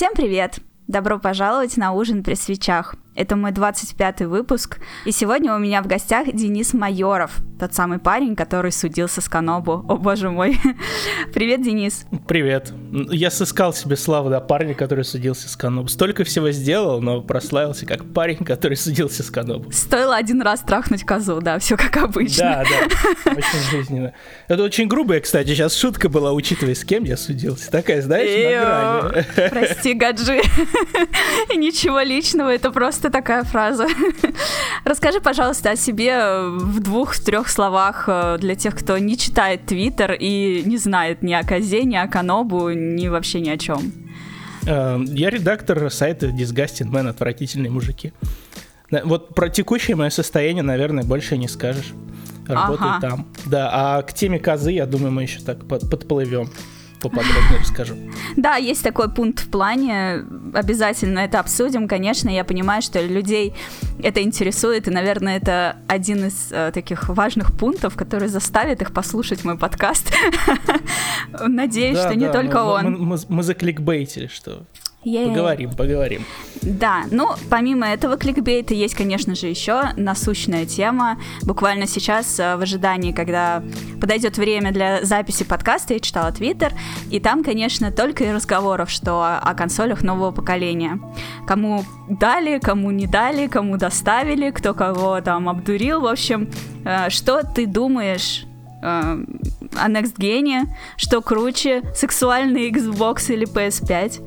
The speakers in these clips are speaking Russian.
Всем привет! Добро пожаловать на ужин при свечах. Это мой 25-й выпуск, и сегодня у меня в гостях Денис Майоров, тот самый парень, который судился с Канобу. О боже мой. Привет, Денис. Привет. Я сыскал себе славу, да, парня, который судился с Канобу. Столько всего сделал, но прославился как парень, который судился с Канобу. Стоило один раз трахнуть козу, да, все как обычно. Да, да, очень жизненно. Это очень грубая, кстати, сейчас шутка была, учитывая, с кем я судился. Такая, знаешь, на грани. Прости, Гаджи. Ничего личного, это просто такая фраза. Расскажи, пожалуйста, о себе в двух-трех словах э, для тех, кто не читает Твиттер и не знает ни о Козе, ни о Канобу, ни вообще ни о чем. Э, я редактор сайта Disgusting Man, отвратительные мужики. Вот про текущее мое состояние, наверное, больше не скажешь. Работаю ага. там. Да, а к теме козы, я думаю, мы еще так подплывем поподробнее расскажу. Да, есть такой пункт в плане, обязательно это обсудим, конечно, я понимаю, что людей это интересует, и, наверное, это один из э, таких важных пунктов, который заставит их послушать мой подкаст. Надеюсь, что не только он. Мы закликбейтили, что е Поговорим, поговорим. Да, ну, помимо этого кликбейта есть, конечно же, еще насущная тема. Буквально сейчас, э, в ожидании, когда подойдет время для записи подкаста, я читала Твиттер, и там, конечно, только и разговоров, что о консолях нового поколения. Кому дали, кому не дали, кому доставили, кто кого там обдурил. В общем, э, что ты думаешь э, о Next Gen, что круче, сексуальный Xbox или PS5?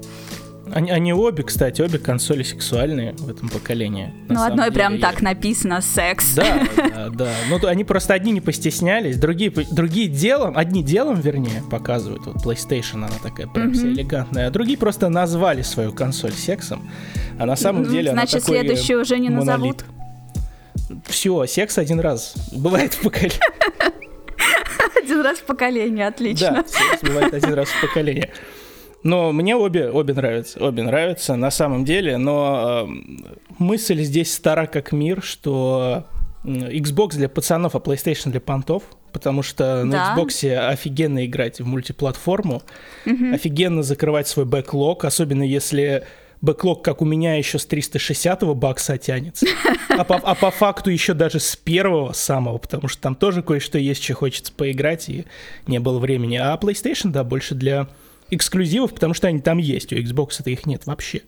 Они, они обе, кстати, обе консоли сексуальные в этом поколении. Ну, одной деле. прям так написано секс. Да, да, да. Ну, они просто одни не постеснялись, другие, другие делом, одни делом, вернее, показывают. Вот PlayStation, она такая прям mm-hmm. вся элегантная, а другие просто назвали свою консоль сексом. А на самом деле Значит, она такой следующую уже не монолит. назовут. Все, секс один раз. Бывает в поколении. Один раз в поколении, отлично. Да, секс бывает один раз в поколении. Но мне обе, обе нравятся, обе нравятся на самом деле, но э, мысль здесь стара как мир, что Xbox для пацанов, а PlayStation для понтов, потому что да. на Xbox офигенно играть в мультиплатформу, угу. офигенно закрывать свой бэклог, особенно если бэклог, как у меня, еще с 360 бакса тянется, а по, а по факту еще даже с первого самого, потому что там тоже кое-что есть, что хочется поиграть, и не было времени. А PlayStation, да, больше для эксклюзивов, потому что они там есть, у Xbox это их нет вообще.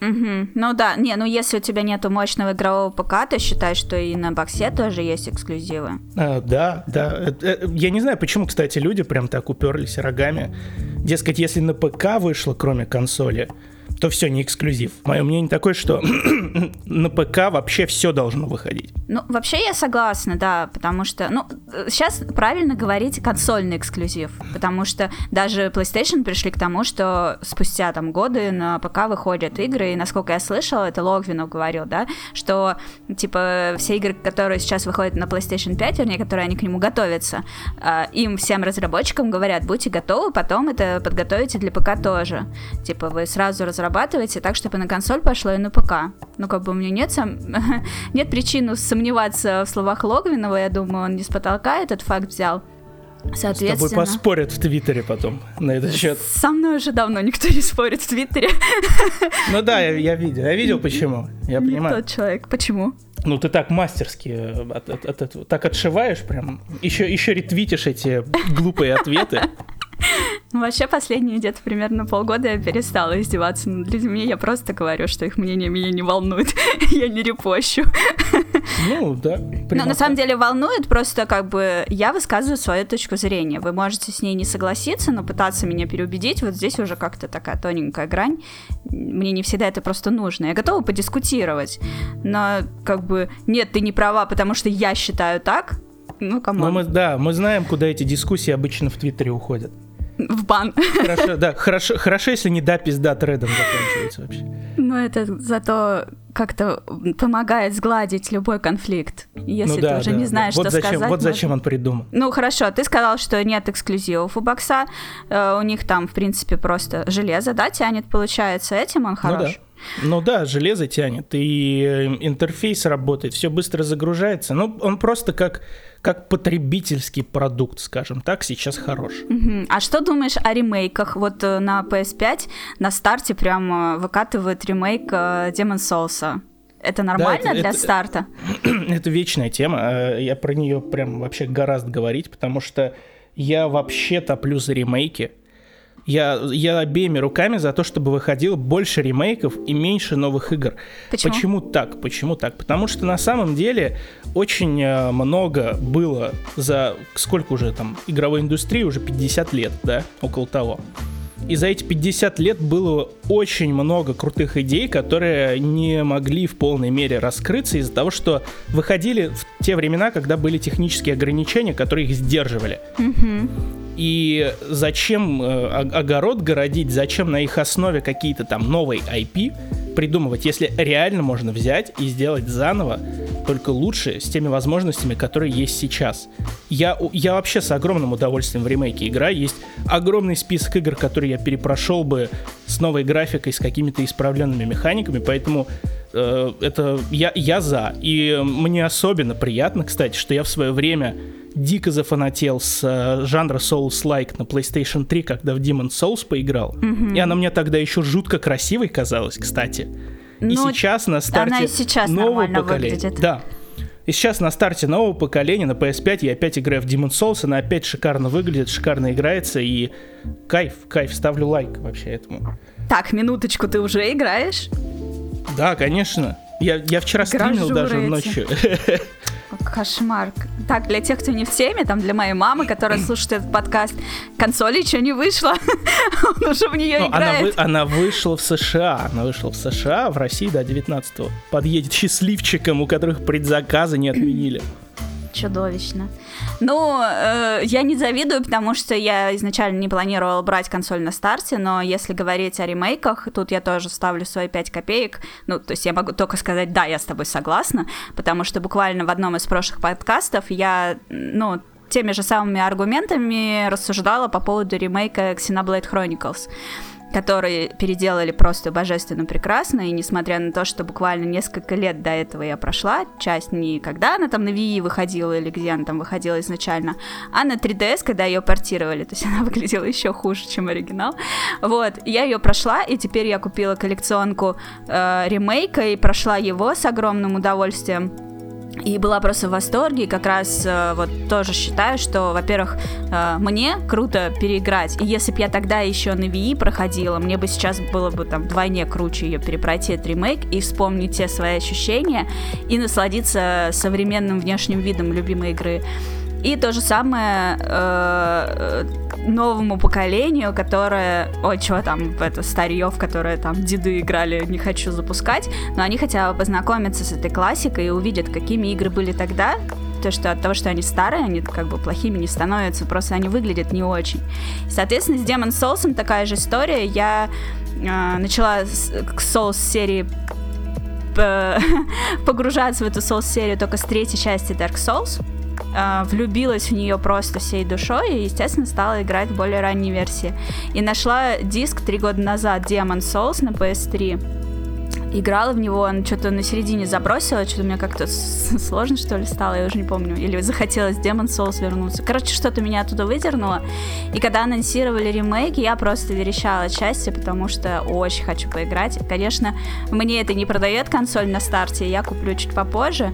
Угу. Ну да, не, ну если у тебя нету мощного игрового ПК, то считай, что и на боксе тоже есть эксклюзивы. А, да, да. Э, э, я не знаю, почему, кстати, люди прям так уперлись рогами. Дескать, если на ПК вышло, кроме консоли, то все не эксклюзив. Мое мнение такое, что на ПК вообще все должно выходить. Ну, вообще я согласна, да, потому что, ну, сейчас правильно говорить консольный эксклюзив, потому что даже PlayStation пришли к тому, что спустя там годы на ПК выходят игры, и насколько я слышала, это Логвинов говорил, да, что, типа, все игры, которые сейчас выходят на PlayStation 5, вернее, которые они к нему готовятся, а, им всем разработчикам говорят, будьте готовы, потом это подготовите для ПК тоже. Типа, вы сразу разработаете разрабатывайте так, чтобы на консоль пошло и на ПК. Ну, как бы у меня нет, сам... нет причин сомневаться в словах Логвинова, я думаю, он не с потолка этот факт взял. Соответственно... С тобой поспорят в Твиттере потом на этот счет. Со мной уже давно никто не спорит в Твиттере. Ну да, я, я видел. Я видел, почему. Я не понимаю. тот человек. Почему? Ну, ты так мастерски э, от, от, от, от, так отшиваешь прям. Еще, еще ретвитишь эти глупые ответы. Вообще, последние где-то примерно полгода я перестала издеваться над людьми. Я просто говорю, что их мнение меня не волнует. я не репощу. ну, да. Но на самом деле волнует, просто как бы я высказываю свою точку зрения. Вы можете с ней не согласиться, но пытаться меня переубедить, вот здесь уже как-то такая тоненькая грань. Мне не всегда это просто нужно. Я готова подискутировать, но как бы нет, ты не права, потому что я считаю так, ну, кому? Мы, да, мы знаем, куда эти дискуссии обычно в Твиттере уходят в бан. Хорошо, да, хорошо, хорошо, если не да, пизда тредом заканчивается вообще. Ну, это зато как-то помогает сгладить любой конфликт, если ну, да, ты уже да, не знаешь, да. вот что зачем, сказать. Вот зачем он придумал. Ну, хорошо, ты сказал, что нет эксклюзивов у бокса, э, у них там, в принципе, просто железо, да, тянет, получается, этим он хорош? Ну, да. Ну да, железо тянет, и э, интерфейс работает, все быстро загружается. Ну, он просто как, как потребительский продукт, скажем так, сейчас хорош. Угу. А что думаешь о ремейках? Вот э, на PS5 на старте прям э, выкатывают ремейк Demon Souls. Это нормально да, это, для это, старта? Это вечная тема. Я про нее прям вообще гораздо говорить, потому что я вообще топлю за ремейки. Я, я обеими руками за то, чтобы выходило больше ремейков и меньше новых игр. Почему? Почему так? Почему так? Потому что на самом деле очень э, много было за сколько уже там игровой индустрии, уже 50 лет, да, около того. И за эти 50 лет было очень много крутых идей, которые не могли в полной мере раскрыться из-за того, что выходили в те времена, когда были технические ограничения, которые их сдерживали. Mm-hmm. И зачем э, огород городить, зачем на их основе какие-то там новые IP придумывать, если реально можно взять и сделать заново, только лучше, с теми возможностями, которые есть сейчас. Я, я вообще с огромным удовольствием в ремейке играю. Есть огромный список игр, которые я перепрошел бы с новой графикой, с какими-то исправленными механиками, поэтому э, это я, я за. И мне особенно приятно, кстати, что я в свое время дико зафанател с э, жанра Souls-like на PlayStation 3, когда в Demon Souls поиграл. Mm-hmm. И она мне тогда еще жутко красивой казалась, кстати. Ну, и сейчас на старте она и сейчас нового поколения. Выглядит. Да. И сейчас на старте нового поколения на PS5 я опять играю в Demon Souls, она опять шикарно выглядит, шикарно играется, и кайф, кайф, ставлю лайк вообще этому. Так, минуточку, ты уже играешь? Да, конечно. Я, я вчера стримил даже ночью. Кошмар. Так, для тех, кто не в теме, там для моей мамы, которая слушает этот подкаст, консоль еще не вышла. Он уже в нее ну, играет. Она, вы, она вышла в США. Она вышла в США, в России, да, 19-го. Подъедет счастливчикам, у которых предзаказы не отменили чудовищно. Ну, э, я не завидую, потому что я изначально не планировала брать консоль на старте, но если говорить о ремейках, тут я тоже ставлю свои 5 копеек. Ну, то есть я могу только сказать, да, я с тобой согласна, потому что буквально в одном из прошлых подкастов я, ну, теми же самыми аргументами рассуждала по поводу ремейка Xenoblade Chronicles которые переделали просто божественно прекрасно, и несмотря на то, что буквально несколько лет до этого я прошла, часть не когда она там на Wii выходила или где она там выходила изначально, а на 3DS, когда ее портировали, то есть она выглядела еще хуже, чем оригинал. Вот, я ее прошла, и теперь я купила коллекционку э, ремейка и прошла его с огромным удовольствием и была просто в восторге, и как раз э, вот тоже считаю, что, во-первых, э, мне круто переиграть, и если бы я тогда еще на Wii проходила, мне бы сейчас было бы там вдвойне круче ее перепройти этот ремейк и вспомнить те свои ощущения и насладиться современным внешним видом любимой игры. И то же самое э, новому поколению, которое, ой, что там, это старье, в которое там деды играли, не хочу запускать, но они хотя бы познакомятся с этой классикой и увидят, какими игры были тогда, то, что от того, что они старые, они как бы плохими не становятся, просто они выглядят не очень. Соответственно, с Demon Souls такая же история. Я э, начала с, к Souls серии погружаться в эту Souls серию только с третьей части Dark Souls э, влюбилась в нее просто всей душой и, естественно, стала играть в более ранней версии. И нашла диск три года назад Demon Souls на PS3 играла в него, он что-то на середине забросила, что-то мне как-то сложно, что ли, стало, я уже не помню. Или захотелось Demon Souls вернуться. Короче, что-то меня оттуда выдернуло. И когда анонсировали ремейк, я просто верещала от счастья, потому что очень хочу поиграть. Конечно, мне это не продает консоль на старте, я куплю чуть попозже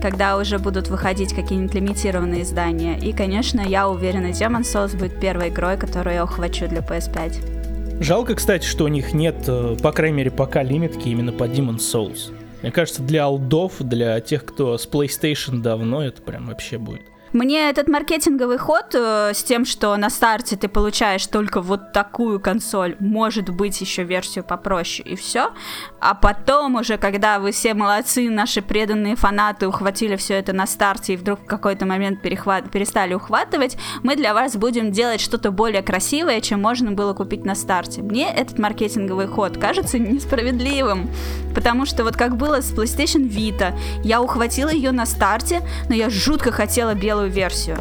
когда уже будут выходить какие-нибудь лимитированные издания. И, конечно, я уверена, Demon Souls будет первой игрой, которую я ухвачу для PS5. Жалко, кстати, что у них нет, э, по крайней мере, пока лимитки именно по Demon Souls. Мне кажется, для алдов, для тех, кто с PlayStation давно, это прям вообще будет мне этот маркетинговый ход э, с тем, что на старте ты получаешь только вот такую консоль, может быть еще версию попроще и все, а потом уже, когда вы все молодцы, наши преданные фанаты ухватили все это на старте и вдруг в какой-то момент перехват... перестали ухватывать, мы для вас будем делать что-то более красивое, чем можно было купить на старте. Мне этот маркетинговый ход кажется несправедливым, потому что вот как было с PlayStation Vita, я ухватила ее на старте, но я жутко хотела белую версию.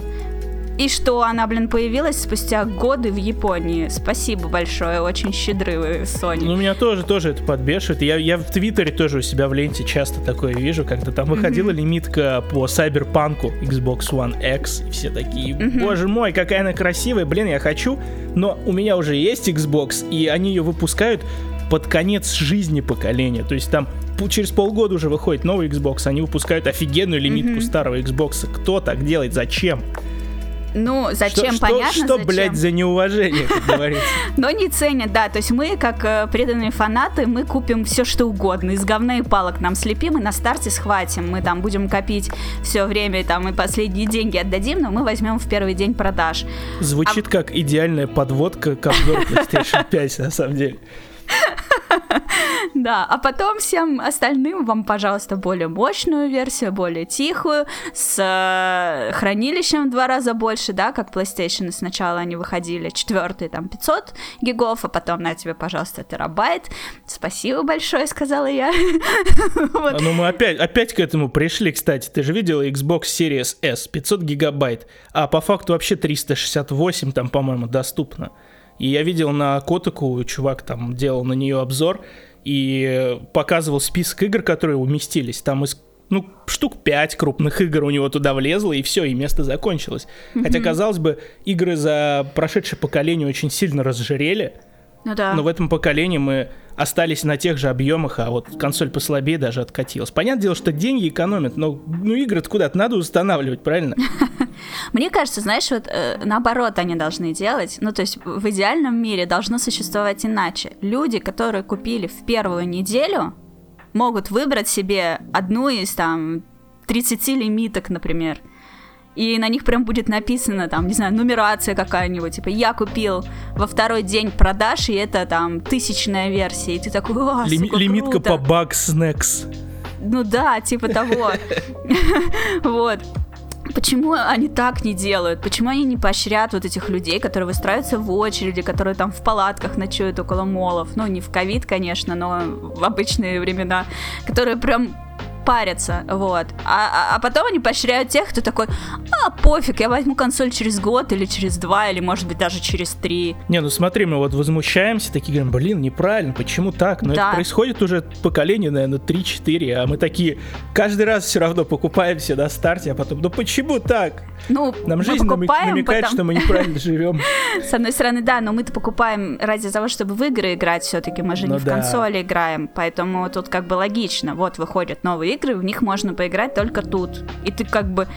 И что она, блин, появилась спустя годы в Японии. Спасибо большое, очень щедры вы, Sony. Ну, меня тоже, тоже это подбешивает. Я, я в Твиттере тоже у себя в ленте часто такое вижу, когда там выходила mm-hmm. лимитка по Сайберпанку Xbox One X, и все такие, mm-hmm. боже мой, какая она красивая, блин, я хочу, но у меня уже есть Xbox, и они ее выпускают под конец жизни поколения. То есть там через полгода уже выходит новый Xbox, они выпускают офигенную лимитку mm-hmm. старого Xbox. Кто так делает? Зачем? Ну, зачем, что, понятно, что, что зачем. блядь, за неуважение, как говорится. Но не ценят, да. То есть мы, как э, преданные фанаты, мы купим все, что угодно. Из говна и палок нам слепим и на старте схватим. Мы там будем копить все время, там, и последние деньги отдадим, но мы возьмем в первый день продаж. Звучит а... как идеальная подводка к обзору PlayStation 5, на самом деле. Да, а потом всем остальным вам, пожалуйста, более мощную версию, более тихую, с э, хранилищем в два раза больше, да, как PlayStation сначала они выходили, четвертый там 500 гигов, а потом на тебе, пожалуйста, терабайт. Спасибо большое, сказала я. А ну мы опять, опять к этому пришли, кстати. Ты же видела Xbox Series S, 500 гигабайт, а по факту вообще 368 там, по-моему, доступно. И я видел на Котаку, чувак там делал на нее обзор и показывал список игр, которые уместились. Там из ну, штук 5 крупных игр у него туда влезло, и все, и место закончилось. Mm-hmm. Хотя, казалось бы, игры за прошедшее поколение очень сильно разжирели. Ну да. Но в этом поколении мы остались на тех же объемах, а вот консоль послабее даже откатилась. Понятное дело, что деньги экономят, но ну, игры-то куда-то надо устанавливать, правильно? Мне кажется, знаешь, вот э, наоборот они должны делать. Ну, то есть в идеальном мире должно существовать иначе. Люди, которые купили в первую неделю, могут выбрать себе одну из там 30 лимиток, например. И на них прям будет написано, там, не знаю, нумерация какая-нибудь, типа, я купил во второй день продаж, и это там тысячная версия, и ты такой, о, Лими- Лимитка круто. по баг снекс. Ну да, типа того. Вот. Почему они так не делают? Почему они не поощряют вот этих людей, которые выстраиваются в очереди, которые там в палатках ночуют около молов? Ну, не в ковид, конечно, но в обычные времена, которые прям парятся, вот. А, а, а потом они поощряют тех, кто такой, а, пофиг, я возьму консоль через год или через два, или, может быть, даже через три. Не, ну смотри, мы вот возмущаемся, такие говорим, блин, неправильно, почему так? Но да. это происходит уже поколение, наверное, 3-4, а мы такие каждый раз все равно покупаемся на старте, а потом, ну почему так? Ну, Нам жизнь покупаем, намекает, потому... что мы неправильно живем. С одной стороны, да, но мы-то покупаем ради того, чтобы в игры играть все-таки, мы же ну, не да. в консоли играем, поэтому тут как бы логично. Вот выходят новые игры, в них можно поиграть только тут. И ты как бы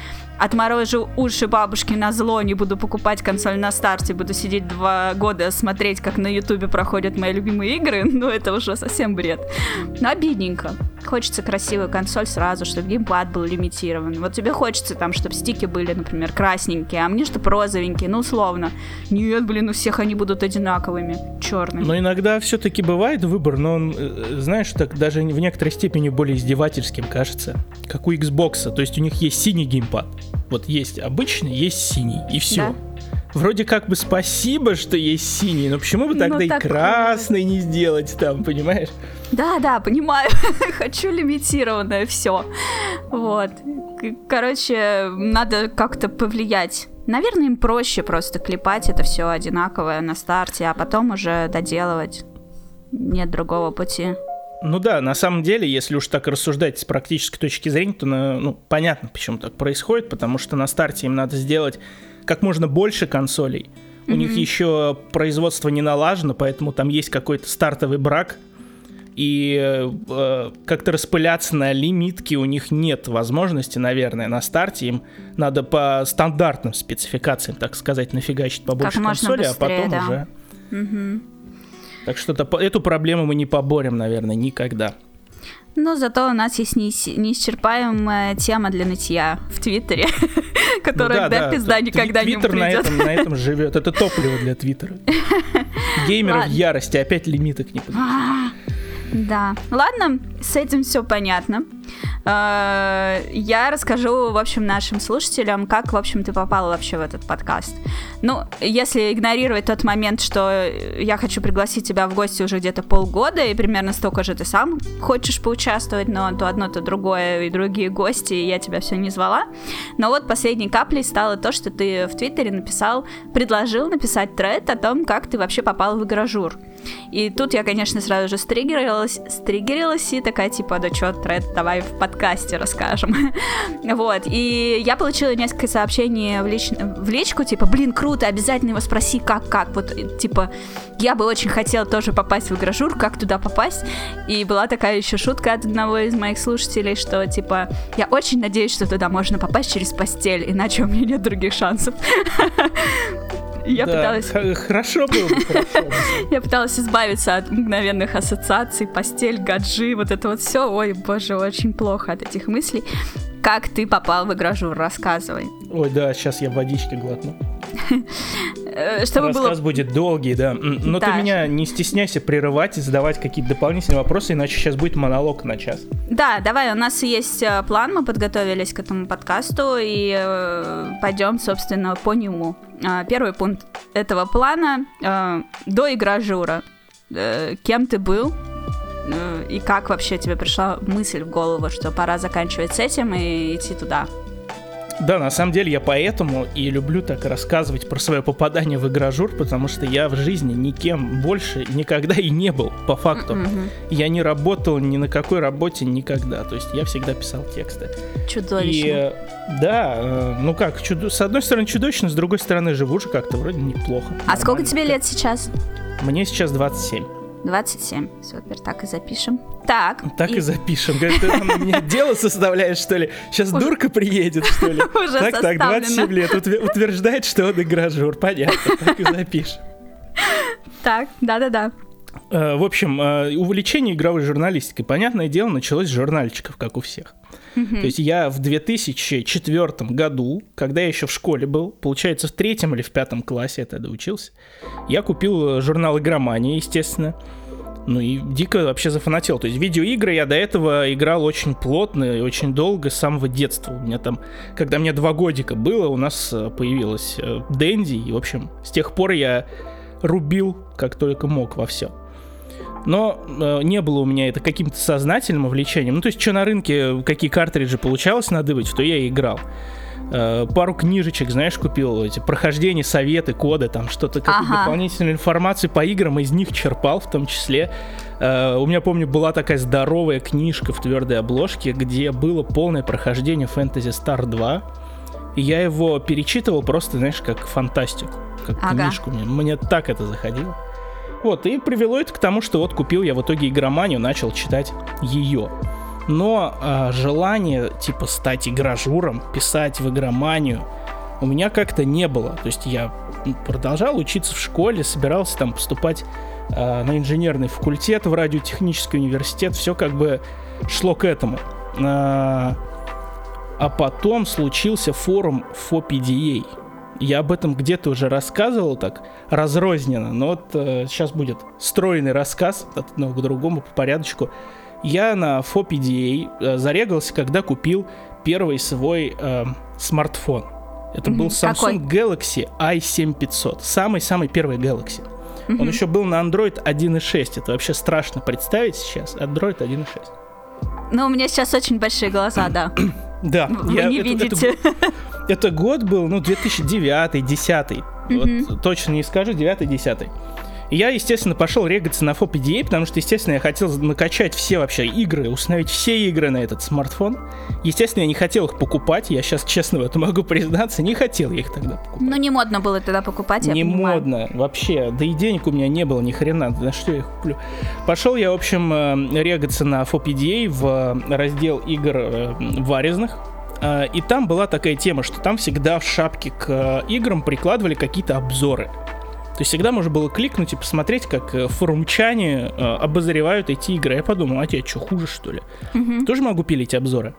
отморожу уши бабушки на зло, не буду покупать консоль на старте, буду сидеть два года смотреть, как на ютубе проходят мои любимые игры, ну это уже совсем бред. Но обидненько. Хочется красивую консоль сразу, чтобы геймпад был лимитирован. Вот тебе хочется там, чтобы стики были, например, красненькие, а мне чтобы розовенькие, ну условно. Нет, блин, у всех они будут одинаковыми, черные. Но иногда все-таки бывает выбор, но он, э, знаешь, так даже в некоторой степени более издевательским кажется, как у Xbox. То есть у них есть синий геймпад. Вот есть обычный, есть синий, и все. Да? Вроде как бы спасибо, что есть синий, но почему бы тогда ну, и красный не сделать там, понимаешь? Да, да, понимаю. Хочу лимитированное все. Вот. Короче, надо как-то повлиять. Наверное, им проще просто клепать это все одинаковое на старте, а потом уже доделывать. Нет другого пути. Ну да, на самом деле, если уж так рассуждать с практической точки зрения, то ну, понятно, почему так происходит, потому что на старте им надо сделать как можно больше консолей. Mm-hmm. У них еще производство не налажено, поэтому там есть какой-то стартовый брак, и э, как-то распыляться на лимитки у них нет возможности, наверное, на старте. Им надо по стандартным спецификациям, так сказать, нафигачить побольше консоли, быстрее, а потом да. уже. Угу. Так что эту проблему мы не поборем, наверное, никогда. Но зато у нас есть неисчерпаемая тема для нытья в Твиттере, которая ну, да, да, пизда никогда не придет. на этом, на этом живет. Это топливо для Твиттера. Геймеры в ярости, опять лимиток не подошли. Да. Ладно, с этим все понятно. Э, я расскажу, в общем, нашим слушателям, как, в общем, ты попала вообще в этот подкаст. Ну, если игнорировать тот момент, что я хочу пригласить тебя в гости уже где-то полгода, и примерно столько же ты сам хочешь поучаствовать, но то одно, то другое, и другие гости, и я тебя все не звала. Но вот последней каплей стало то, что ты в Твиттере написал, предложил написать тред о том, как ты вообще попал в игражур. И тут я, конечно, сразу же стригерилась, стригерилась и такая, типа, да чё, тред, давай в подкасте расскажем. вот, и я получила несколько сообщений в, лич... в личку, типа, блин, круто, обязательно его спроси, как, как, вот, типа, я бы очень хотела тоже попасть в игражур, как туда попасть, и была такая еще шутка от одного из моих слушателей, что, типа, я очень надеюсь, что туда можно попасть через постель, иначе у меня нет других шансов. Я да, пыталась... Хорошо было бы, хорошо. Я пыталась избавиться от мгновенных ассоциаций, постель, гаджи, вот это вот все. Ой, боже, очень плохо от этих мыслей. Как ты попал в игражур? Рассказывай. Ой, да, сейчас я водички глотну. Э, чтобы Рассказ было... будет долгий, да. Но да. ты меня не стесняйся прерывать и задавать какие-то дополнительные вопросы, иначе сейчас будет монолог на час. Да, давай, у нас есть э, план, мы подготовились к этому подкасту и э, пойдем, собственно, по нему. Э, первый пункт этого плана до игражура. Кем ты был? Э, и как вообще тебе пришла мысль в голову, что пора заканчивать с этим и идти туда? Да, на самом деле я поэтому и люблю так рассказывать про свое попадание в игражур, потому что я в жизни никем больше никогда и не был, по факту. Mm-hmm. Я не работал ни на какой работе никогда, то есть я всегда писал тексты. Чудовищно. И, да, э, ну как, чудо... с одной стороны чудовищно, с другой стороны живу же как-то вроде неплохо. А сколько тебе лет сейчас? Мне сейчас 27. 27. Супер, так и запишем. Так. Так и, и запишем. Говорит, ты на меня дело составляешь, что ли? Сейчас Уже... дурка приедет, что ли? Уже Так, так, 27 лет. Утверждает, что он игражур. Понятно, так и запишем. Так, да-да-да. Э, в общем, э, увлечение игровой журналистикой, понятное дело, началось с журнальчиков, как у всех. То есть я в 2004 году, когда я еще в школе был, получается, в третьем или в пятом классе я тогда учился, я купил э, журнал «Игромания», естественно. Ну и дико вообще зафанател. То есть видеоигры я до этого играл очень плотно и очень долго, с самого детства. У меня там, когда мне два годика было, у нас появилась Дэнди. И, в общем, с тех пор я рубил как только мог во все. Но э, не было у меня это каким-то сознательным увлечением. Ну, то есть, что на рынке, какие картриджи получалось надывать, то я и играл. Э, пару книжечек, знаешь, купил, эти прохождения, советы, коды, там что-то, какую-то ага. дополнительную информацию по играм, из них черпал в том числе. Э, у меня, помню, была такая здоровая книжка в твердой обложке, где было полное прохождение Fantasy Star 2. И я его перечитывал просто, знаешь, как фантастику, как ага. книжку. Мне, мне так это заходило. Вот, и привело это к тому, что вот купил я в итоге игроманию, начал читать ее. Но э, желание, типа, стать игражуром, писать в игроманию, у меня как-то не было. То есть я продолжал учиться в школе, собирался там поступать э, на инженерный факультет в радиотехнический университет, все как бы шло к этому. А, а потом случился форум FOPDA, я об этом где-то уже рассказывал так разрозненно, но вот э, сейчас будет стройный рассказ от одного к другому по порядочку. Я на FOPDA э, зарегался, когда купил первый свой э, смартфон. Это mm-hmm. был Samsung Какой? Galaxy i7500, самый-самый первый Galaxy. Mm-hmm. Он еще был на Android 1.6. Это вообще страшно представить сейчас. Android 1.6. Ну, у меня сейчас очень большие глаза, да. Да. Вы я, не это, видите. Это, это год был, ну, 2009, 10 mm-hmm. вот точно не скажу, 9 10 и я, естественно, пошел регаться на FOPDA, потому что, естественно, я хотел накачать все вообще игры, установить все игры на этот смартфон. Естественно, я не хотел их покупать, я сейчас честно в этом могу признаться, не хотел я их тогда покупать. Ну, не модно было тогда покупать, я Не понимаю. модно, вообще, да и денег у меня не было ни хрена, на что я их куплю. Пошел я, в общем, э, регаться на FOPDA в раздел игр э, варезных, э, и там была такая тема, что там всегда в шапке к играм прикладывали какие-то обзоры. То есть всегда можно было кликнуть и посмотреть, как э, форумчане э, обозревают эти игры. Я подумал, а тебе что, хуже что ли? Угу. Тоже могу пилить обзоры.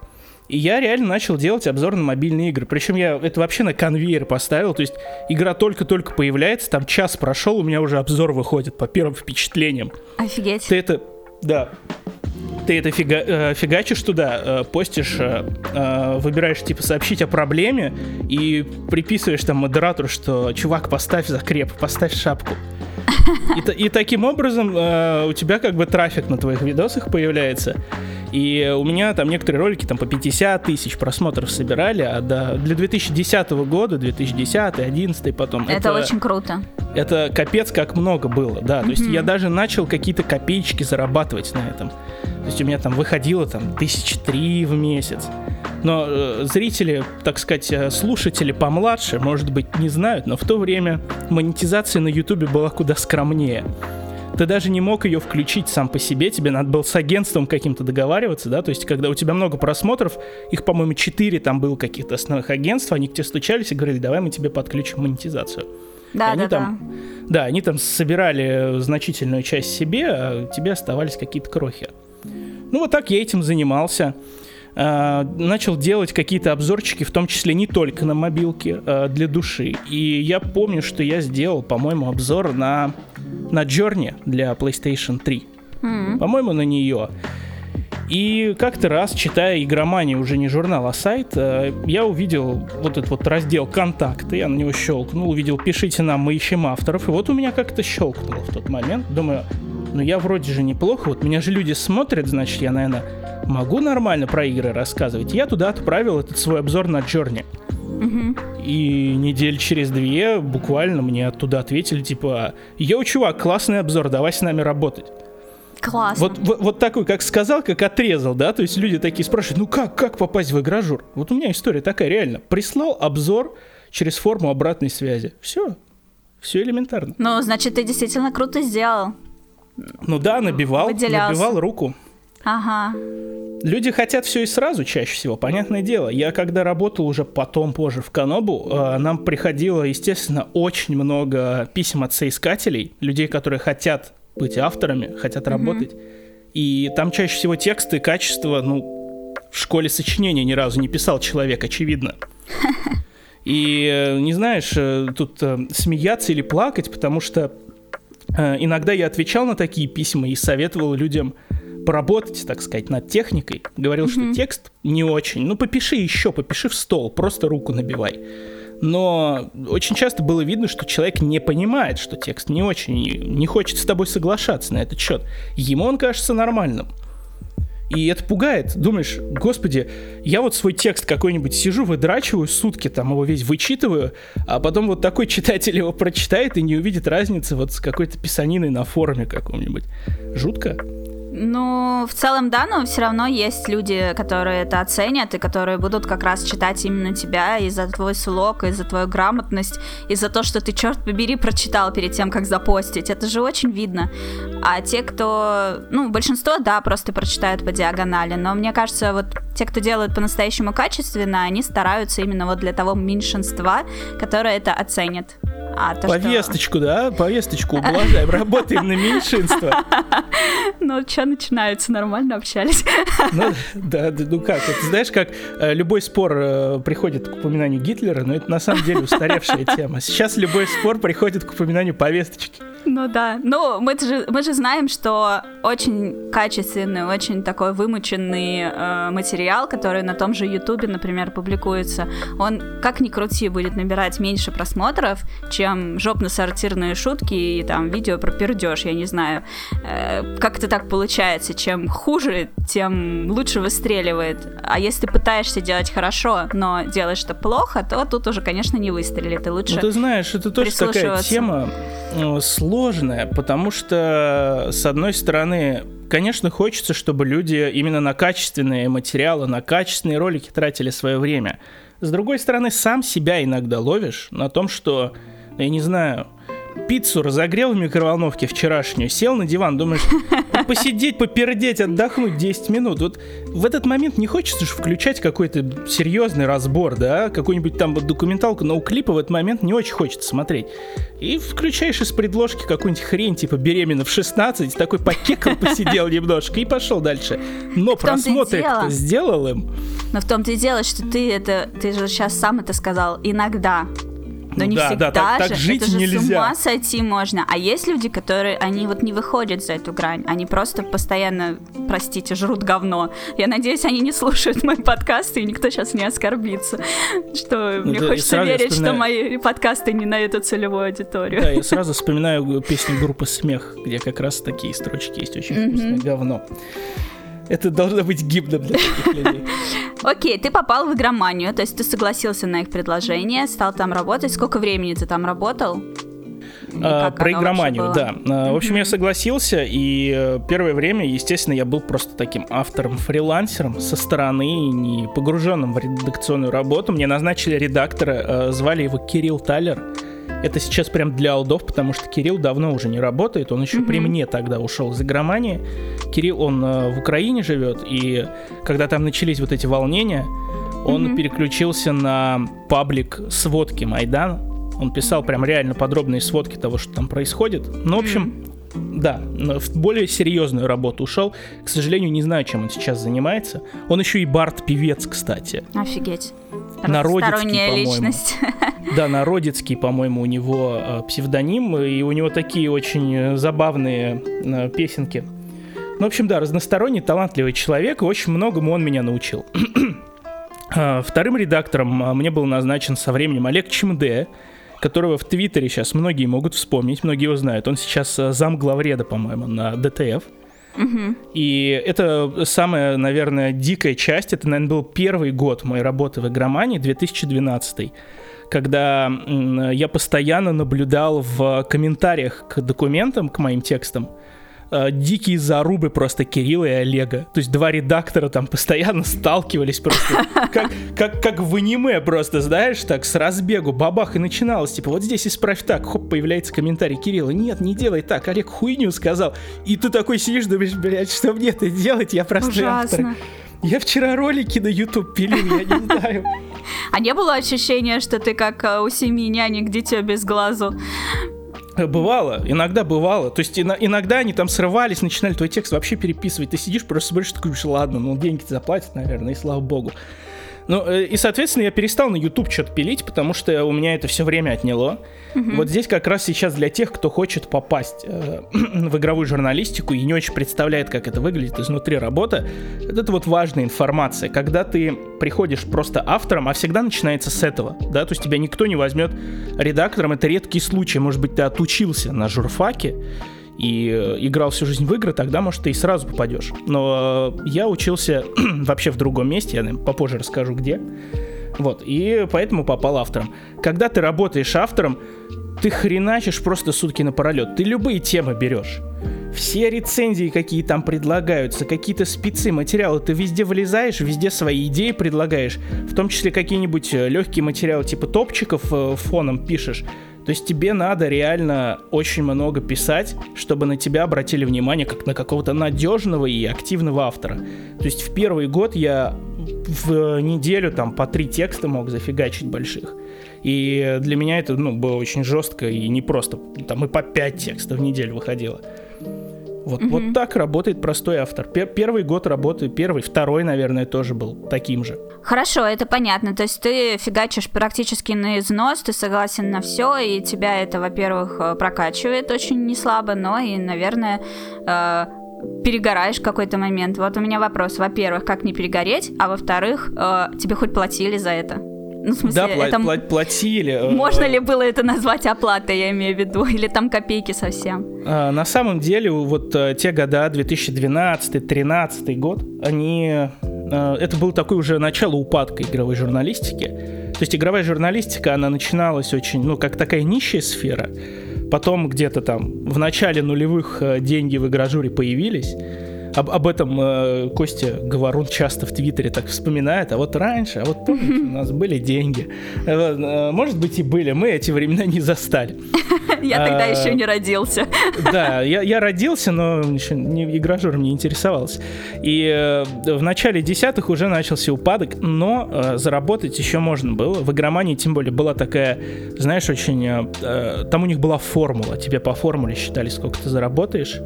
И я реально начал делать обзор на мобильные игры. Причем я это вообще на конвейер поставил. То есть игра только-только появляется, там час прошел, у меня уже обзор выходит по первым впечатлениям. Офигеть. Ты это... Да. Ты это фига, э, фигачишь туда, э, постишь, э, э, выбираешь типа сообщить о проблеме и приписываешь там модератору, что чувак, поставь закреп, поставь шапку. И, и таким образом э, у тебя как бы трафик на твоих видосах появляется. И у меня там некоторые ролики там по 50 тысяч просмотров собирали, а до, для 2010 года, 2010, 2011 потом... Это, это очень круто. Это капец как много было, да. Mm-hmm. То есть я даже начал какие-то копеечки зарабатывать на этом. То есть у меня там выходило там тысяч три в месяц. Но э, зрители, так сказать, э, слушатели помладше, может быть, не знают, но в то время монетизация на Ютубе была куда скромнее. Ты даже не мог ее включить сам по себе, тебе надо было с агентством каким-то договариваться, да, то есть когда у тебя много просмотров, их, по-моему, четыре там было каких-то основных агентств, они к тебе стучались и говорили, давай мы тебе подключим монетизацию. Да, и они да, там, да. Да, они там собирали значительную часть себе, а тебе оставались какие-то крохи. Ну вот так я этим занимался. Uh, начал делать какие-то обзорчики, в том числе не только на мобилке, uh, для души. И я помню, что я сделал, по-моему, обзор на, на Journey для PlayStation 3. Mm-hmm. По-моему, на нее. И как-то раз, читая игроманию, уже не журнал, а сайт, uh, я увидел вот этот вот раздел «Контакты», я на него щелкнул, увидел «Пишите нам, мы ищем авторов», и вот у меня как-то щелкнуло в тот момент. Думаю, ну я вроде же неплохо, вот меня же люди смотрят, значит, я, наверное, могу нормально про игры рассказывать. Я туда отправил этот свой обзор на. Угу. И недель через две буквально мне оттуда ответили, типа, йоу, чувак, классный обзор, давай с нами работать. Классно. Вот, вот, вот такой, как сказал, как отрезал, да, то есть люди такие спрашивают, ну как, как попасть в игражур? Вот у меня история такая, реально. Прислал обзор через форму обратной связи. Все, все элементарно. Ну, значит, ты действительно круто сделал. Ну да, набивал, Выделялся. набивал руку. Ага. Люди хотят все и сразу чаще всего, понятное дело. Я когда работал уже потом, позже в Канобу, э, нам приходило, естественно, очень много писем от соискателей, людей, которые хотят быть авторами, хотят mm-hmm. работать. И там чаще всего тексты, качество, ну, в школе сочинения ни разу не писал человек, очевидно. И э, не знаешь, э, тут смеяться или плакать, потому что иногда я отвечал на такие письма и советовал людям поработать, так сказать, над техникой. Говорил, mm-hmm. что текст не очень. Ну, попиши еще, попиши в стол, просто руку набивай. Но очень часто было видно, что человек не понимает, что текст не очень, не хочет с тобой соглашаться на этот счет. Ему он кажется нормальным. И это пугает. Думаешь, господи, я вот свой текст какой-нибудь сижу, выдрачиваю сутки, там его весь вычитываю, а потом вот такой читатель его прочитает и не увидит разницы вот с какой-то писаниной на форуме каком-нибудь. Жутко. Ну, в целом, да, но все равно есть люди, которые это оценят и которые будут как раз читать именно тебя и за твой слог, и за твою грамотность, и за то, что ты, черт побери, прочитал перед тем, как запостить. Это же очень видно. А те, кто... Ну, большинство, да, просто прочитают по диагонали, но мне кажется, вот те, кто делают по-настоящему качественно, они стараются именно вот для того меньшинства, которое это оценит. А то, Повесточку, что... да? Повесточку ублажаем, работаем на меньшинство. Ну, что начинается, нормально общались. Ну, да, ну как, это знаешь, как э, любой спор э, приходит к упоминанию Гитлера, но это на самом деле устаревшая тема. Сейчас любой спор приходит к упоминанию повесточки. Ну да. Ну, мы же, мы же знаем, что очень качественный, очень такой вымученный э, материал, который на том же Ютубе, например, публикуется, он, как ни крути, будет набирать меньше просмотров, чем жопно-сортирные шутки и там видео про пердеж, я не знаю. Э, как это так получается? Чем хуже, тем лучше выстреливает. А если ты пытаешься делать хорошо, но делаешь это плохо, то тут уже, конечно, не выстрелит. И лучше Ну, ты знаешь, это тоже такая тема э, сложная, потому что, с одной стороны, конечно, хочется, чтобы люди именно на качественные материалы, на качественные ролики тратили свое время. С другой стороны, сам себя иногда ловишь на том, что, я не знаю, пиццу разогрел в микроволновке вчерашнюю, сел на диван, думаешь, посидеть, попердеть, отдохнуть 10 минут. Вот в этот момент не хочется же включать какой-то серьезный разбор, да, какую-нибудь там вот документалку, но у клипа в этот момент не очень хочется смотреть. И включаешь из предложки какую-нибудь хрень, типа беременна в 16, такой покекал, посидел немножко и пошел дальше. Но просмотры кто сделал им. Но в том-то и дело, что ты это, ты же сейчас сам это сказал, иногда Но не да, всегда да, так, же. так жить это же нельзя. с ума сойти можно. А есть люди, которые, они вот не выходят за эту грань. Они просто постоянно, простите, жрут говно. Я надеюсь, они не слушают мои подкасты, и никто сейчас не оскорбится. Что мне да, хочется верить, что вспоминаю- мои подкасты не на эту целевую аудиторию. Да, я сразу вспоминаю песню группы «Смех», где как раз такие строчки есть, очень вкусное говно. Это должно быть гимном для таких людей. Окей, ты попал в игроманию, то есть ты согласился на их предложение, стал там работать. Сколько времени ты там работал? А, Про игроманию, да. А, В общем, я согласился, и э, первое время, естественно, я был просто таким автором-фрилансером со стороны, не погруженным в редакционную работу. Мне назначили редактора, э, звали его Кирилл Талер. Это сейчас прям для алдов, потому что Кирилл давно уже не работает, он еще при Мгм. мне тогда ушел из игромании. Кирилл, он э, в Украине живет, и когда там начались вот эти волнения, он Мгм. переключился на паблик сводки Майдана. Он писал прям реально подробные сводки того, что там происходит. Ну, в общем, да, но в более серьезную работу ушел. К сожалению, не знаю, чем он сейчас занимается. Он еще и бард-певец, кстати. Офигеть. Народецкий, личность. Да, Народецкий, по-моему, у него э, псевдоним, и у него такие очень э, забавные э, песенки. Ну, в общем, да, разносторонний, талантливый человек, и очень многому он меня научил. А, Вторым редактором а, мне был назначен со временем Олег Чемде, которого в Твиттере сейчас многие могут вспомнить, многие его знают. Он сейчас зам главреда, по-моему, на ДТФ. И это самая, наверное, дикая часть. Это, наверное, был первый год моей работы в игромании, 2012 когда я постоянно наблюдал в комментариях к документам, к моим текстам, э, дикие зарубы просто Кирилла и Олега. То есть два редактора там постоянно сталкивались просто, как, как, как в аниме просто, знаешь, так, с разбегу, бабах, и начиналось, типа, вот здесь исправь так, хоп, появляется комментарий Кирилла, нет, не делай так, Олег хуйню сказал. И ты такой сидишь, думаешь, блядь, что мне это делать, я простой автор. Ужасно. Я вчера ролики на YouTube пилил, я не знаю. А не было ощущения, что ты как э, у семьи нянек дитё без глазу? Э, Бывало, иногда бывало. То есть ино- иногда они там срывались, начинали твой текст вообще переписывать. Ты сидишь, просто смотришь, такой, ладно, ну деньги заплатят, наверное, и слава богу. Ну, э, и, соответственно, я перестал на YouTube что-то пилить, потому что у меня это все время отняло. Вот здесь как раз сейчас для тех, кто хочет попасть э, в игровую журналистику и не очень представляет, как это выглядит изнутри работа, это вот важная информация. Когда ты приходишь просто автором, а всегда начинается с этого, да, то есть тебя никто не возьмет редактором, это редкий случай, может быть, ты отучился на журфаке, и э, играл всю жизнь в игры, тогда, может, ты и сразу попадешь. Но э, я учился вообще в другом месте, я наверное, попозже расскажу где. Вот, и поэтому попал автором. Когда ты работаешь автором, ты хреначишь просто сутки напролет. Ты любые темы берешь. Все рецензии, какие там предлагаются, какие-то спецы, материалы, ты везде влезаешь, везде свои идеи предлагаешь, в том числе какие-нибудь э, легкие материалы типа топчиков фоном пишешь. То есть тебе надо реально очень много писать, чтобы на тебя обратили внимание как на какого-то надежного и активного автора. То есть в первый год я в неделю там по три текста мог зафигачить больших. И для меня это ну, было очень жестко и непросто. Там и по пять текстов в неделю выходило. Вот, вот так работает простой автор. Пер- первый год работы, первый, второй, наверное, тоже был таким же. Хорошо, это понятно. То есть ты фигачишь практически на износ, ты согласен на все, и тебя это, во-первых, э, прокачивает очень неслабо, но и, наверное, э, перегораешь в какой-то момент. Вот у меня вопрос. Во-первых, как не перегореть, а во-вторых, э, тебе хоть платили за это? Ну, в смысле, да, пла- это пла- платили. э, можно ли было это назвать оплатой, я имею в виду, или там копейки совсем? А, На самом деле, вот э, те года, 2012-2013 год, они... э, Это был такой уже начало упадка игровой журналистики. То есть игровая журналистика, она начиналась очень, ну, как такая нищая сфера. Потом где-то там в начале нулевых э, деньги в игражуре появились. Об, об этом э, Костя Говорун часто в Твиттере так вспоминает. А вот раньше, а вот помните, у нас были деньги. Э, э, Может быть и были, мы эти времена не застали. Я тогда А, еще не родился. Да, я, родился, но еще не, игражуром не интересовался. И э, в начале десятых уже начался упадок, но заработать еще можно было. В игромании, тем более, была такая, знаешь, очень... там у них была формула. Тебе по формуле считали, сколько ты заработаешь.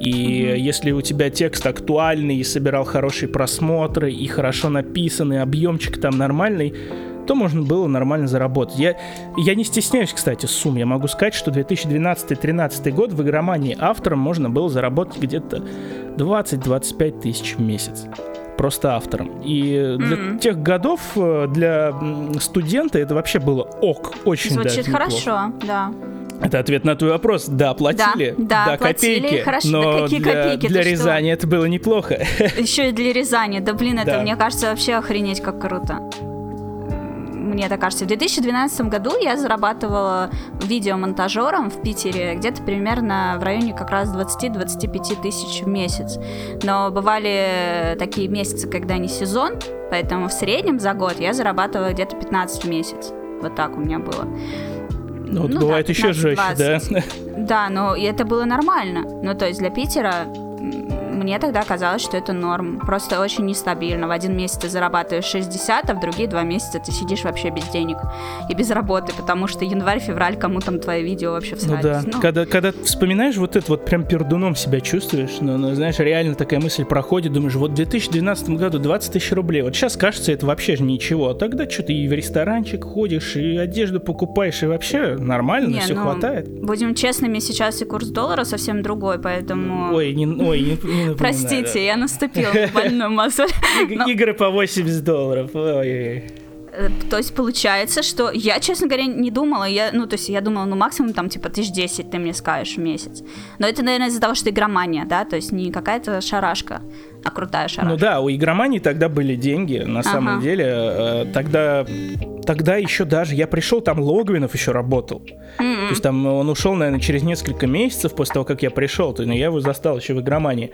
И если у тебя текст актуальный, и собирал хорошие просмотры, и хорошо написанный, объемчик там нормальный, то можно было нормально заработать. Я, я не стесняюсь, кстати, сумм. Я могу сказать, что 2012-2013 год в игромании автором можно было заработать где-то 20-25 тысяч в месяц просто автором. И для mm-hmm. тех годов э, для студента это вообще было ок, очень Звучит даже хорошо, да. Это ответ на твой вопрос. Да, платили. Да, да до платили, копейки. Хорошо, но да какие для, копейки? Для Рязани что? это было неплохо. Еще и для Рязани. Да блин, это, да. мне кажется, вообще охренеть как круто мне так кажется. В 2012 году я зарабатывала видеомонтажером в Питере где-то примерно в районе как раз 20-25 тысяч в месяц. Но бывали такие месяцы, когда не сезон, поэтому в среднем за год я зарабатывала где-то 15 в месяц. Вот так у меня было. Ну, вот ну бывает да, еще жестче, да? Да, но это было нормально. Ну, то есть для Питера мне тогда казалось, что это норм. Просто очень нестабильно. В один месяц ты зарабатываешь 60, а в другие два месяца ты сидишь вообще без денег и без работы, потому что январь-февраль кому там твое видео вообще всрались. Ну да, ну. Когда, когда вспоминаешь вот это, вот прям пердуном себя чувствуешь, ну, ну, знаешь, реально такая мысль проходит, думаешь, вот в 2012 году 20 тысяч рублей, вот сейчас кажется это вообще же ничего, а тогда что-то и в ресторанчик ходишь, и одежду покупаешь, и вообще нормально, не, все ну, хватает. Будем честными, сейчас и курс доллара совсем другой, поэтому... Ой, не, ой, не, не Простите, я наступила на больную мозоль. Игры по 80 долларов. Э, то есть получается, что я, честно говоря, не думала, я, ну, то есть я думала, ну, максимум там, типа, тысяч десять ты мне скажешь в месяц. Но это, наверное, из-за того, что игромания, да, то есть не какая-то шарашка, а крутая шарашка. Ну да, у игромании тогда были деньги, на ага. самом деле. Э, тогда, тогда еще даже, я пришел, там Логвинов еще работал. Mm-hmm. То есть там он ушел, наверное, через несколько месяцев после того, как я пришел, то есть, я его застал еще в игромании.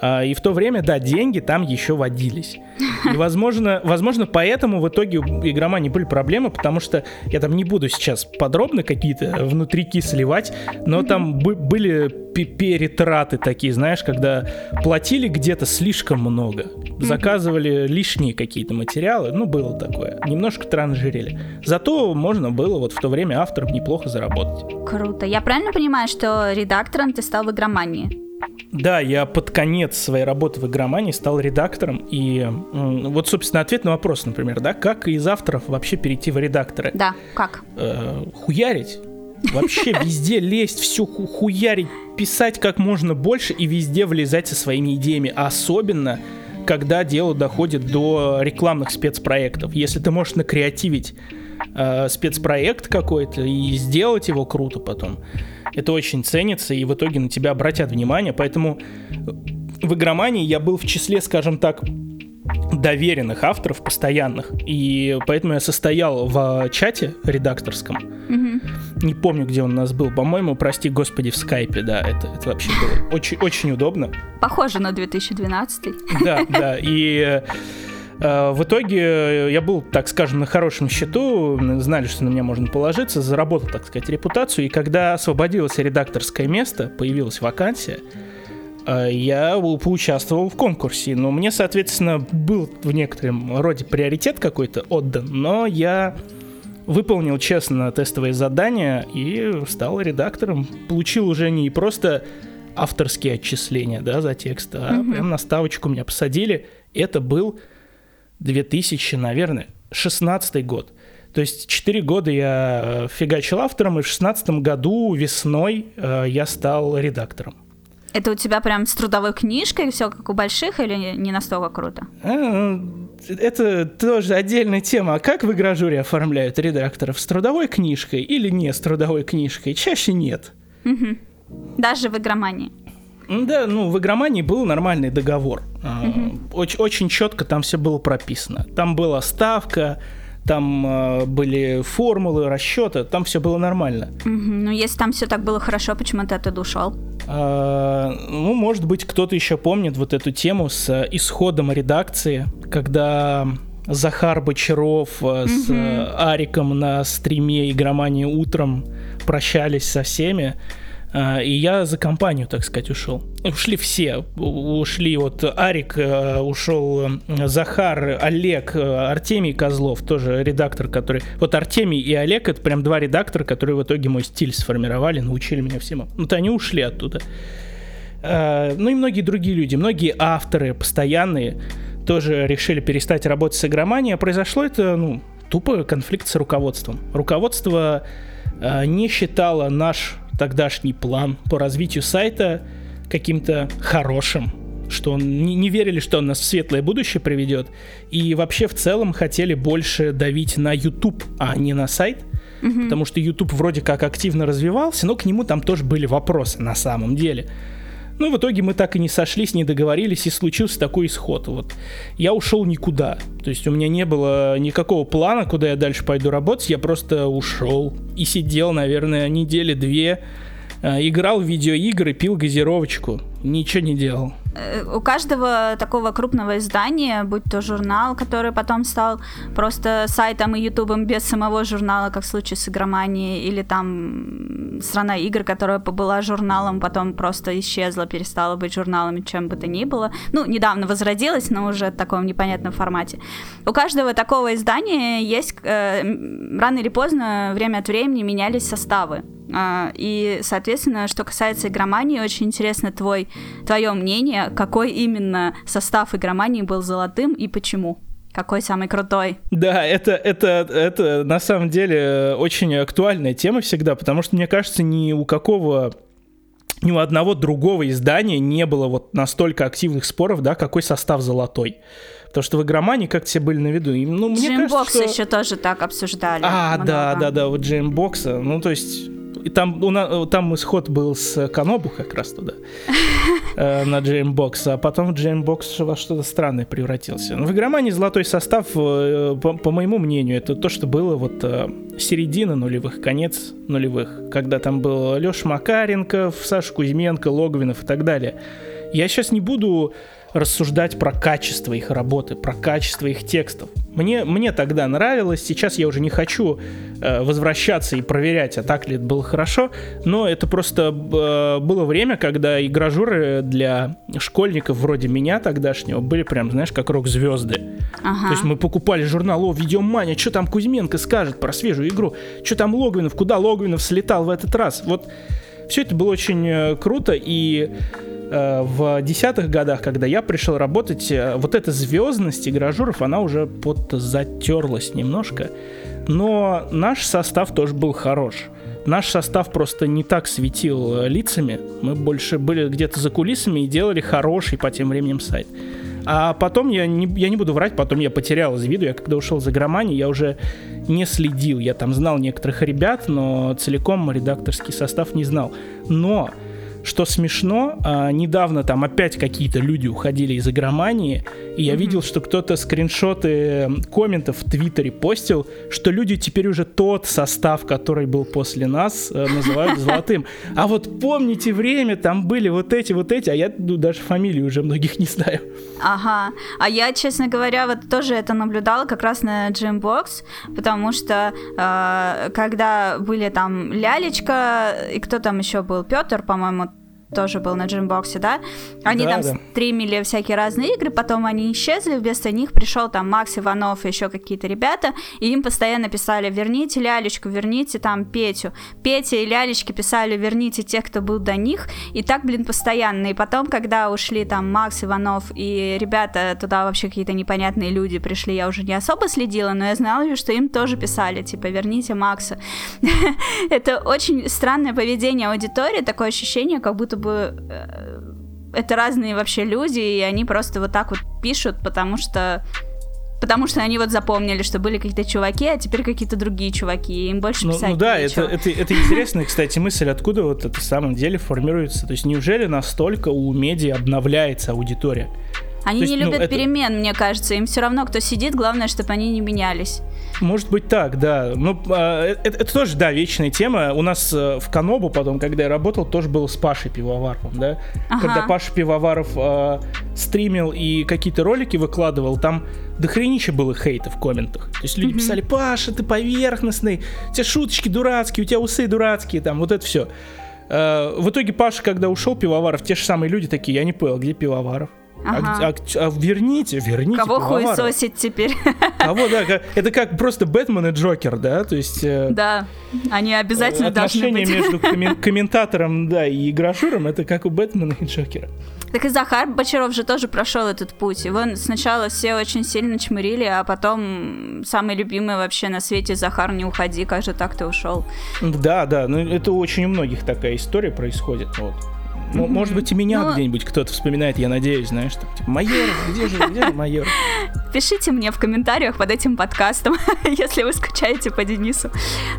А, и в то время, да, деньги там еще водились. И, возможно, возможно, поэтому в итоге у игромании были проблемы, потому что я там не буду сейчас подробно какие-то внутрики сливать, но там были перетраты такие, знаешь, когда платили где-то слишком много, заказывали лишние какие-то материалы, ну, было такое, немножко транжирили. Зато можно было вот в то время авторам неплохо заработать. Круто. Я правильно понимаю, что редактором ты стал в игромании? Да, я под конец своей работы в игромании стал редактором. И вот, собственно, ответ на вопрос, например, да, как из авторов вообще перейти в редакторы? Да, как? Э, хуярить. Вообще везде лезть, все хуярить, писать как можно больше и везде влезать со своими идеями. Особенно, когда дело доходит до рекламных спецпроектов. Если ты можешь накреативить э, спецпроект какой-то и сделать его круто потом, это очень ценится, и в итоге на тебя обратят внимание. Поэтому в игромании я был в числе, скажем так, доверенных авторов, постоянных. И поэтому я состоял в чате редакторском. Mm-hmm. Не помню, где он у нас был. По-моему, прости господи, в скайпе, да. Это, это вообще было очень, очень удобно. Похоже на 2012. Да, да. И Э, в итоге я был, так скажем, на хорошем счету, знали, что на меня можно положиться, заработал, так сказать, репутацию, и когда освободилось редакторское место, появилась вакансия, я поучаствовал в конкурсе, но мне, соответственно, был в некотором роде приоритет какой-то отдан, но я выполнил честно тестовые задания и стал редактором. Получил уже не просто авторские отчисления да, за текст, а mm-hmm. прям на ставочку меня посадили. Это был 2000, наверное, 16 год. То есть 4 года я э, фигачил автором, и в 16 году весной э, я стал редактором. Это у тебя прям с трудовой книжкой все как у больших или не настолько круто? Э, это тоже отдельная тема. А как в игражуре оформляют редакторов? С трудовой книжкой или не с трудовой книжкой? Чаще нет. Угу. Даже в игромании. Да, ну в игромании был нормальный договор. Угу. Очень, очень четко там все было прописано. Там была ставка, там э, были формулы, расчеты, там все было нормально. Угу. Ну, если там все так было хорошо, почему ты оттуда ушел? А, ну, может быть, кто-то еще помнит вот эту тему с исходом редакции, когда Захар Бочаров угу. с Ариком на стриме игромании утром прощались со всеми. А, и я за компанию, так сказать, ушел. Ушли все. Ушли вот Арик, э, ушел э, Захар, Олег, э, Артемий Козлов, тоже редактор, который... Вот Артемий и Олег — это прям два редактора, которые в итоге мой стиль сформировали, научили меня всему. Вот они ушли оттуда. А, ну и многие другие люди, многие авторы постоянные тоже решили перестать работать с игроманией. А произошло это, ну, тупо конфликт с руководством. Руководство э, не считало наш тогдашний план по развитию сайта каким-то хорошим, что он не, не верили, что он нас в светлое будущее приведет, и вообще в целом хотели больше давить на YouTube, а не на сайт, mm-hmm. потому что YouTube вроде как активно развивался, но к нему там тоже были вопросы на самом деле. Ну, в итоге мы так и не сошлись, не договорились, и случился такой исход. Вот. Я ушел никуда. То есть у меня не было никакого плана, куда я дальше пойду работать. Я просто ушел и сидел, наверное, недели две, э, играл в видеоигры, пил газировочку. Ничего не делал. У каждого такого крупного издания, будь то журнал, который потом стал просто сайтом и ютубом без самого журнала, как в случае с игроманией, или там страна игр, которая была журналом, потом просто исчезла, перестала быть журналом, чем бы то ни было. Ну, недавно возродилась, но уже в таком непонятном формате. У каждого такого издания есть, э, рано или поздно, время от времени менялись составы. Uh, и, соответственно, что касается игромании, очень интересно твой, твое мнение, какой именно состав игромании был золотым и почему. Какой самый крутой? Да, это, это, это на самом деле очень актуальная тема всегда, потому что, мне кажется, ни у какого ни у одного другого издания не было вот настолько активных споров, да, какой состав золотой. Потому что в игромании как все были на виду. И, ну, мне GMbox что... еще тоже так обсуждали. А, много. да, да, да, вот GMbox а. Ну, то есть и там, у нас, там исход был с Канобу как раз туда, э, на GMbox, а потом GMbox во что-то странное превратился. Но в игромании золотой состав, э, по, по моему мнению, это то, что было вот э, середина нулевых, конец нулевых, когда там был Леша Макаренков, Саша Кузьменко, Логвинов и так далее. Я сейчас не буду рассуждать про качество их работы, про качество их текстов. Мне, мне тогда нравилось, сейчас я уже не хочу э, возвращаться и проверять, а так ли это было хорошо, но это просто э, было время, когда игражуры для школьников вроде меня тогдашнего были прям, знаешь, как рок-звезды. Ага. То есть мы покупали журнал, о, Видеомания, что там Кузьменко скажет про свежую игру, что там Логвинов, куда Логвинов слетал в этот раз. Вот все это было очень э, круто, и в десятых годах, когда я пришел работать, э, вот эта звездность игражуров, она уже подзатерлась немножко. Но наш состав тоже был хорош. Наш состав просто не так светил э, лицами. Мы больше были где-то за кулисами и делали хороший по тем временем сайт. А потом, я не, я не буду врать, потом я потерял из виду. Я когда ушел за громани, я уже не следил. Я там знал некоторых ребят, но целиком редакторский состав не знал. Но что смешно, а, недавно там опять какие-то люди уходили из игромании, и я mm-hmm. видел, что кто-то скриншоты комментов в Твиттере постил, что люди теперь уже тот состав, который был после нас, э, называют золотым. А вот помните время, там были вот эти, вот эти, а я ну, даже фамилии уже многих не знаю. Ага. А я, честно говоря, вот тоже это наблюдала как раз на Gymbox, потому что э, когда были там Лялечка, и кто там еще был, Петр, по-моему, тоже был на джимбоксе, да? Они да, там да. стримили всякие разные игры, потом они исчезли, вместо них пришел там Макс Иванов и еще какие-то ребята, и им постоянно писали, верните Лялечку, верните там Петю. Петя и Лялечки писали, верните тех, кто был до них, и так, блин, постоянно. И потом, когда ушли там Макс Иванов и ребята, туда вообще какие-то непонятные люди пришли, я уже не особо следила, но я знала, что им тоже писали, типа, верните Макса. Это очень странное поведение аудитории, такое ощущение, как будто бы э, это разные вообще люди, и они просто вот так вот пишут, потому что потому что они вот запомнили, что были какие-то чуваки, а теперь какие-то другие чуваки, и им больше ну, писать Ну да, это, это, это интересная, кстати, мысль, откуда вот это в самом деле формируется. То есть неужели настолько у медиа обновляется аудитория? Они есть, не ну, любят ну, это... перемен, мне кажется. Им все равно, кто сидит, главное, чтобы они не менялись. Может быть так, да. Ну, а, это, это тоже, да, вечная тема. У нас э, в Канобу потом, когда я работал, тоже было с Пашей Пивоваровым, да. Ага. Когда Паша Пивоваров э, стримил и какие-то ролики выкладывал, там дохренища было хейта в комментах. То есть люди mm-hmm. писали, Паша, ты поверхностный, у тебя шуточки дурацкие, у тебя усы дурацкие, там, вот это все. Э, в итоге Паша, когда ушел, Пивоваров, те же самые люди такие, я не понял, где Пивоваров? А ага. А, а, а верните, верните. Кого хуесосить теперь? Кого, да, это как просто Бэтмен и Джокер, да, то есть... Э, да, они обязательно должны быть. Отношения между комментатором, да, и игрошуром, это как у Бэтмена и Джокера. Так и Захар Бочаров же тоже прошел этот путь. Его сначала все очень сильно чмырили, а потом самый любимый вообще на свете Захар, не уходи, как же так ты ушел. Да, да, ну это очень у многих такая история происходит. Вот. Может быть, и меня ну... где-нибудь кто-то вспоминает, я надеюсь, знаешь, так, типа, майор, где же, где же майор? Пишите мне в комментариях под этим подкастом, если вы скучаете по Денису.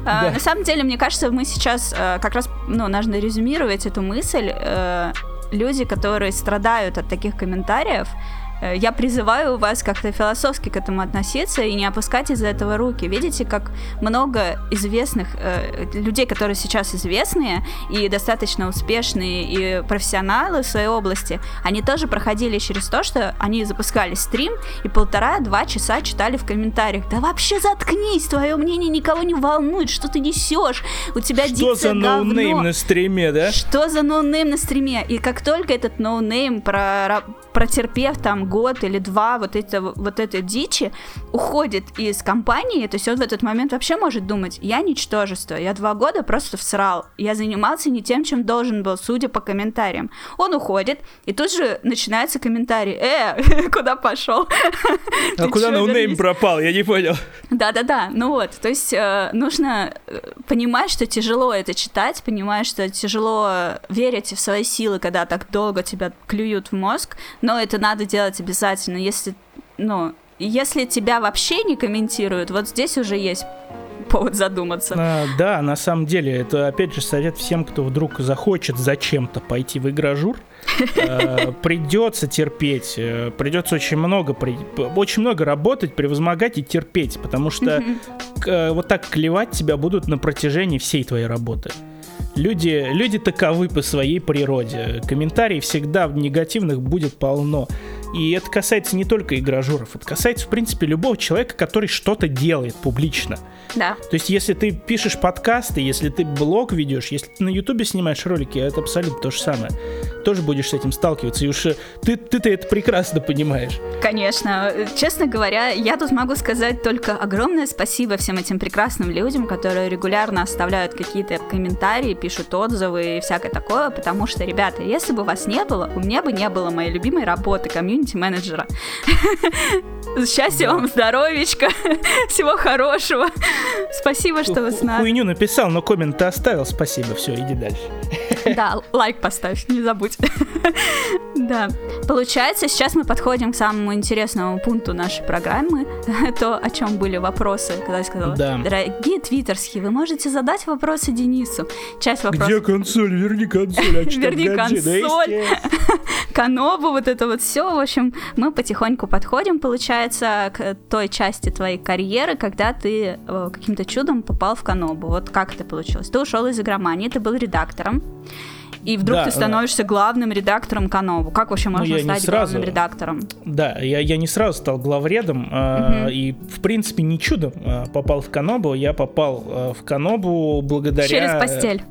А, да. на самом деле, мне кажется, мы сейчас а, как раз, ну, нужно резюмировать эту мысль. А, люди, которые страдают от таких комментариев, я призываю вас как-то философски к этому относиться и не опускать из-за этого руки. Видите, как много известных э, людей, которые сейчас известные и достаточно успешные и профессионалы в своей области, они тоже проходили через то, что они запускали стрим и полтора-два часа читали в комментариях. Да вообще заткнись, твое мнение никого не волнует, что ты несешь, у тебя что дикция за ноунейм на стриме, да? Что за ноунейм на стриме? И как только этот ноунейм про протерпев там год или два вот, это, вот этой дичи, уходит из компании, то есть он в этот момент вообще может думать, я ничтожество, я два года просто всрал, я занимался не тем, чем должен был, судя по комментариям. Он уходит, и тут же начинается комментарий, э, куда пошел? А куда ноунейм пропал, я не понял. Да-да-да, ну вот, то есть э, нужно э, понимать, что тяжело это читать, понимать, что тяжело верить в свои силы, когда так долго тебя клюют в мозг, но это надо делать обязательно. Если, ну, если тебя вообще не комментируют, вот здесь уже есть повод задуматься. А, да, на самом деле, это опять же совет всем, кто вдруг захочет зачем-то пойти в игражур. Э, придется терпеть, э, придется очень много, очень много работать, превозмогать и терпеть, потому что вот так клевать тебя будут на протяжении всей твоей работы. Люди, люди таковы по своей природе. Комментарий всегда негативных будет полно. И это касается не только игражуров, это касается, в принципе, любого человека, который что-то делает публично. Да. То есть, если ты пишешь подкасты, если ты блог ведешь, если ты на Ютубе снимаешь ролики, это абсолютно то же самое. Тоже будешь с этим сталкиваться. И уж э, ты, ты-то это прекрасно понимаешь. Конечно. Честно говоря, я тут могу сказать только огромное спасибо всем этим прекрасным людям, которые регулярно оставляют какие-то комментарии, пишут отзывы и всякое такое, потому что, ребята, если бы вас не было, у меня бы не было моей любимой работы, комьюнити комьюнити-менеджера. Счастья вам, здоровечка, всего хорошего. Спасибо, что вы с нами. Хуйню написал, но коммент ты оставил. Спасибо, все, иди дальше. Да, лайк поставь, не забудь. Да. Получается, сейчас мы подходим к самому интересному пункту нашей программы. То, о чем были вопросы, когда я сказала, да. дорогие твиттерские, вы можете задать вопросы Денису. Часть вопросов... Где консоль? Верни консоль. А Верни консоль. Канобу, вот это вот все. В общем, мы потихоньку подходим, получается, к той части твоей карьеры, когда ты э, каким-то чудом попал в Канобу. Вот как это получилось? Ты ушел из игромании, ты был редактором и вдруг да, ты становишься главным редактором Канову. Как вообще ну, можно ну, стать сразу, главным редактором? Да, я, я не сразу стал главредом, угу. э, и в принципе не чудом э, попал в Канобу. Я попал э, в Канобу благодаря... Через постель.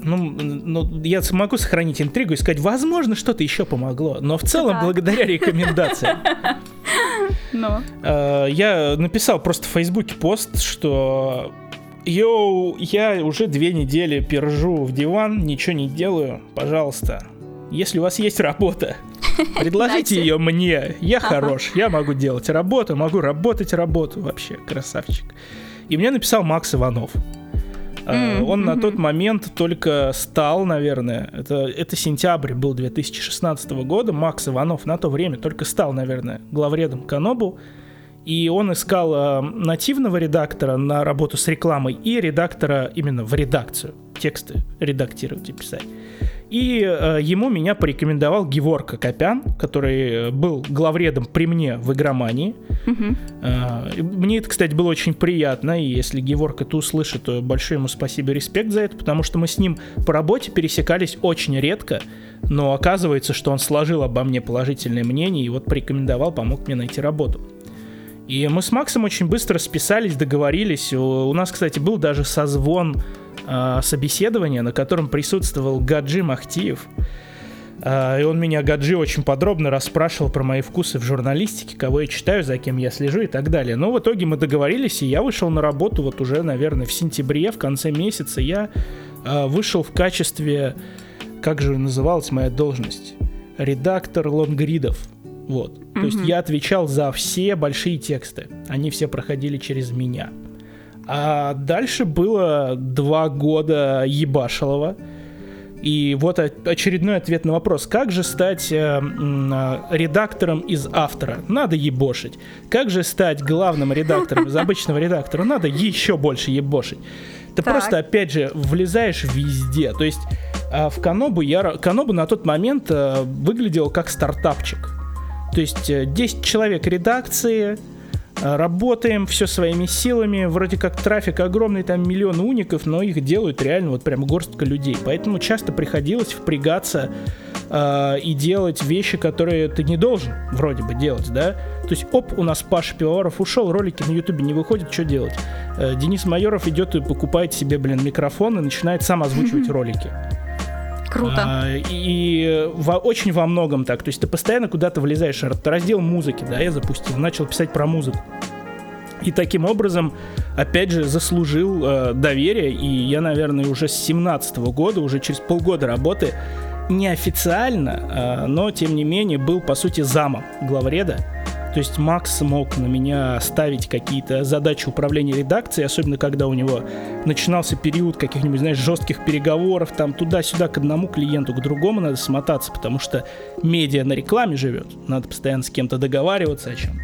Ну, ну, я могу сохранить интригу и сказать, возможно, что-то еще помогло, но в целом да. благодаря рекомендациям. Э, я написал просто в Фейсбуке пост, что Йоу, я уже две недели пержу в диван, ничего не делаю. Пожалуйста, если у вас есть работа, предложите ее мне. Я хорош, я могу делать работу, могу работать работу. Вообще, красавчик. И мне написал Макс Иванов. Mm-hmm. Он на тот момент только стал, наверное, это, это сентябрь был 2016 года, Макс Иванов на то время только стал, наверное, главредом Канобу и он искал э, нативного редактора на работу с рекламой и редактора именно в редакцию, тексты редактировать и писать. И э, ему меня порекомендовал Геворка Копян, который был главредом при мне в игромании. Угу. Э, мне это, кстати, было очень приятно, и если Геворка это услышит, то большое ему спасибо и респект за это, потому что мы с ним по работе пересекались очень редко, но оказывается, что он сложил обо мне положительное мнение и вот порекомендовал, помог мне найти работу. И мы с Максом очень быстро списались, договорились. У, у нас, кстати, был даже созвон э, собеседования, на котором присутствовал Гаджи Махтиев. Э, и он меня, Гаджи, очень подробно расспрашивал про мои вкусы в журналистике, кого я читаю, за кем я слежу и так далее. Но в итоге мы договорились, и я вышел на работу вот уже, наверное, в сентябре, в конце месяца. Я э, вышел в качестве, как же называлась моя должность? редактор лонгридов. Вот. Mm-hmm. То есть я отвечал за все большие тексты. Они все проходили через меня. А дальше было два года ебашилова. И вот очередной ответ на вопрос, как же стать э, э, редактором из автора? Надо ебошить. Как же стать главным редактором из обычного редактора? Надо еще больше ебошить. Ты так. просто, опять же, влезаешь везде. То есть э, в Канобу я... Канобу на тот момент э, выглядел как стартапчик. То есть э, 10 человек редакции, Э, работаем все своими силами, вроде как трафик огромный, там миллион уников, но их делают реально вот прям горстка людей. Поэтому часто приходилось впрягаться э, и делать вещи, которые ты не должен вроде бы делать, да. То есть, оп, у нас Паша Пивоваров ушел, ролики на Ютубе не выходят, что делать? Э, Денис Майоров идет и покупает себе, блин, микрофон и начинает сам озвучивать ролики. Круто. А, и во, очень во многом так. То есть ты постоянно куда-то влезаешь. Раздел музыки, да, я запустил, начал писать про музыку. И таким образом, опять же, заслужил э, доверие. И я, наверное, уже с 17 года, уже через полгода работы, неофициально, э, но тем не менее был, по сути, замом главреда то есть Макс мог на меня ставить какие-то задачи управления редакцией, особенно когда у него начинался период каких-нибудь, знаешь, жестких переговоров, там туда-сюда к одному клиенту, к другому надо смотаться, потому что медиа на рекламе живет, надо постоянно с кем-то договариваться о чем-то.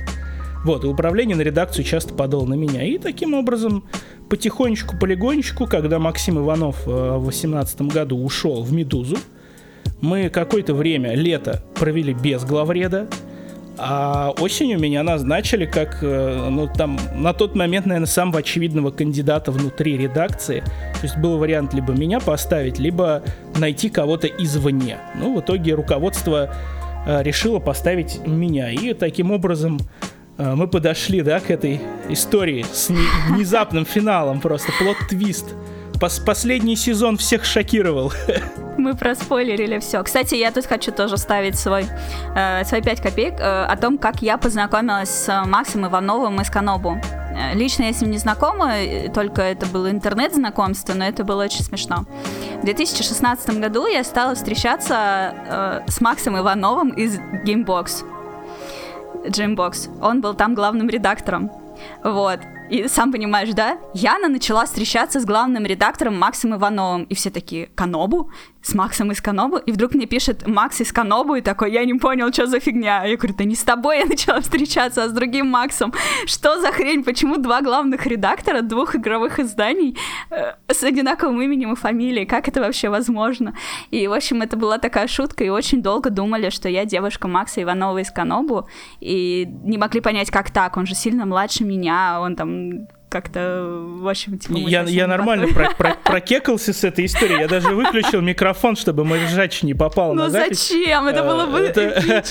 Вот, и управление на редакцию часто падало на меня. И таким образом, потихонечку, полигонечку, когда Максим Иванов э, в 2018 году ушел в «Медузу», мы какое-то время, лето, провели без главреда, а осенью меня назначили как, э, ну, там, на тот момент, наверное, самого очевидного кандидата внутри редакции. То есть был вариант либо меня поставить, либо найти кого-то извне. Ну, в итоге руководство э, решило поставить меня. И таким образом э, мы подошли, да, к этой истории с внезапным финалом, просто плод-твист. Пос последний сезон всех шокировал. Мы проспойлерили все. Кстати, я тут хочу тоже ставить свой, э, свои 5 копеек э, о том, как я познакомилась с Максом Ивановым из Канобу. Э, лично я с ним не знакома, только это было интернет-знакомство, но это было очень смешно. В 2016 году я стала встречаться э, с Максом Ивановым из Gamebox. Dreambox. Он был там главным редактором. Вот. И сам понимаешь, да? Яна начала встречаться с главным редактором Максом Ивановым. И все такие, Канобу? С Максом из Канобу, и вдруг мне пишет Макс из Канобу, и такой, я не понял, что за фигня. Я говорю, да не с тобой я начала встречаться, а с другим Максом. Что за хрень? Почему два главных редактора двух игровых изданий э, с одинаковым именем и фамилией? Как это вообще возможно? И, в общем, это была такая шутка, и очень долго думали, что я девушка Макса Иванова из Канобу, и не могли понять, как так, он же сильно младше меня, он там как-то, в общем, типа... Я, я нормально про, про, прокекался с этой историей, я даже выключил микрофон, чтобы мой ржач не попал ну на запись. зачем? Это было бы это,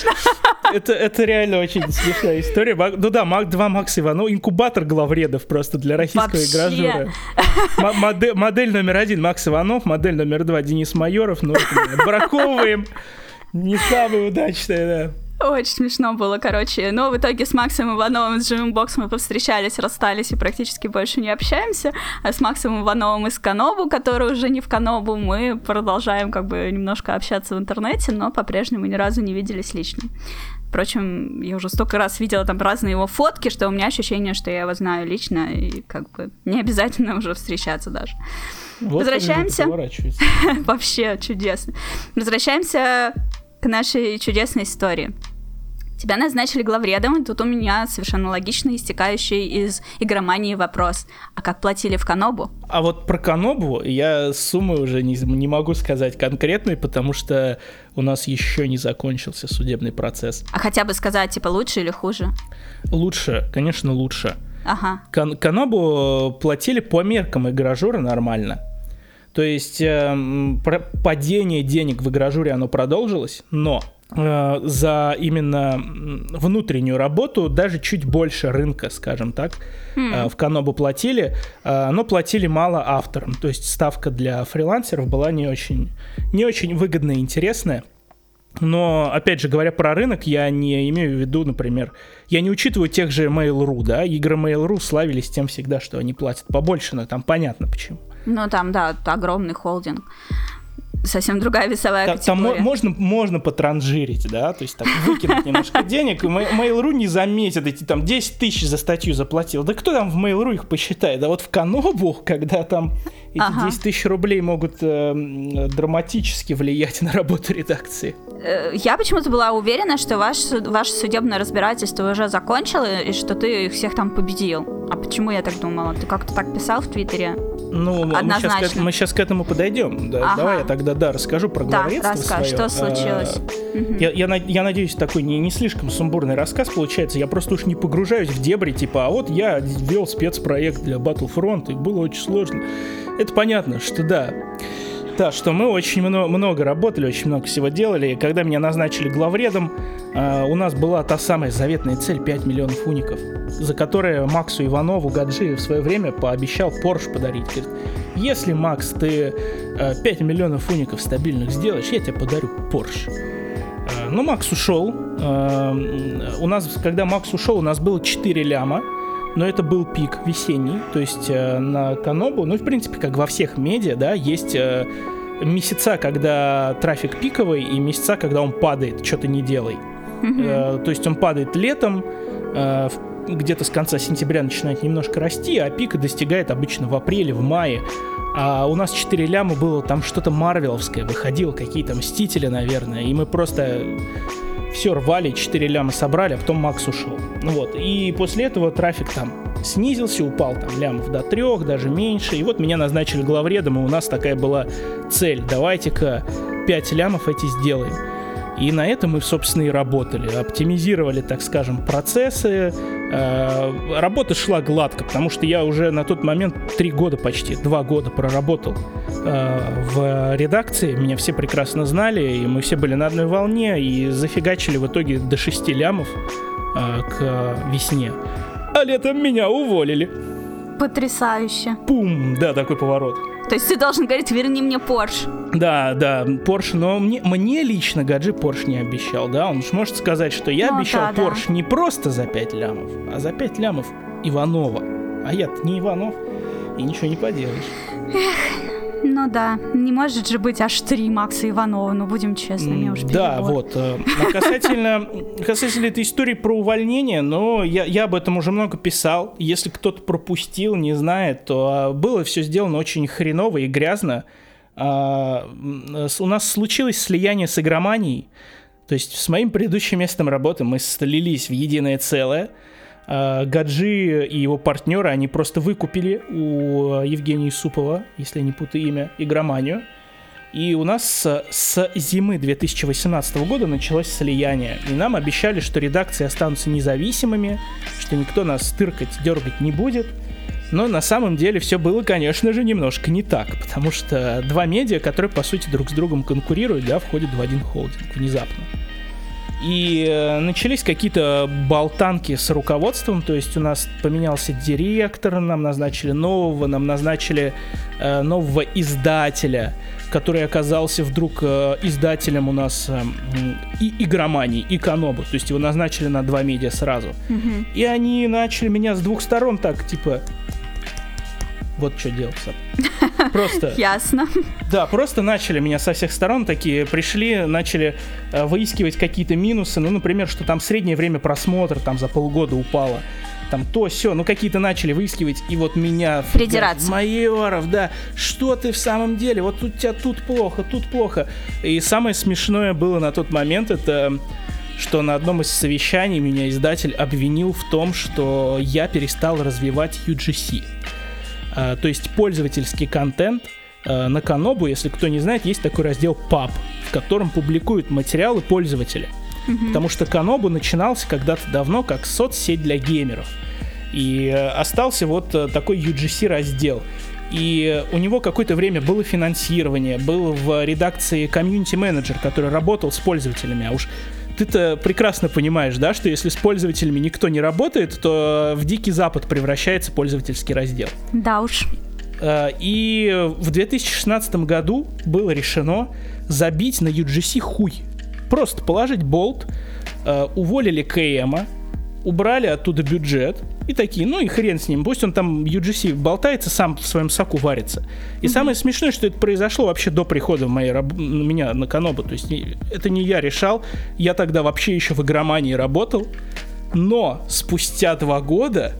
это, это реально очень смешная история. Ну да, Мак 2 Макс Иванов, инкубатор главредов просто для российского игражура. Модель, модель номер один Макс Иванов, модель номер два Денис Майоров, ну, браковываем. Не самый удачный, да. Очень смешно было, короче. Но в итоге с Максом Ивановым с Живым Боксом мы повстречались, расстались и практически больше не общаемся. А с Максом Ивановым из Канобу, который уже не в Канобу, мы продолжаем как бы немножко общаться в интернете, но по-прежнему ни разу не виделись лично. Впрочем, я уже столько раз видела там разные его фотки, что у меня ощущение, что я его знаю лично, и как бы не обязательно уже встречаться даже. Вот Возвращаемся. Вообще чудесно. Возвращаемся к нашей чудесной истории. Тебя назначили главредом, и тут у меня совершенно логично истекающий из игромании вопрос. А как платили в Канобу? А вот про Канобу я суммы уже не, не могу сказать конкретной, потому что у нас еще не закончился судебный процесс. А хотя бы сказать, типа, лучше или хуже? Лучше, конечно, лучше. Ага. Кан Канобу платили по меркам игражура нормально. То есть э, падение денег в игражуре оно продолжилось, но за именно внутреннюю работу даже чуть больше рынка, скажем так, mm. э, в Канобу платили, э, но платили мало авторам. То есть ставка для фрилансеров была не очень, не очень выгодная и интересная. Но, опять же, говоря про рынок, я не имею в виду, например, я не учитываю тех же Mail.ru, да, игры Mail.ru славились тем всегда, что они платят побольше, но там понятно почему. Ну, там, да, огромный холдинг. Совсем другая весовая Там, там категория. можно, можно потранжирить, да, то есть так выкинуть немножко денег, и Mail.ru не заметит, эти там 10 тысяч за статью заплатил. Да кто там в Mail.ru их посчитает? Да вот в Канобу, когда там эти Ага. 10 тысяч рублей могут э, драматически влиять на работу редакции. Э, Я почему-то была уверена, что ваш, ваше судебное разбирательство уже закончило, и что ты их всех там победил. А почему я так думала? Ты как-то так писал в Твиттере? Ну, мы сейчас, к, Однозначно. мы щас к этому подойдем. Да, Ага. Давай я тогда, да, расскажу про Да, главредство расскажи, своё. что случилось? А, Мгм. Я, я, я надеюсь, такой не, не слишком сумбурный рассказ получается. Я просто уж не погружаюсь в дебри, типа, а вот я вел спецпроект для Battlefront, и было очень сложно. Это понятно, что да. Да, что мы очень много, много работали, очень много всего делали. И когда меня назначили главредом, а, у нас была та самая заветная цель 5 миллионов уников, за которые Максу Иванову Гаджи в свое время пообещал Porsche подарить. Говорит, если, Макс, ты э, 5 миллионов уников стабильных сделаешь, я тебе подарю Porsche. Э, Ну, Макс ушел. Э, У нас, когда Макс ушел, у нас было 4 ляма. Но это был пик весенний, то есть э, на Канобу, ну, в принципе, как во всех медиа, да, есть э, месяца, когда трафик пиковый, и месяца, когда он падает, что-то не делай. Э, то есть он падает летом, э, где-то с конца сентября начинает немножко расти, а пика достигает обычно в апреле, в мае. А у нас 4 ляма было, там что-то марвеловское выходило, какие-то мстители, наверное, и мы просто все рвали, 4 ляма собрали, а потом Макс ушел. Ну вот, и после этого трафик там снизился, упал там лямов до трех, даже меньше, и вот меня назначили главредом, и у нас такая была цель, давайте-ка 5 лямов эти сделаем. И на этом мы, собственно, и работали. Оптимизировали, так скажем, процессы. Э, Работа шла гладко, потому что я уже на тот момент три года почти, два года проработал э, в редакции. Меня все прекрасно знали, и мы все были на одной волне, и зафигачили в итоге до 6 лямов э, к весне. А летом меня уволили. Потрясающе. Пум, да, такой поворот. То есть ты должен говорить, верни мне Порш. Да, да, Porsche, но мне, мне лично Гаджи Porsche не обещал, да, он уж может сказать, что я Ну, обещал да, да. Не просто за 5 лямов, а за 5 лямов Иванова. А я-то не Иванов, и ничего не поделаешь. Ну да, не может же быть аж три Макса Иванова, ну будем честными, уж Да, перебор. вот. э, а Касательно, касательно этой истории про увольнение, но я, я об этом уже много писал. Если кто-то пропустил, не знает, то а, было все сделано очень хреново и грязно. А, с- у нас случилось слияние с игроманией. То есть с моим предыдущим местом работы мы слились в единое целое. А, Гаджи и его партнеры, они просто выкупили у э, Евгения Супова, если не путаю имя, игроманию. И у нас с, с зимы 2018 года началось слияние. И нам обещали, что редакции останутся независимыми, что никто нас тыркать, дергать не будет. Но на самом деле все было, конечно же, немножко не так, потому что два медиа, которые, по сути, друг с другом конкурируют, да, входят в один холдинг внезапно. И э, начались какие-то болтанки с руководством, то есть у нас поменялся директор, нам назначили нового, нам назначили э, нового издателя, который оказался вдруг э, издателем у нас э, и игромании, и Канобу, то есть его назначили на два медиа сразу. Мгм. И они начали меня с двух сторон так, типа, вот что делать. Просто, Ясно. да, просто начали меня со всех сторон такие, пришли, начали э, выискивать какие-то минусы, ну, например, что там среднее время просмотра там за полгода упало, там то все, ну какие-то начали выискивать, и вот меня... Придираться. Майоров, да, что ты в самом деле, вот у тебя тут плохо, тут плохо. И самое смешное было на тот момент, это что на одном из совещаний меня издатель обвинил в том, что я перестал развивать UGC. А, то есть пользовательский контент а, на Канобу, если кто не знает, есть такой раздел PUB, в котором публикуют материалы пользователя. Потому что Канобу начинался когда-то давно как соцсеть для геймеров. И э, остался вот э, такой UGC раздел. И у него какое-то время было финансирование, был в редакции комьюнити-менеджер, который работал с пользователями. А уж ты-то прекрасно понимаешь, да, что если с пользователями никто не работает, то в дикий запад превращается пользовательский раздел. Да уж. Э, И в 2016 году было решено забить на UGC хуй. Просто положить болт, э, уволили КМа, убрали оттуда бюджет, И такие, ну и хрен с ним, пусть он там UGC болтается, сам в своем соку варится. И mm-hmm. самое смешное, что это произошло вообще до прихода моей раб... меня на Канобу. То есть это не я решал, я тогда вообще еще в игромании работал. Но спустя два года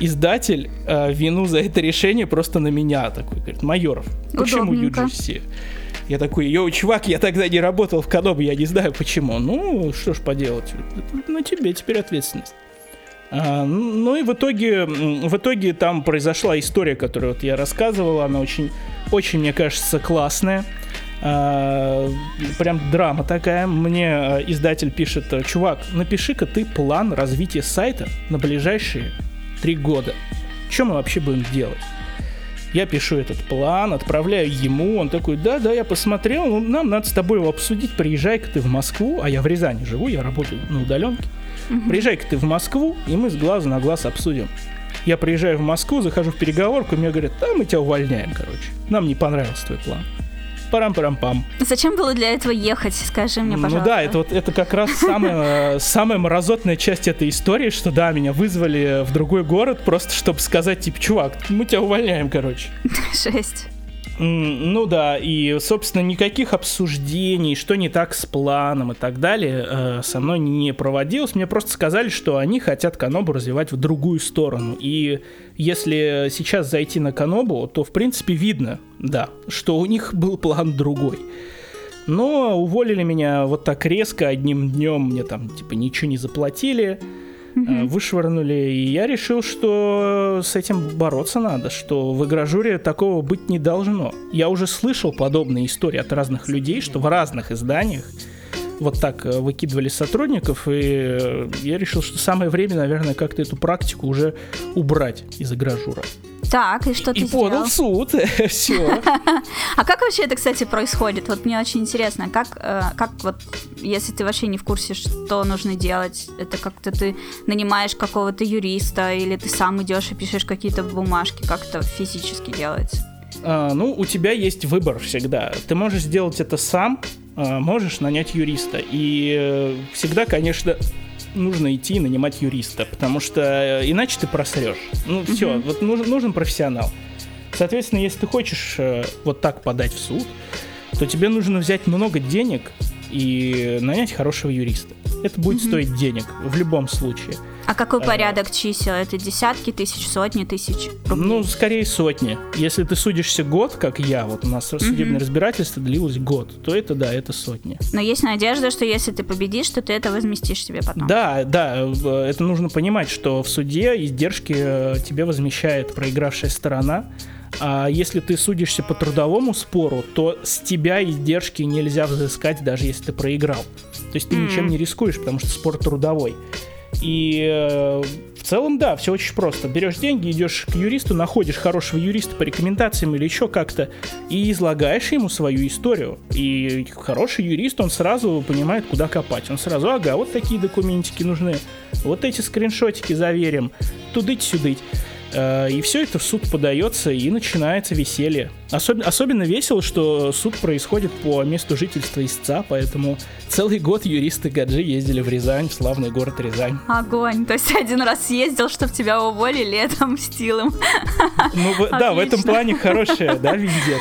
издатель э, вину за это решение просто на меня такой говорит, Майоров, почему UGC? Я такой, йоу, чувак, я тогда не работал в Канобе, я не знаю почему. Ну, что ж поделать, на тебе теперь ответственность. А, ну и в итоге, в итоге там произошла история, которую вот я рассказывал, она очень, очень, мне кажется, классная. А, прям драма такая. Мне а, издатель пишет, чувак, напиши-ка ты план развития сайта на ближайшие три года. Что мы вообще будем делать? Я пишу этот план, отправляю ему, он такой, да, да, я посмотрел, ну, нам надо с тобой его обсудить, приезжай-ка ты в Москву, а я в Рязани живу, я работаю на удаленке. Угу. Приезжай-ка ты в Москву, и мы с глаза на глаз обсудим. Я приезжаю в Москву, захожу в переговорку, и мне говорят, да, мы тебя увольняем, короче. Нам не понравился твой план парам-парам-пам. Зачем было для этого ехать, скажи мне, пожалуйста. Ну да, это вот это как раз самая, самая мразотная часть этой истории, что да, меня вызвали в другой город просто, чтобы сказать, типа, чувак, мы тебя увольняем, короче. Шесть. Ну да, и, собственно, никаких обсуждений, что не так с планом и так далее, э, со мной не проводилось. Мне просто сказали, что они хотят Канобу развивать в другую сторону. И если сейчас зайти на Канобу, то, в принципе, видно, да, что у них был план другой. Но уволили меня вот так резко, одним днем мне там, типа, ничего не заплатили mm-hmm. вышвырнули. И я решил, что с этим бороться надо, что в игражуре такого быть не должно. Я уже слышал подобные истории от разных людей, что в разных изданиях вот так э, выкидывали сотрудников, и э, я решил, что самое время, наверное, как-то эту практику уже убрать из игражура. Так, и что ты и сделал? подал в суд, все. А как вообще это, кстати, происходит? Вот мне очень интересно, как, э, как вот, если ты вообще не в курсе, что нужно делать, это как-то ты нанимаешь какого-то юриста, или ты сам идешь и пишешь какие-то бумажки, как это физически делается? А, ну, у тебя есть выбор всегда. Ты можешь сделать это сам, можешь нанять юриста. И э, всегда, конечно, нужно идти и нанимать юриста, потому что э, иначе ты просрешь. Ну, все, mm-hmm. вот нужен, нужен профессионал. Соответственно, если ты хочешь э, вот так подать в суд, то тебе нужно взять много денег и нанять хорошего юриста. Это будет mm-hmm. стоить денег в любом случае. А какой порядок чисел? Это десятки тысяч, сотни тысяч рублей? Ну, скорее сотни. Если ты судишься год, как я, вот у нас судебное разбирательство длилось год, то это да, это сотни. Но есть надежда, что если ты победишь, то ты это возместишь себе потом. Да, да, это нужно понимать, что в суде издержки э, тебе возмещает проигравшая сторона. А если ты судишься по трудовому спору, то с тебя издержки нельзя взыскать, даже если ты проиграл. То есть ты mm-hmm. ничем не рискуешь, потому что спор трудовой. И э, в целом, да, все очень просто. Берешь деньги, идешь к юристу, находишь хорошего юриста по рекомендациям или еще как-то, и излагаешь ему свою историю. И хороший юрист, он сразу понимает, куда копать. Он сразу, ага, вот такие документики нужны, вот эти скриншотики заверим, тудыть-сюдыть. Э, и все это в суд подается, и начинается веселье. Особенно, особенно весело, что суд происходит по месту жительства истца, поэтому целый год юристы Гаджи ездили в Рязань, в славный город Рязань. Огонь! То есть один раз съездил, чтобы тебя уволили, летом стил им. Ну да, в этом плане хорошая, да, везет.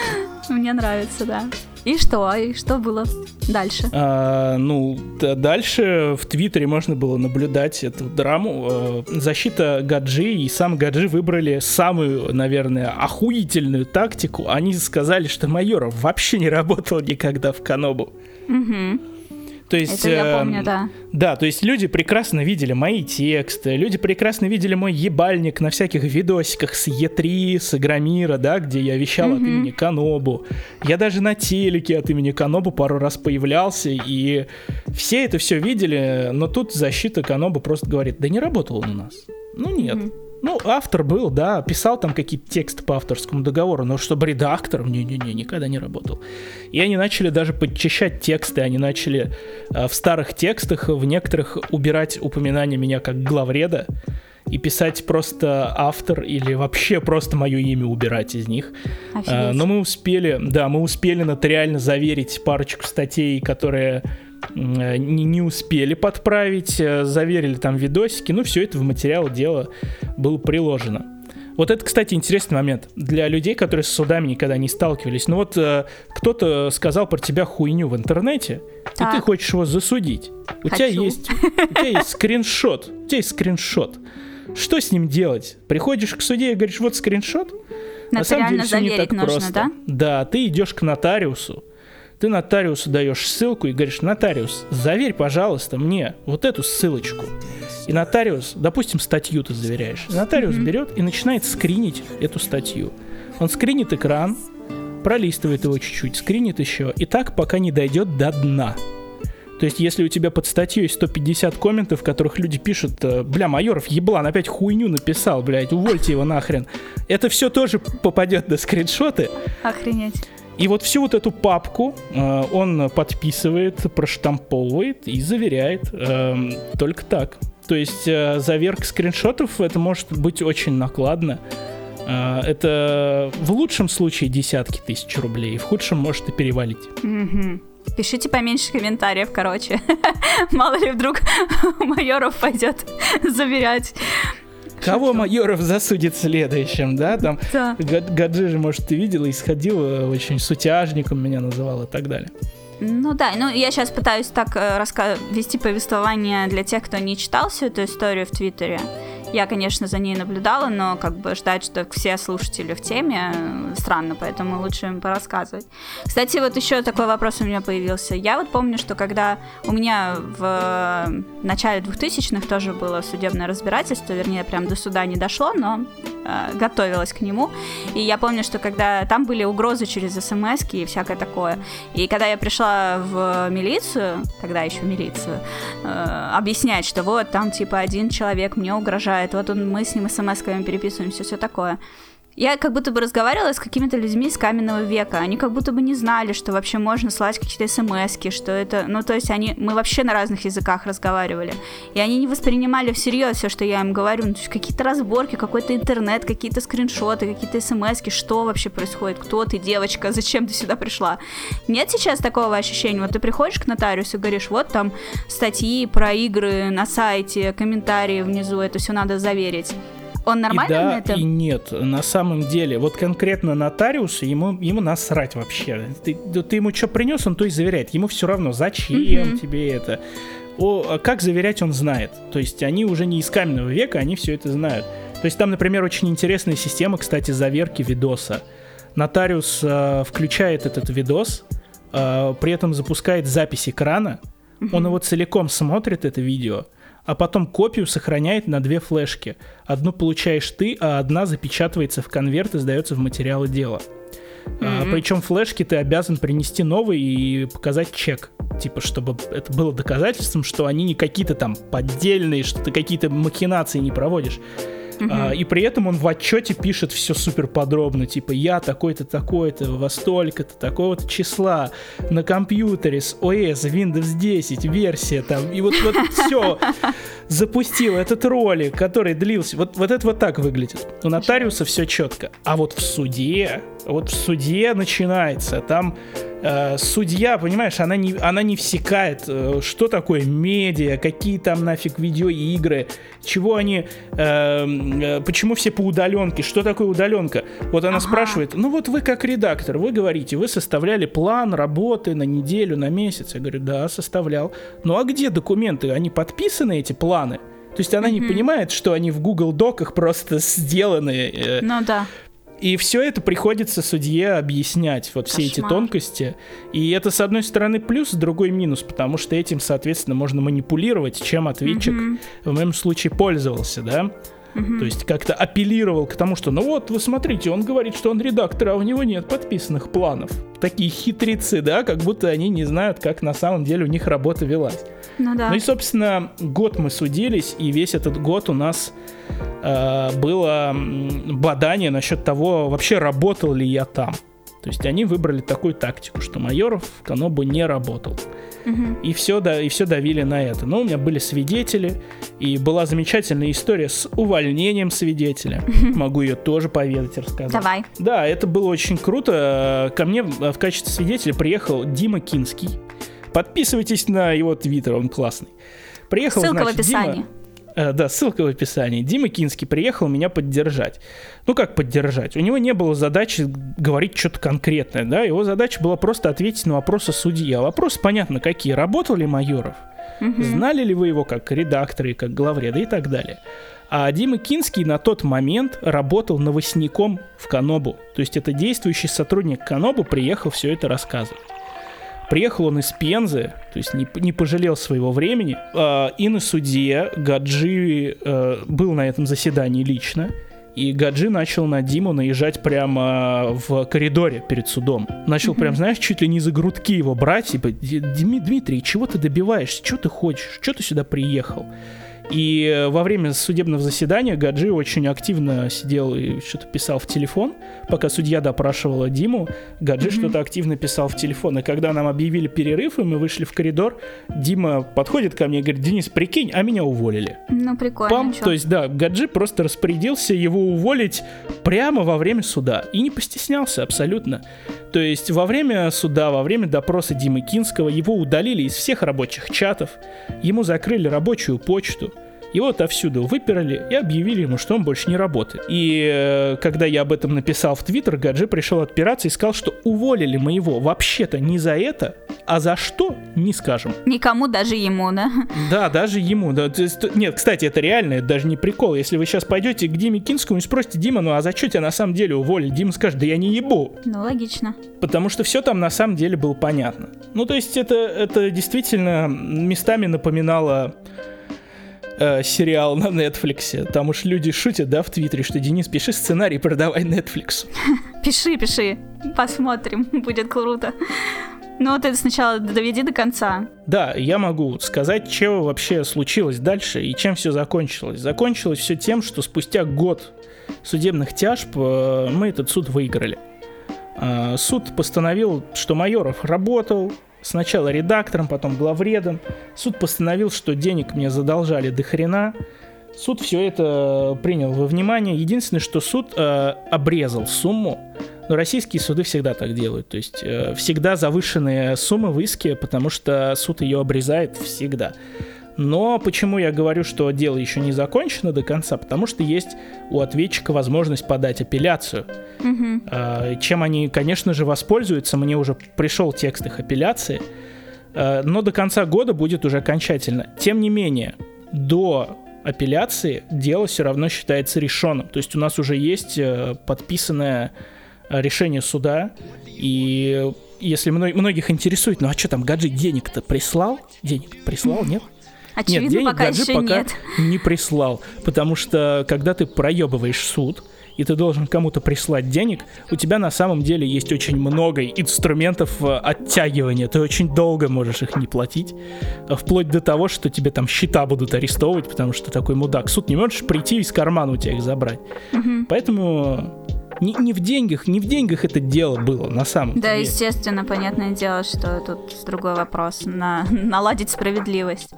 Мне нравится, да. И что? И что было дальше? А, ну, дальше в Твиттере можно было наблюдать эту драму. А, защита Гаджи и сам Гаджи выбрали самую, наверное, охуительную тактику. Они сказали, что Майоров вообще не работал никогда в Канобу. Угу. То есть, Это я помню, э, да. Да, то есть люди прекрасно видели мои тексты, люди прекрасно видели мой ебальник на всяких видосиках с Е3, с Игромира, да, где я вещал mm-hmm. от имени Канобу. Я даже на телеке от имени Канобу пару раз появлялся, и все это все видели, но тут защита Канобу просто говорит, да не работал он у нас. Ну нет. Mm-hmm. Ну, автор был, да, писал там какие-то тексты по авторскому договору, но чтобы редактором, не-не-не, никогда не работал. И они начали даже подчищать тексты, они начали э, в старых текстах, в некоторых убирать упоминания меня как главреда и писать просто автор или вообще просто мое имя убирать из них. Э, но мы успели, да, мы успели нотариально заверить парочку статей, которые не, не успели подправить, э, заверили там видосики, ну все это в материал дела было приложено. Вот это, кстати, интересный момент для людей, которые с судами никогда не сталкивались. Ну вот э, кто-то сказал про тебя хуйню в интернете, так. и ты хочешь его засудить. У тебя есть, у тебя есть скриншот, у тебя есть скриншот. Что с ним делать? Приходишь к суде и говоришь, вот скриншот. На самом деле все не так нужно, просто. Да? да, ты идешь к нотариусу, ты нотариусу даешь ссылку и говоришь, нотариус, заверь, пожалуйста, мне вот эту ссылочку. И нотариус, допустим, статью ты заверяешь. И нотариус mm-hmm. берет и начинает скринить эту статью. Он скринит экран, пролистывает его чуть-чуть, скринит еще, и так пока не дойдет до дна. То есть, если у тебя под статьей 150 комментов, в которых люди пишут, э, бля, Майоров еблан опять хуйню написал, блядь, увольте его нахрен. Это все тоже попадет на скриншоты. Охренеть. И вот всю вот эту папку э, он подписывает, проштамповывает и заверяет. Э, только так. То есть э, заверка скриншотов это может быть очень накладно. Э, это в лучшем случае десятки тысяч рублей, в худшем может и перевалить. Пишите поменьше комментариев, короче. Мало ли вдруг майоров пойдет заверять. Кого Майоров засудит следующим, да? Там да. Гаджи же, может, ты видела, исходил очень сутяжником меня называл и так далее. Ну да, ну я сейчас пытаюсь так э, раска- вести повествование для тех, кто не читал всю эту историю в Твиттере. Я, конечно, за ней наблюдала, но как бы ждать, что все слушатели в теме, э, странно, поэтому лучше им порассказывать. Кстати, вот еще такой вопрос у меня появился. Я вот помню, что когда у меня в начале 2000-х тоже было судебное разбирательство, вернее, прям до суда не дошло, но э, готовилась к нему. И я помню, что когда там были угрозы через смс и всякое такое. И когда я пришла в милицию, тогда еще милицию, э, объяснять, что вот там типа один человек мне угрожает, бывает. Вот он, мы с ним смс-ками переписываемся, все такое. Я как будто бы разговаривала с какими-то людьми из каменного века. Они как будто бы не знали, что вообще можно слать какие-то смс что это... Ну, то есть они... Мы вообще на разных языках разговаривали. И они не воспринимали всерьез все, что я им говорю. Ну, то есть какие-то разборки, какой-то интернет, какие-то скриншоты, какие-то смс что вообще происходит? Кто ты, девочка? Зачем ты сюда пришла? Нет сейчас такого ощущения. Вот ты приходишь к нотариусу и говоришь, вот там статьи про игры на сайте, комментарии внизу, это все надо заверить. Он нормально и да, на это? и нет. На самом деле, вот конкретно нотариус, ему, ему насрать вообще. Ты, ты ему что принес, он то и заверяет. Ему все равно, зачем тебе это. О, а как заверять, он знает. То есть они уже не из каменного века, они все это знают. То есть там, например, очень интересная система, кстати, заверки видоса. Нотариус э, включает этот видос, э, при этом запускает запись экрана, он его целиком смотрит, это видео, а потом копию сохраняет на две флешки. Одну получаешь ты, а одна запечатывается в конверт и сдается в материалы дела. Mm-hmm. А, причем флешки ты обязан принести новые и показать чек. Типа, чтобы это было доказательством, что они не какие-то там поддельные, что ты какие-то махинации не проводишь. А, и при этом он в отчете пишет все супер подробно, типа я такой-то, такой-то, во столько-то, такого-то числа на компьютере с OS, Windows 10, версия там, и вот, вот все запустил этот ролик, который длился. Вот, вот это вот так выглядит. У нотариуса все четко. А вот в суде, вот в суде начинается, там э, судья, понимаешь, она не, она не всекает, э, что такое медиа, какие там нафиг видеоигры, чего они, э, почему все по удаленке, что такое удаленка. Вот она ага. спрашивает, ну вот вы как редактор, вы говорите, вы составляли план работы на неделю, на месяц. Я говорю, да, составлял. Ну а где документы? Они подписаны, эти планы? То есть она mm-hmm. не понимает, что они в Google Доках просто сделаны. Э, ну да. И все это приходится судье объяснять, вот Кошмар. все эти тонкости. И это, с одной стороны, плюс, с другой минус, потому что этим, соответственно, можно манипулировать, чем ответчик mm-hmm. в моем случае пользовался, да. Угу. То есть как-то апеллировал к тому, что ну вот, вы смотрите, он говорит, что он редактор, а у него нет подписанных планов. Такие хитрецы, да, как будто они не знают, как на самом деле у них работа велась. Ну да. Ну и, собственно, год мы судились, и весь этот год у нас э, было бадание насчет того, вообще работал ли я там. То есть они выбрали такую тактику, что Майоров в Канобу не работал. Угу. И, все, да, и все давили на это. Но у меня были свидетели, и была замечательная история с увольнением свидетеля. Угу. Могу ее тоже поведать, рассказать. Давай. Да, это было очень круто. Ко мне в качестве свидетеля приехал Дима Кинский. Подписывайтесь на его твиттер, он классный. Приехал, Ссылка значит, в описании. Дима, да, ссылка в описании. Дима Кинский приехал меня поддержать. Ну как поддержать? У него не было задачи говорить что-то конкретное, да? Его задача была просто ответить на вопросы судьи. А вопросы понятно какие. Работал ли Майоров? Угу. Знали ли вы его как редактора и как главреда и так далее? А Дима Кинский на тот момент работал новостником в Канобу. То есть это действующий сотрудник Канобу приехал все это рассказывать. Приехал он из Пензы, то есть не, не пожалел своего времени. Э, и на суде Гаджи э, был на этом заседании лично. И Гаджи начал на Диму наезжать прямо в коридоре перед судом. Начал прям, знаешь, чуть ли не за грудки его брать. Типа, Дмитрий, чего ты добиваешься? Что ты хочешь? Что ты сюда приехал? И э, во время судебного заседания Гаджи очень активно сидел и что-то писал в телефон. Пока судья допрашивала Диму, Гаджи mm-hmm. что-то активно писал в телефон. И когда нам объявили перерыв, и мы вышли в коридор, Дима подходит ко мне и говорит, Денис, прикинь, а меня уволили. Ну, прикольно. Пам, то есть, да, Гаджи просто распорядился его уволить прямо во время суда. И не постеснялся абсолютно. То есть во время суда, во время допроса Димы Кинского его удалили из всех рабочих чатов, ему закрыли рабочую почту, его отовсюду выперли и объявили ему, что он больше не работает. И э, когда я об этом написал в Твиттер, Гаджи пришел отпираться и сказал, что уволили мы его вообще-то не за это, а за что, не скажем. Никому, даже ему, да? Да, даже ему. Да. Нет, кстати, это реально, это даже не прикол. Если вы сейчас пойдете к Диме Кинскому и спросите, Дима, ну а за что тебя на самом деле уволили? Дима скажет, да я не ебу. Ну, логично. Потому что все там на самом деле было понятно. Ну, то есть это, это действительно местами напоминало э, сериал на Netflix. Там уж люди шутят, да, в Твиттере, что Денис, пиши сценарий, продавай Netflix. Пиши, пиши, посмотрим, будет круто. Ну, ты сначала доведи до конца. Да, я могу сказать, что вообще случилось дальше и чем все закончилось. Закончилось все тем, что спустя год судебных тяжб э, мы этот суд выиграли. Э, суд постановил, что Майоров работал, сначала редактором, потом главредом. Суд постановил, что денег мне задолжали до хрена. Суд все это принял во внимание. Единственное, что суд э, обрезал сумму. Но российские суды всегда так делают. То есть э, всегда завышенные суммы в иске, потому что суд ее обрезает всегда. Но почему я говорю, что дело еще не закончено до конца? Потому что есть у ответчика возможность подать апелляцию. Угу. Чем они, конечно же, воспользуются. Мне уже пришел текст их апелляции. А, но до конца года будет уже окончательно. Тем не менее, до апелляции дело все равно считается решенным. То есть у нас уже есть э, подписанное решение суда. И если многих интересует, ну а что там, Гаджи денег-то прислал? Денег прислал, нет? Очевидно, нет, денег пока Гаджи еще пока нет. не прислал. Потому что, когда ты проебываешь суд, и ты должен кому-то прислать денег, у тебя на самом деле есть очень много инструментов э, оттягивания. Ты очень долго можешь их не платить. Э, вплоть до того, что тебе там счета будут арестовывать, потому что ты такой мудак. Суд не можешь прийти из кармана у тебя их забрать. Угу. Поэтому не, не в деньгах, не в деньгах это дело было на самом да, деле. Да, естественно, понятное дело, что тут другой вопрос. На, наладить справедливость.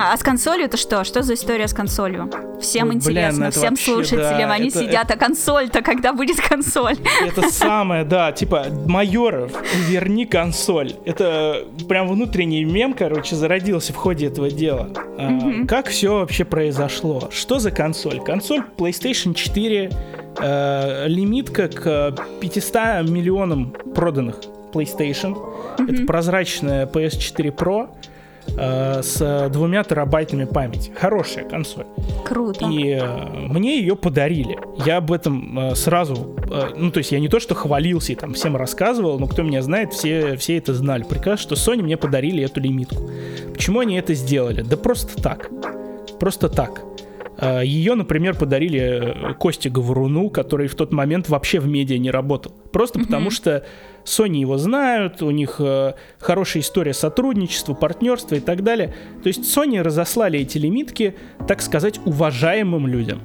А с консолью это что? Что за история с консолью? Всем Ой, интересно, блин, всем вообще, слушателям. Да, Они это, сидят, это... а консоль-то когда будет консоль? Это самое, да, типа, Майоров, верни консоль. Это прям внутренний мем, короче, зародился в ходе этого дела. А, как все вообще произошло? Что за консоль? Консоль PlayStation 4 э, лимитка к 500 миллионам проданных PlayStation. Mm-hmm. Это прозрачная PS4 Pro э, с двумя терабайтами памяти. Хорошая консоль. Круто. И э, мне ее подарили. Я об этом э, сразу, э, ну то есть я не то что хвалился и там всем рассказывал, но кто меня знает, все, все это знали. Прекрасно, что Sony мне подарили эту лимитку. Почему они это сделали? Да просто так. Просто так. А, Ее, например, подарили э, Косте Говоруну, который в тот момент вообще в медиа не работал. Просто mm-hmm. потому что Sony его знают, у них э, хорошая история сотрудничества, партнерства и так далее. То есть Sony разослали эти лимитки, так сказать, уважаемым людям.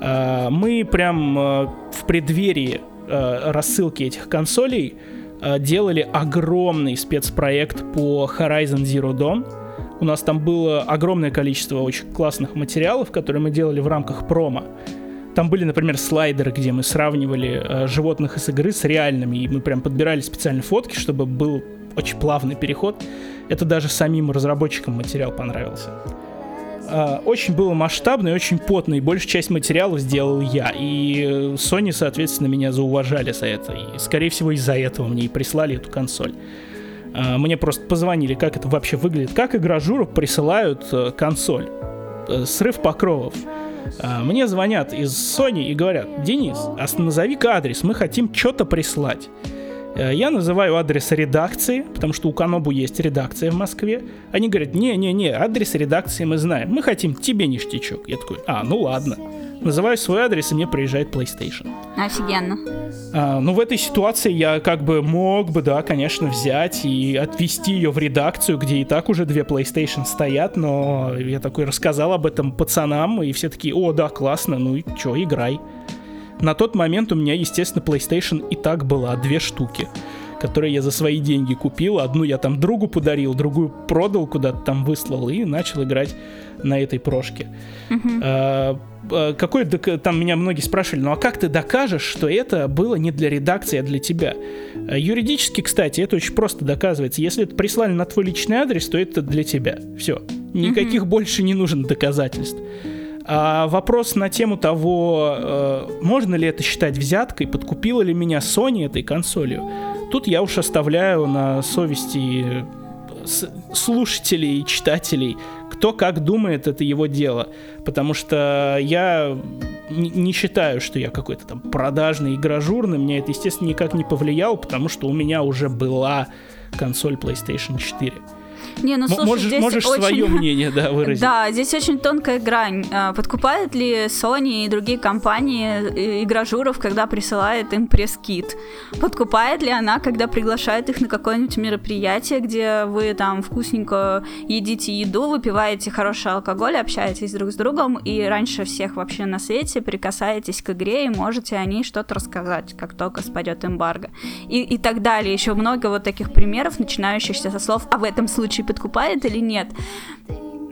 Э, мы прям э, в преддверии э, рассылки этих консолей э, делали огромный спецпроект по Horizon Zero Dawn у нас там было огромное количество очень классных материалов, которые мы делали в рамках промо. Там были, например, слайдеры, где мы сравнивали э, животных из игры с реальными, и мы прям подбирали специальные фотки, чтобы был очень плавный переход. Это даже самим разработчикам материал понравился. э, очень было масштабно и очень потно, и большую часть материала сделал я. И Sony, соответственно, меня зауважали за это. И, скорее всего, из-за этого мне и прислали эту консоль. Э, мне просто позвонили, как это вообще выглядит. Как игражуров присылают э, консоль. Э, срыв покровов. Э, мне звонят из Sony и говорят, Денис, а назови-ка адрес, мы хотим что-то прислать. Э, я называю адрес редакции, потому что у Канобу есть редакция в Москве. Они говорят, не-не-не, адрес редакции мы знаем, мы хотим тебе ништячок. Я такой, а, ну ладно. Называю свой адрес, и мне приезжает PlayStation. Офигенно. А, ну, в этой ситуации я как бы мог бы, да, конечно, взять и отвезти ее в редакцию, где и так уже две PlayStation стоят, но я такой рассказал об этом пацанам, и все такие, о, да, классно, ну и чё, играй. На тот момент у меня, естественно, PlayStation и так была две штуки, которые я за свои деньги купил. Одну я там другу подарил, другую продал, куда-то там выслал и начал играть на этой прошке. А, а, какой там меня многие спрашивали, ну а как ты докажешь, что это было не для редакции, а для тебя? А, Юридически, кстати, это очень просто доказывается. Если это прислали на твой личный адрес, то это для тебя. Все. Никаких больше не нужно доказательств. А вопрос на тему того, э, можно ли это считать взяткой, подкупила ли меня Sony этой консолью, тут я уж оставляю на совести с- слушателей и читателей, кто как думает, это его дело. Потому что я не, считаю, что я какой-то там продажный игражур, на меня это, естественно, никак не повлияло, потому что у меня уже была консоль PlayStation 4. Не, ну слушай, можешь здесь можешь очень... свое мнение, да, выразить. Да, здесь очень тонкая грань. А, Подкупают ли Sony и другие компании э, игражуров, когда присылает им пресс-кит? Подкупает ли она, когда приглашает их на какое-нибудь мероприятие, где вы там вкусненько едите еду, выпиваете хороший алкоголь, общаетесь друг с другом, и раньше всех вообще на свете прикасаетесь к игре и можете о ней что-то рассказать, как только спадет эмбарго. И, и так далее. Еще много вот таких примеров, начинающихся со слов «а в этом случае подкупает или нет?»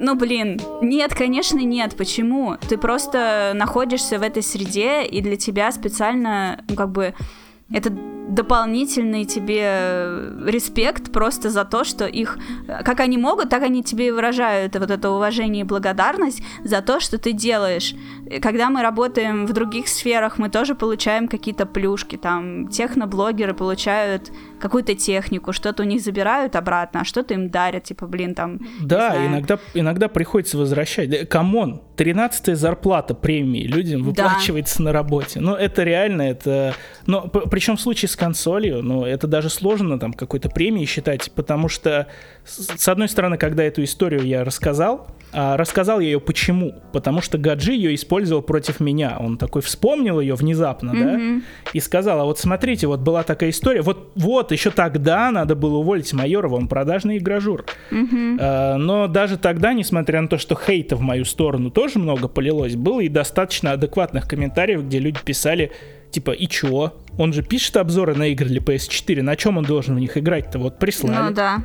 Ну, блин, нет, конечно, нет. Почему? Ты просто находишься в этой среде, и для тебя специально, ну, как бы, это дополнительный тебе э, респект просто за то, что их, э, как они могут, так они тебе и выражают вот это уважение и благодарность за то, что ты делаешь. И Когда мы работаем в других сферах, мы тоже получаем какие-то плюшки, там, техноблогеры получают какую-то технику, что-то у них забирают обратно, а что-то им дарят, типа, блин, там... Да, иногда, иногда приходится возвращать. Да, come on, 13 зарплата премии людям выплачивается на работе. Ну, это реально, это... Но причем в случае с консолью, ну, это даже сложно там какой-то премии считать, потому что, с одной стороны, когда эту историю я рассказал, а рассказал я ее почему? Потому что Гаджи ее использовал против меня. Он такой вспомнил ее внезапно, да, и сказал, а вот смотрите, вот была такая история, вот, вот, еще тогда надо было уволить Майорова, он продажный игражур. А, Но даже тогда, несмотря на то, что хейта в мою сторону тоже много полилось, было и достаточно адекватных комментариев, где люди писали, типа, и чё? Он же пишет обзоры на игры для PS4, на чем он должен в них играть-то? Вот прислали. Ну да.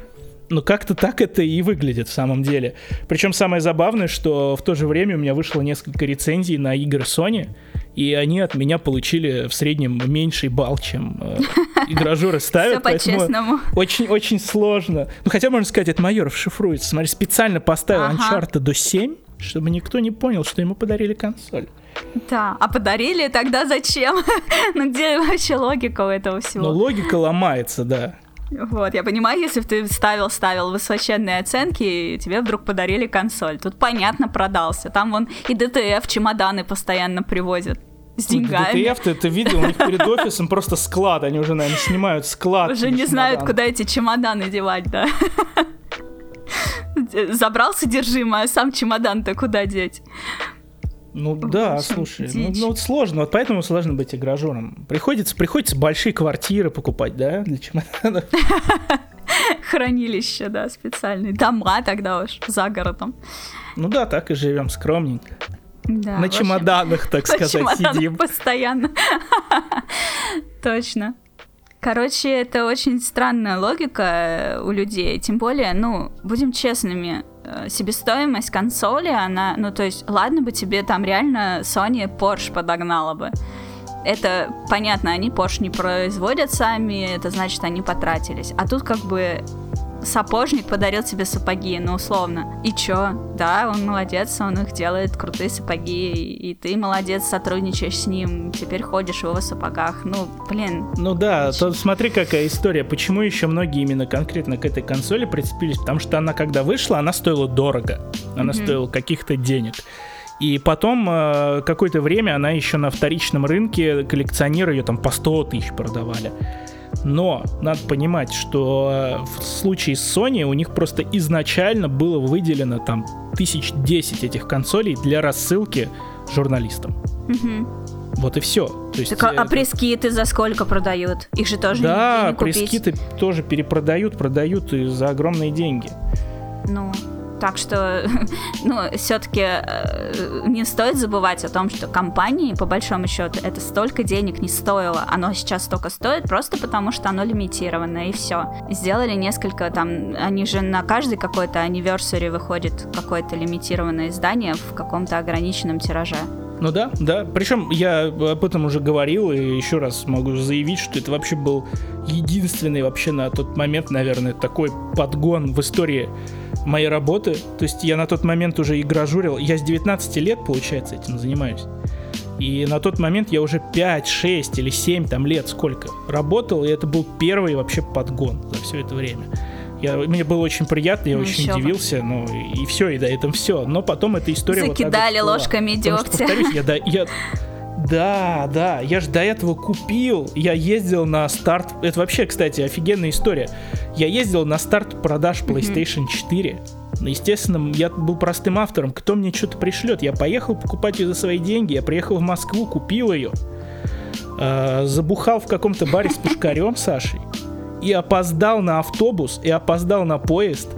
Ну, как-то так это и выглядит в самом деле. Причем самое забавное, что в то же время у меня вышло несколько рецензий на игры Sony, и они от меня получили в среднем меньший балл, чем э, игражуры Все ставят. поэтому по-честному. Очень-очень сложно. Ну, хотя, можно сказать, от майоров шифруется. Смотри, специально поставил. Uncharted до 7, чтобы никто не понял, что ему подарили консоль. Да. А подарили тогда зачем? ну где вообще логика у этого всего? Но логика ломается, да. Вот, я понимаю, если бы ты ставил, ставил высоченные оценки, и тебе вдруг подарили консоль. Тут понятно продался. Там вон и ДТФ, чемоданы постоянно привозят с деньгами. ДТФ, ты это видел, у них перед офисом просто склад, они уже, наверное, снимают склад. Уже не знают, чемоданов. куда эти чемоданы девать, да. Забрал содержимое, а сам чемодан-то куда деть? Ну да, слушай, ну, ну вот сложно, вот поэтому сложно быть игражером. Приходится, приходится большие квартиры покупать, да, для чемоданов. Хранилище, да, специальные. Дома тогда уж за городом. Ну да, так и живем скромненько. Да, На чемоданах, так сказать, сидим. постоянно. Точно. Короче, это очень странная логика э, у людей. Тем более, ну, будем честными, э, себестоимость консоли, она, ну, то есть, ладно бы тебе там реально Sony Porsche подогнала бы. Это понятно, они Porsche не производят сами, это значит, они потратились. А тут как бы сапожник подарил тебе сапоги, ну, условно. И чё? Да, он молодец, он их делает, крутые сапоги, и ты молодец, сотрудничаешь с ним, теперь ходишь в его сапогах. Ну, блин. Ну да, то смотри, какая история. Почему еще многие именно конкретно к этой консоли прицепились? Потому что она, когда вышла, она стоила дорого. Она mm-hmm. стоила каких-то денег. И потом э, какое-то время она еще на вторичном рынке, коллекционеры ее там по 100 тысяч продавали. Но надо понимать, что в случае с Sony у них просто изначально было выделено там тысяч десять этих консолей для рассылки журналистам. Угу. Вот и все. То есть, так, а, а пресс-киты за сколько продают? Их же тоже да, не, не купить. пресс-киты тоже перепродают, продают и за огромные деньги. Ну, так что, ну, все-таки э, не стоит забывать о том, что компании, по большому счету, это столько денег не стоило. Оно сейчас столько стоит просто потому, что оно лимитированное, и все. Сделали несколько там, они же на каждый какой-то anniversary выходит какое-то лимитированное издание в каком-то ограниченном тираже. Ну да, да. Причем я об этом уже говорил и еще раз могу заявить, что это вообще был единственный вообще на тот момент, наверное, такой подгон в истории моей работы. То есть я на тот момент уже и гражурил. Я с 19 лет, получается, этим занимаюсь. И на тот момент я уже 5, 6 или 7 там лет сколько работал, и это был первый вообще подгон за все это время. Я, мне было очень приятно, я ну, очень удивился, ну и все, и да, это все. Но потом эта история Закидали вот ложками дегтя. Что, повторюсь, я, да, я, да, да, я же до этого купил, я ездил на старт, это вообще, кстати, офигенная история. Я ездил на старт продаж PlayStation 4. Естественно, я был простым автором, кто мне что-то пришлет. Я поехал покупать ее за свои деньги, я приехал в Москву, купил ее, э, забухал в каком-то баре с пушкарем Сашей и опоздал на автобус, и опоздал на поезд,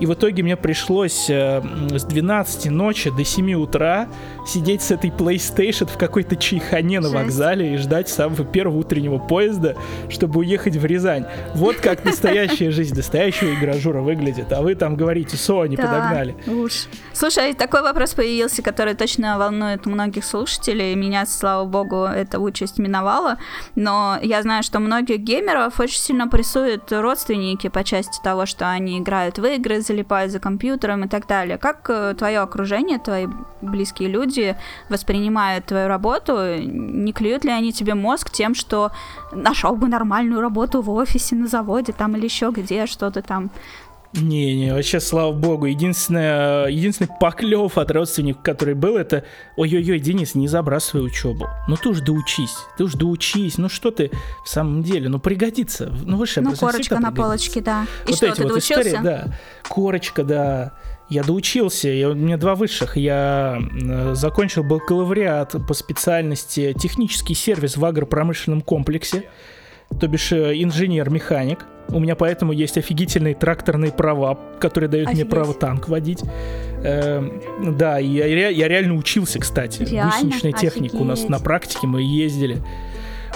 и в итоге мне пришлось э, с 12 ночи до 7 утра сидеть с этой PlayStation в какой-то чайхане на вокзале и ждать самого первого утреннего поезда, чтобы уехать в Рязань. Вот как настоящая жизнь настоящего игражура выглядит. А вы там говорите, Sony да, подогнали. Уж. Слушай, такой вопрос появился, который точно волнует многих слушателей. Меня, слава богу, эта участь миновала. Но я знаю, что многих геймеров очень сильно прессуют родственники по части того, что они играют в игры, залипают за компьютером и так далее. Как э, твое окружение, твои близкие люди воспринимают твою работу? Не клюют ли они тебе мозг тем, что нашел бы нормальную работу в офисе, на заводе там или еще где, что-то там не-не, вообще, слава богу, единственное, единственный поклев от родственников, который был, это ой-ой-ой, Денис, не забрасывай учебу. Ну ты уж доучись, ты уж доучись, ну что ты в самом деле, ну пригодится. Ну высшее Ну корочка на полочке, да. И вот что, эти ты вот доучился? истории, да. Корочка, да. Я доучился, я, у меня два высших. Я закончил бакалавриат по специальности технический сервис в агропромышленном комплексе, то бишь э, инженер-механик. У меня поэтому есть офигительные тракторные права, которые дают Офигеть. мне право танк водить. Э, да, я, я реально учился, кстати. Реально? Гусеничная техника. У нас на практике мы ездили.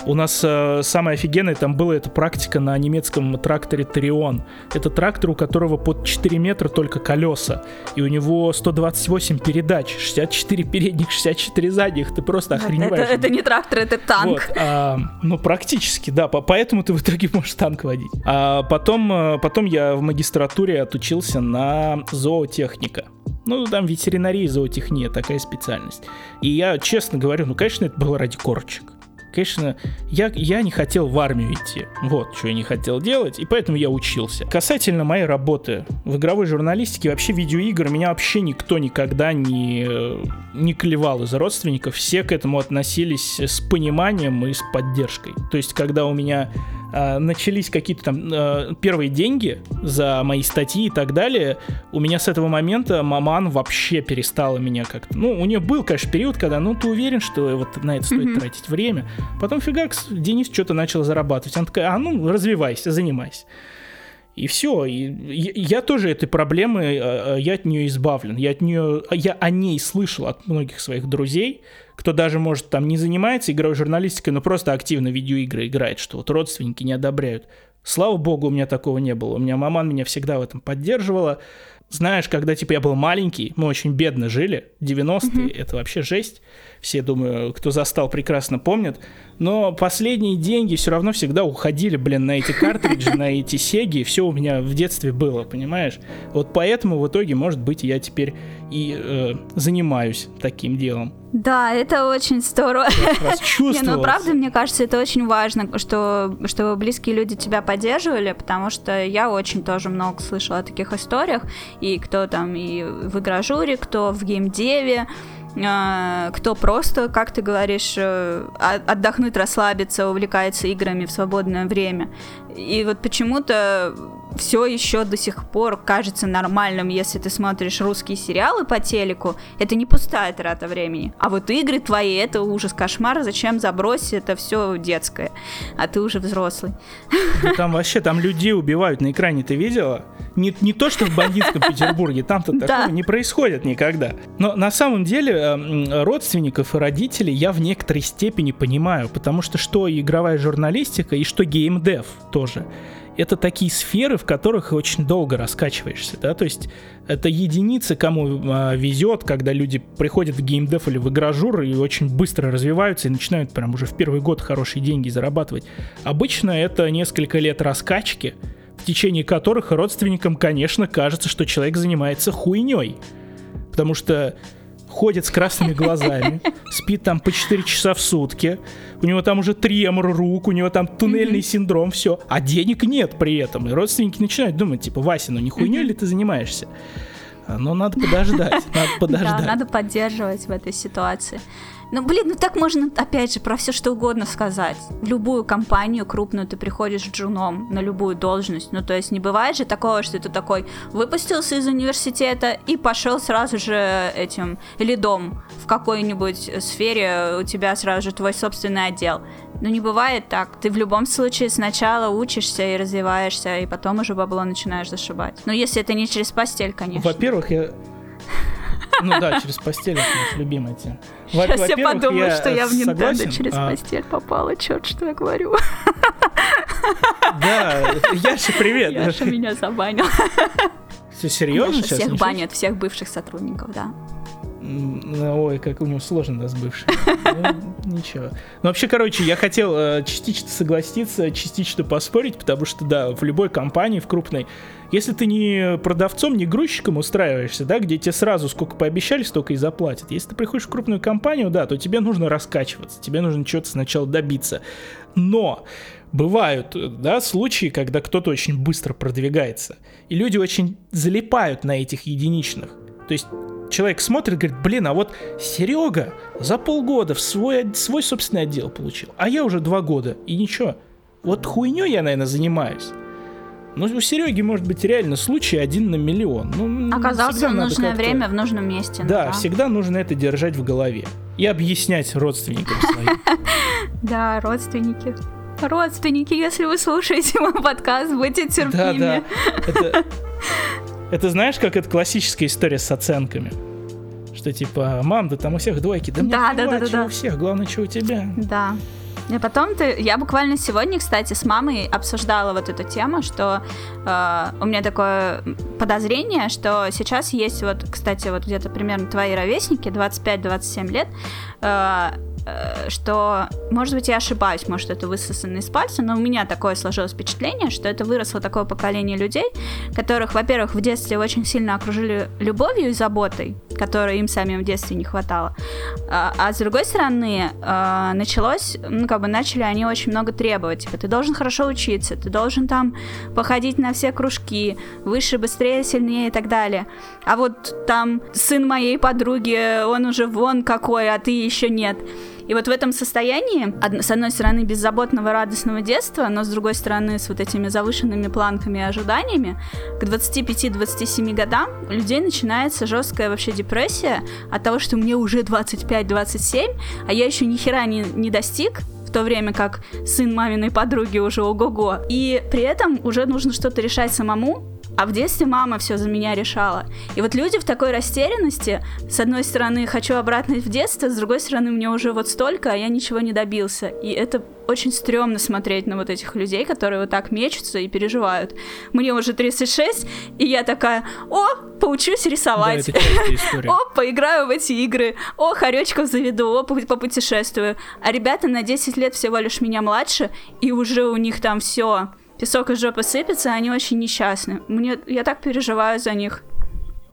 У нас э, самое офигенное там было эта практика на немецком тракторе Тарион. Это трактор, у которого под 4 метра только колеса. И у него 128 передач, 64 передних, 64 задних. Ты просто охреневаешь. Это, это не трактор, это танк. Вот, а, ну, практически, да. Поэтому ты в итоге можешь танк водить. А потом, э, потом я в магистратуре отучился на зоотехника. Ну, там ветеринария и зоотехния, такая специальность. И я честно говорю, ну, конечно, это было ради корочек. Конечно, я, я не хотел в армию идти. Вот, что я не хотел делать, и поэтому я учился. Касательно моей работы в игровой журналистике, вообще видеоигр, меня вообще никто никогда не, не клевал из родственников. Все к этому относились с пониманием и с поддержкой. То есть, когда у меня э, начались какие-то там э, первые деньги за мои статьи и так далее, у меня с этого момента маман вообще перестала меня как-то... Ну, у нее был, конечно, период, когда, ну, ты уверен, что вот на это стоит mm-hmm. тратить время. Потом фигакс, Денис что-то начал зарабатывать. Она такая, а ну, развивайся, занимайся. И все. И я тоже этой проблемы, э, э, я от нее избавлен. Я от нее, я о ней слышал от многих своих друзей, кто даже, может, там не занимается игровой журналистикой, но просто активно видеоигры играет, что вот родственники не одобряют. Слава богу, у меня такого не было. У меня маман меня всегда в этом поддерживала. знаешь, когда, типа, я был маленький, мы очень бедно жили, 90-е, mm-hmm. это вообще жесть. Все, думаю, кто застал, прекрасно помнят. Но последние деньги все равно всегда уходили, блин, на эти картриджи, на эти сеги. Все у меня в детстве было, понимаешь? Вот поэтому в итоге, может быть, я теперь и э, занимаюсь таким делом. Да, это очень здорово. Не, ну правда, мне кажется, это очень важно, что, что близкие люди тебя поддерживали, потому что я очень тоже много слышала о таких историях, и кто там и в игражуре, кто в геймдеве, кто просто, как ты говоришь, э, отдохнуть, расслабиться, увлекается играми в свободное время. И вот почему-то все еще до сих пор кажется нормальным, если ты смотришь русские сериалы по телеку, это не пустая трата времени. А вот игры твои, это ужас, кошмар, зачем забросить, это все детское, а ты уже взрослый. Ну, там вообще, там людей убивают на экране, ты видела? Не, не то, что в бандитском Петербурге, там-то да. такого не происходит никогда. Но на самом деле эм, родственников и родителей я в некоторой степени понимаю, потому что что игровая журналистика и что геймдев тоже это такие сферы, в которых очень долго раскачиваешься, да, то есть это единицы, кому а, везет, когда люди приходят в геймдев или в игражур и очень быстро развиваются и начинают прям уже в первый год хорошие деньги зарабатывать. Обычно это несколько лет раскачки, в течение которых родственникам, конечно, кажется, что человек занимается хуйней. Потому что ходит с красными глазами, спит там по 4 часа в сутки, у него там уже тремор рук, у него там туннельный синдром, все, а денег нет при этом. И родственники начинают думать, типа, Вася, ну не хуйней ли ты занимаешься? Но надо подождать, надо подождать. Да, надо поддерживать в этой ситуации. Ну, блин, ну так можно, опять же, про все что угодно сказать. В любую компанию крупную ты приходишь джуном на любую должность. Ну, то есть не бывает же такого, что ты такой выпустился из университета и пошел сразу же этим лидом в какой-нибудь сфере, у тебя сразу же твой собственный отдел. Ну, не бывает так. Ты в любом случае сначала учишься и развиваешься, и потом уже бабло начинаешь зашибать. Ну, если это не через постель, конечно. Во-первых, я ну да, через постель это наша любимая тема. Сейчас я подумаю, что я в Nintendo через а... постель попала. Черт, что я говорю. Да, Яша, привет. Яша меня забанил. Все серьезно Яша сейчас? Всех банят, всех бывших сотрудников, да. Ой, как у него сложно, да, с бывшим. Ну, ничего. Ну, вообще, короче, я хотел э, частично согласиться, частично поспорить, потому что, да, в любой компании, в крупной, если ты не продавцом, не грузчиком устраиваешься, да, где тебе сразу сколько пообещали, столько и заплатят. Если ты приходишь в крупную компанию, да, то тебе нужно раскачиваться, тебе нужно чего-то сначала добиться. Но бывают, да, случаи, когда кто-то очень быстро продвигается, и люди очень залипают на этих единичных. То есть человек смотрит, говорит, блин, а вот Серега за полгода в свой, свой собственный отдел получил, а я уже два года, и ничего. Вот хуйней я, наверное, занимаюсь. Ну, у Сереги может быть реально случай один на миллион. Ну, Оказался в нужное время в нужном месте. Да, да, всегда нужно это держать в голове и объяснять родственникам своим. Да, родственники. Родственники, если вы слушаете мой подкаст, будьте терпимы. Да, да. Это знаешь, как это классическая история с оценками? Что типа, мам, да там у всех двойки. Да, да, да, да, да, да. у всех, главное, что у тебя. Да. И потом ты, я буквально сегодня, кстати, с мамой обсуждала вот эту тему, что э, у меня такое подозрение, что сейчас есть вот, кстати, вот где-то примерно твои ровесники, 25-27 лет, Э, что, может быть, я ошибаюсь, может, это высосано из пальца, но у меня такое сложилось впечатление, что это выросло такое поколение людей, которых, во-первых, в детстве очень сильно окружили любовью и заботой, которой им самим в детстве не хватало. А, а с другой стороны, э, началось, ну, как бы начали они очень много требовать. Типа, ты должен хорошо учиться, ты должен там походить на все кружки, выше, быстрее, сильнее и так далее. А вот там сын моей подруги, он уже вон какой, а ты еще нет. И вот в этом состоянии, с одной стороны, беззаботного, радостного детства, но с другой стороны, с вот этими завышенными планками и ожиданиями, к 25-27 годам у людей начинается жесткая вообще депрессия от того, что мне уже 25-27, а я еще ни хера не, не достиг, в то время как сын маминой подруги уже ого-го. И при этом уже нужно что-то решать самому, а в детстве мама все за меня решала. И вот люди в такой растерянности, с одной стороны, хочу обратно в детство, с другой стороны, мне уже вот столько, а я ничего не добился. И это очень стрёмно смотреть на вот этих людей, которые вот так мечутся и переживают. Мне уже 36, и я такая, о, поучусь рисовать. Да. О, поиграю в эти игры. О, хоречков заведу. О, пу- попутешествую. А ребята на 10 лет всего лишь меня младше, и уже у них там все песок из жопы сыпется, они очень несчастны. Мне, я так переживаю за них.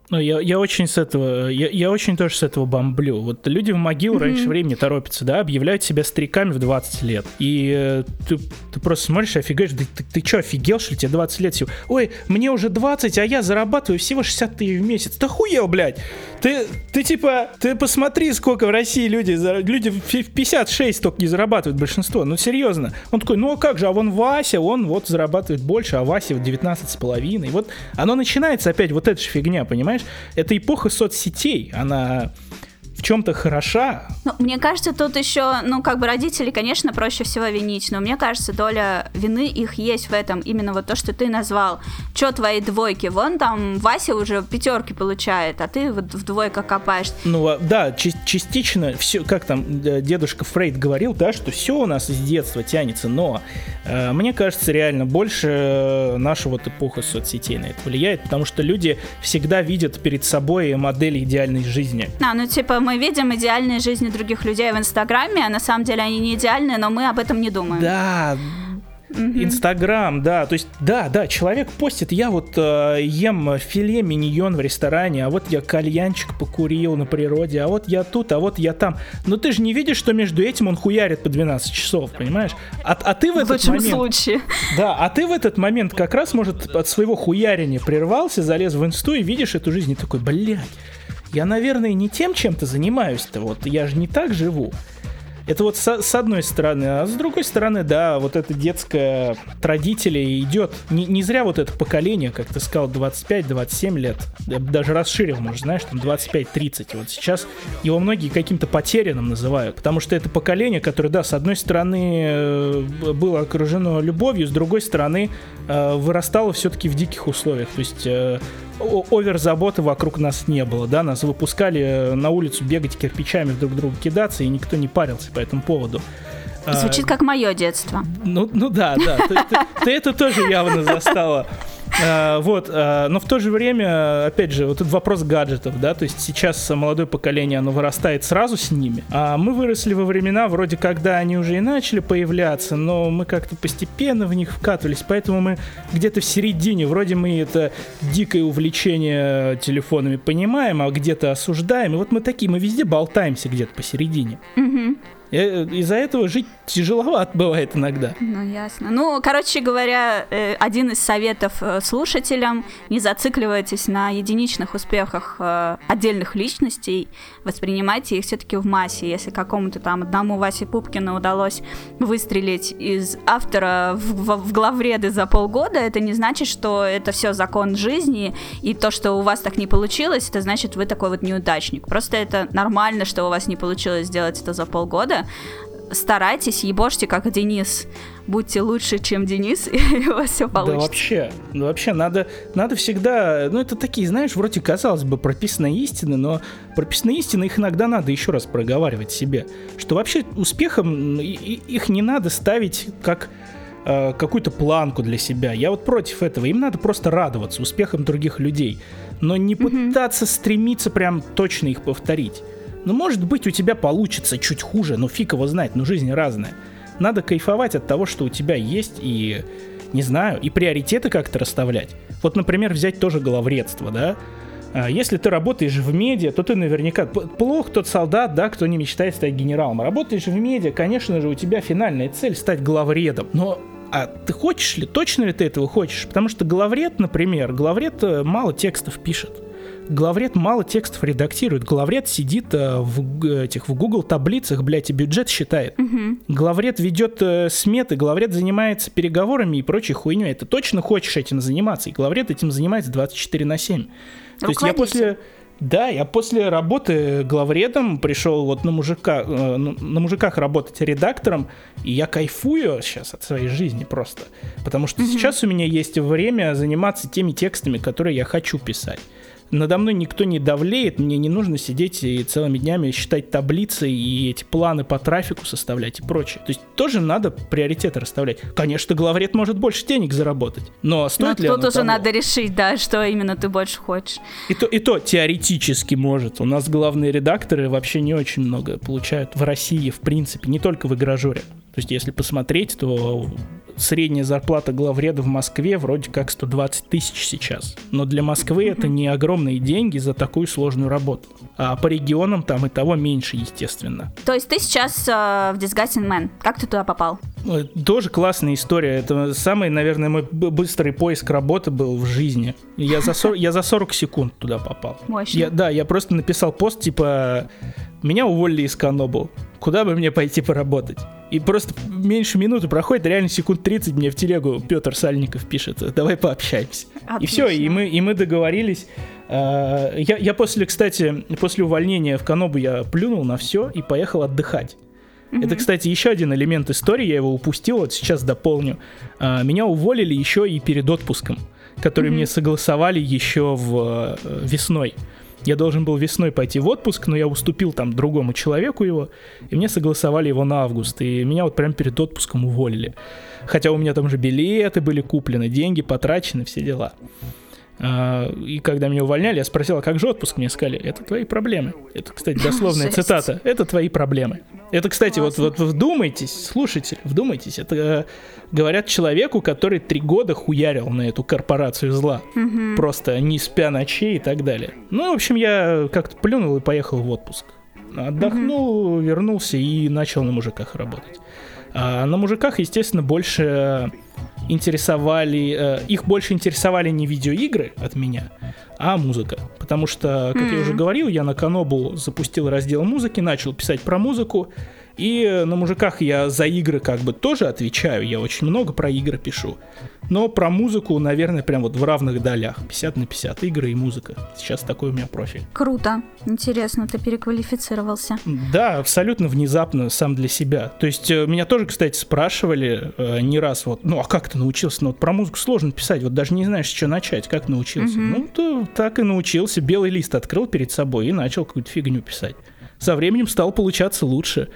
Ну, я, я очень с этого, я, я очень тоже с этого бомблю. Вот люди в могилу Мгм. раньше времени торопятся, да, объявляют себя стариками в 20 лет. И э, ты, ты просто смотришь и офигаешь, да ты, ты что, офигел, что ли, тебе 20 лет всего? Ой, мне уже 20, а я зарабатываю всего 60 тысяч в месяц. Да хуел, блядь! Ты, ты типа, ты посмотри, сколько в России люди, люди в 56 только не зарабатывают большинство. Ну, серьезно. Он такой, ну а как же, а вон Вася, он вот зарабатывает больше, а Вася вот 19 с половиной. Вот оно начинается опять, вот эта же фигня, понимаешь? Это эпоха соцсетей, она в чем-то хороша. Ну, мне кажется, тут еще, ну, как бы родители, конечно, проще всего винить, но мне кажется, доля вины их есть в этом. Именно вот то, что ты назвал. Че твои двойки? Вон там Вася уже пятерки получает, а ты вот в двойках копаешь. Ну, а, да, ча- частично все, как там э, дедушка Фрейд говорил, да, что все у нас с детства тянется, но э, мне кажется, реально больше э, наша вот эпоха соцсетей на это влияет, потому что люди всегда видят перед собой модель идеальной жизни. А, ну, типа, мы видим идеальные жизни других людей в Инстаграме, а на самом деле они не идеальные, но мы об этом не думаем. Да, Инстаграм, да, то есть, да, да, человек постит, я вот э, ем филе миньон в ресторане, а вот я кальянчик покурил на природе, а вот я тут, а вот я там. Но ты же не видишь, что между этим он хуярит по 12 часов, понимаешь? А, а ты в в этот лучшем момент... случае. Да, а ты в этот момент как раз, может, от своего хуярения прервался, залез в инсту и видишь эту жизнь и такой, блядь, я, наверное, не тем чем-то занимаюсь-то, вот я же не так живу. Это вот с, с одной стороны, а с другой стороны, да, вот эта детская от родителей идет. Не, не зря вот это поколение, как ты сказал, 25-27 лет, я даже расширил, может, знаешь, там 25-30. Вот сейчас его многие каким-то потерянным называют, потому что это поколение, которое, да, с одной стороны э, было окружено любовью, с другой стороны э, вырастало все-таки в диких условиях. То есть оверзаботы вокруг нас не было, да, нас выпускали э, на улицу бегать кирпичами друг друга кидаться, и никто не парился по этому поводу. А, Звучит как мое детство. ну, ну да, да, ты, ты- ты это тоже явно застала. А, вот, а, но в то же время, опять же, вот этот вопрос гаджетов, да, то есть сейчас молодое поколение, оно вырастает сразу с ними, а мы выросли во времена, вроде когда они уже и начали появляться, но мы как-то постепенно в них вкатывались, поэтому мы где-то в середине, вроде мы это дикое увлечение телефонами понимаем, а где-то осуждаем, и вот мы такие, мы везде болтаемся где-то посередине. Э, Из-за этого жить тяжеловато бывает иногда. Ну, ясно. Ну, короче говоря, э, один из советов э, слушателям, не зацикливайтесь на единичных успехах э, отдельных личностей, воспринимайте их все-таки в массе. Если какому-то там одному Васе Пупкину удалось выстрелить из автора в, в- в главреды за полгода, это не значит, что это все закон жизни, и то, что у вас так не получилось, это значит, вы такой вот неудачник. Просто это нормально, что у вас не получилось сделать это за полгода, старайтесь, ебошьте, как Денис. Будьте лучше, чем Денис, и у вас все Да получится. вообще, да вообще надо, надо всегда, ну это такие, знаешь, вроде казалось бы прописанные истины, но прописанные истины их иногда надо еще раз проговаривать себе, что вообще успехом их не надо ставить как э, какую-то планку для себя. Я вот против этого. Им надо просто радоваться успехам других людей, но не пытаться стремиться прям точно их повторить. Ну, может быть, у тебя получится чуть хуже, но фиг его знает, но жизнь разная. Надо кайфовать от того, что у тебя есть, и, не знаю, и приоритеты как-то расставлять. Вот, например, взять тоже головредство, да? А, Если ты работаешь в медиа, то ты наверняка... Плох тот солдат, да, кто не мечтает стать генералом. Работаешь в медиа, конечно же, у тебя финальная цель стать главредом. Но а ты хочешь ли, точно ли ты этого хочешь? Потому что главред, например, главред э, мало текстов пишет. Главред мало текстов редактирует. Главред сидит э, в этих в Google таблицах, блядь, и бюджет считает. Мгм. Главред ведет э, сметы, главред занимается переговорами и прочей хуйней. Ты точно хочешь этим заниматься? И главред этим занимается 24 на 7. То есть я после... Да, я после работы главредом пришел вот на мужика, э, на мужиках работать редактором, и я кайфую сейчас от своей жизни просто. Потому что сейчас у меня есть время заниматься теми текстами, которые я хочу писать. Надо мной никто не давлеет, мне не нужно сидеть и целыми днями считать таблицы и эти планы по трафику составлять и прочее. То есть тоже надо приоритеты расставлять. Конечно, главред может больше денег заработать, но стоит но ли тут оно уже того? надо решить, да, что именно ты больше хочешь. И то, и то теоретически может. У нас главные редакторы вообще не очень много получают в России, в принципе, не только в игражуре. То есть, если посмотреть, то средняя зарплата главреда в Москве вроде как 120 тысяч сейчас. Но для Москвы это не огромные деньги за такую сложную работу. А по регионам там и того меньше, естественно. То есть ты сейчас э, в Disgusting Man. Как ты туда попал? Э, тоже классная история. Это самый, наверное, мой быстрый поиск работы был в жизни. Я за 40, я за 40 секунд туда попал. Мощно. Я, да, я просто написал пост типа «Меня уволили из Канобу. Куда бы мне пойти поработать?» И просто меньше минуты проходит, реально секунд 30 мне в телегу Петр Сальников пишет, давай пообщаемся. Отлично. И все, и мы, и мы договорились. Я, я после, кстати, после увольнения в Канобу я плюнул на все и поехал отдыхать. Mm-hmm. Это, кстати, еще один элемент истории, я его упустил, вот сейчас дополню. Меня уволили еще и перед отпуском, который mm-hmm. мне согласовали еще в весной. Я должен был весной пойти в отпуск, но я уступил там другому человеку его, и мне согласовали его на август, и меня вот прям перед отпуском уволили. Хотя у меня там же билеты были куплены, деньги потрачены, все дела. А, и когда меня увольняли, я спросил, а как же отпуск? Мне сказали, это твои проблемы. Это, кстати, дословная цитата. Это твои проблемы. Это, кстати, вот, вот вдумайтесь, слушатель, вдумайтесь. Это э, говорят человеку, который три года хуярил на эту корпорацию зла. Просто не спя ночей и так далее. Ну, в общем, я как-то плюнул и поехал в отпуск. Отдохнул, вернулся и начал на мужиках работать. А на мужиках, естественно, больше интересовали, э, их больше интересовали не видеоигры от меня, а музыка. Потому что, как mm-hmm. я уже говорил, я на Канобу запустил раздел музыки, начал писать про музыку, и на мужиках я за игры как бы тоже отвечаю, я очень много про игры пишу. Но про музыку, наверное, прям вот в равных долях. 50 на 50 игры и музыка. Сейчас такой у меня профиль. Круто. Интересно, ты переквалифицировался. Да, абсолютно внезапно сам для себя. То есть э, меня тоже, кстати, спрашивали э, не раз вот, ну а как ты научился? Ну вот про музыку сложно писать, вот даже не знаешь, с чего начать, как научился. Угу. Ну, то так и научился. Белый лист открыл перед собой и начал какую-то фигню писать. Со временем стал получаться лучше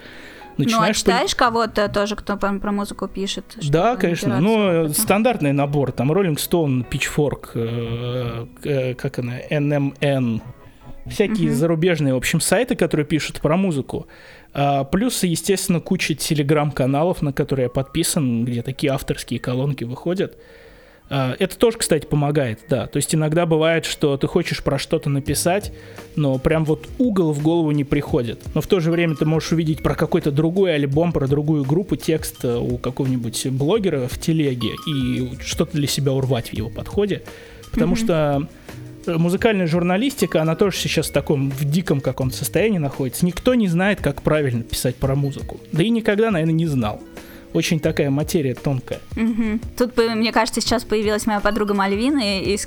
начинаешь... Ну, а читаешь кого-то тоже, кто про, про музыку пишет? Да, конечно. Ну, стандартный набор. Там Rolling Stone, Pitchfork, э, э, как она, NMN. Всякие uh-huh. зарубежные, в общем, сайты, которые пишут про музыку. А, плюс, естественно, куча телеграм-каналов, на которые я подписан, где такие авторские колонки выходят. А, это тоже, кстати, помогает, да. То есть иногда бывает, что ты хочешь про что-то написать, но прям вот угол в голову не приходит. Но в то же время ты можешь увидеть про какой-то другой альбом, про другую группу текст э, у какого-нибудь блогера в телеге и что-то для себя урвать в его подходе. Потому mm-hmm. что музыкальная журналистика, она тоже сейчас в таком в диком каком-то состоянии находится. Никто не знает, как правильно писать про музыку. Да и никогда, наверное, не знал очень такая материя тонкая. Угу. Тут, мне кажется, сейчас появилась моя подруга Мальвина и,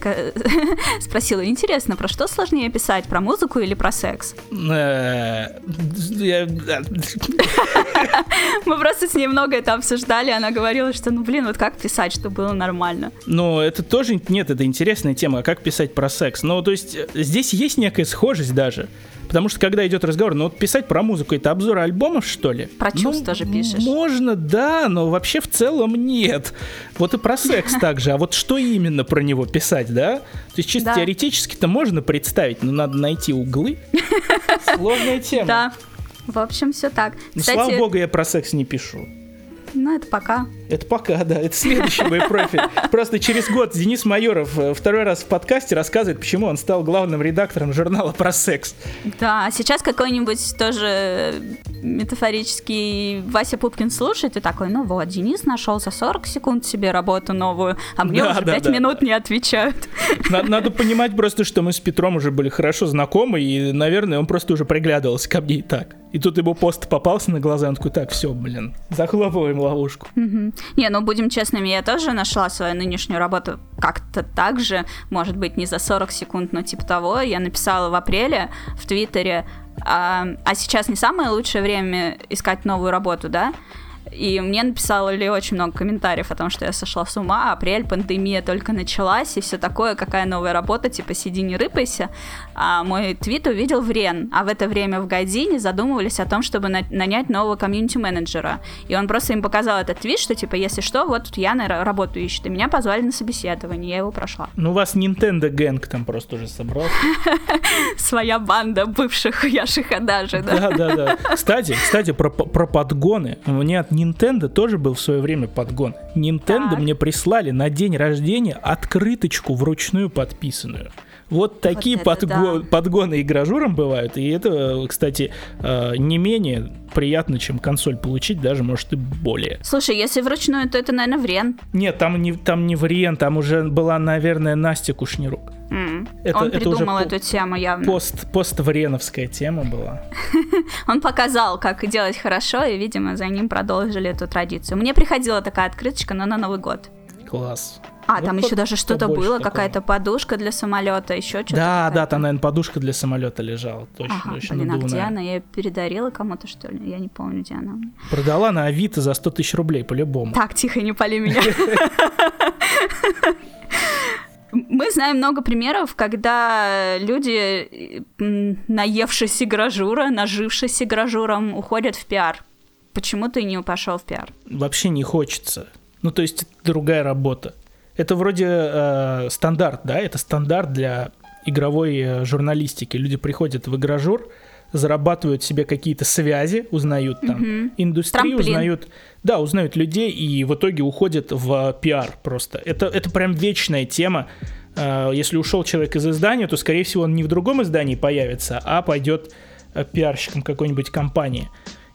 спросила, интересно, про что сложнее писать, про музыку или про секс? Э, Мы просто с ней много это обсуждали, она говорила, что, ну, блин, вот как писать, чтобы было нормально? Ну, это тоже, нет, это интересная тема, как писать про секс. Ну, то есть, здесь есть некая схожесть даже. Потому что когда идет разговор, ну вот писать про музыку, это обзор альбомов, что ли? Про чувства ну, же пишешь. Можно, да, но вообще в целом нет. Вот и про секс также. А вот что именно про него писать, да? То есть чисто да. теоретически-то можно представить, но надо найти углы. Сложная тема. Да. В общем, все так. Ну, Кстати... Слава богу, я про секс не пишу. Ну, это пока. Это пока, да. Это следующий мой профиль. Просто через год Денис Майоров э, второй раз в подкасте рассказывает, почему он стал главным редактором журнала про секс. Да, а сейчас какой-нибудь тоже метафорический Вася Пупкин слушает и такой, ну вот, Денис нашел за 40 секунд себе работу новую, а мне да, уже да, 5 да, минут да. не отвечают. Надо, надо понимать просто, что мы с Петром уже были хорошо знакомы, и, наверное, он просто уже приглядывался ко мне и так. И тут его пост попался на глаза, он такой, так, все, блин, захлопываем ловушку. Угу. Не, ну будем честными, я тоже нашла свою нынешнюю работу как-то так же, может быть, не за 40 секунд, но типа того. Я написала в апреле в Твиттере, а, а сейчас не самое лучшее время искать новую работу, да? И мне написали очень много комментариев о том, что я сошла с ума, апрель, пандемия только началась, и все такое, какая новая работа, типа сиди не рыпайся. А мой твит увидел в Рен, а в это время в Године задумывались о том, чтобы на- нанять нового комьюнити-менеджера. И он просто им показал этот твит, что типа, если что, вот тут Яна работу ищет. И меня позвали на собеседование, я его прошла. Ну, у вас Nintendo Gang там просто уже собрал. Своя банда бывших Яшиха даже, да? Да, да, да. Кстати, кстати, про, подгоны. Меня от Nintendo тоже был в свое время подгон. Nintendo Так. мне прислали на день рождения открыточку вручную подписанную. Вот такие это подго- да. подгоны игражурам бывают. И это, кстати, э, не менее приятно, чем консоль получить, даже, может, и более. Слушай, если вручную, то это, наверное, в Рен. Нет, там не, там не вариант, там уже была, наверное, Настя Кушнирук. М. Это- Он это придумал эту тему явно. Пост, поствреновская тема была. Он показал, как делать хорошо, и, видимо, за ним продолжили эту традицию. Мне приходила такая открыточка, но на Новый год. Класс. А, Вот там по- еще даже что-то было, такого. какая-то подушка для самолета, еще что-то. Да, да, какая-то. там, наверное, подушка для самолета лежала. Точно, Ага, точно блин, а где надувная. она? Я ее передарила кому-то, что ли? Я не помню, где она. Продала на Авито за 100 тысяч рублей, по-любому. Так, тихо, не пали меня. Мы знаем много примеров, когда люди, наевшись игражура, нажившись игражуром, уходят в пиар. Почему ты не пошел в пиар? Вообще не хочется. Ну, то есть, это другая работа. Это вроде э, стандарт, да? Это стандарт для игровой э, журналистики. Люди приходят в игражур, зарабатывают себе какие-то связи, узнают там Мгм. индустрию, Трамплин. узнают, да, узнают людей и в итоге уходят в пиар просто. Это, это прям вечная тема. Э, Если ушел человек из издания, то, скорее всего, он не в другом издании появится, а пойдет э, пиарщиком какой-нибудь компании.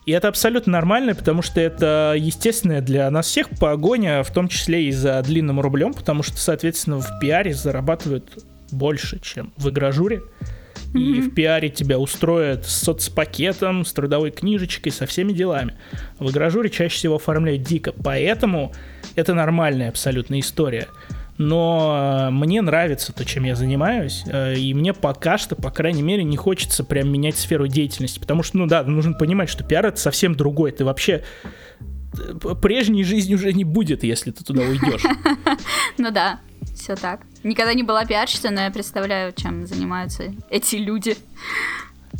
И это абсолютно нормально, потому что это естественная для нас всех погоня, в том числе и за длинным рублем, потому что, соответственно, в пиаре зарабатывают больше, чем в игражуре. И в пиаре тебя устроят с соцпакетом, с трудовой книжечкой, со всеми делами. В игражуре чаще всего оформляют дико, поэтому это нормальная абсолютно история. Но э, мне нравится то, чем я занимаюсь, э, и мне пока что, по крайней мере, не хочется прям менять сферу деятельности, потому что, ну да, нужно понимать, что пиар это совсем другой. Ты вообще э, прежней жизни уже не будет, если ты туда уйдешь. Ну да, все так. Никогда не была пиарщицей, но я представляю, чем занимаются эти люди.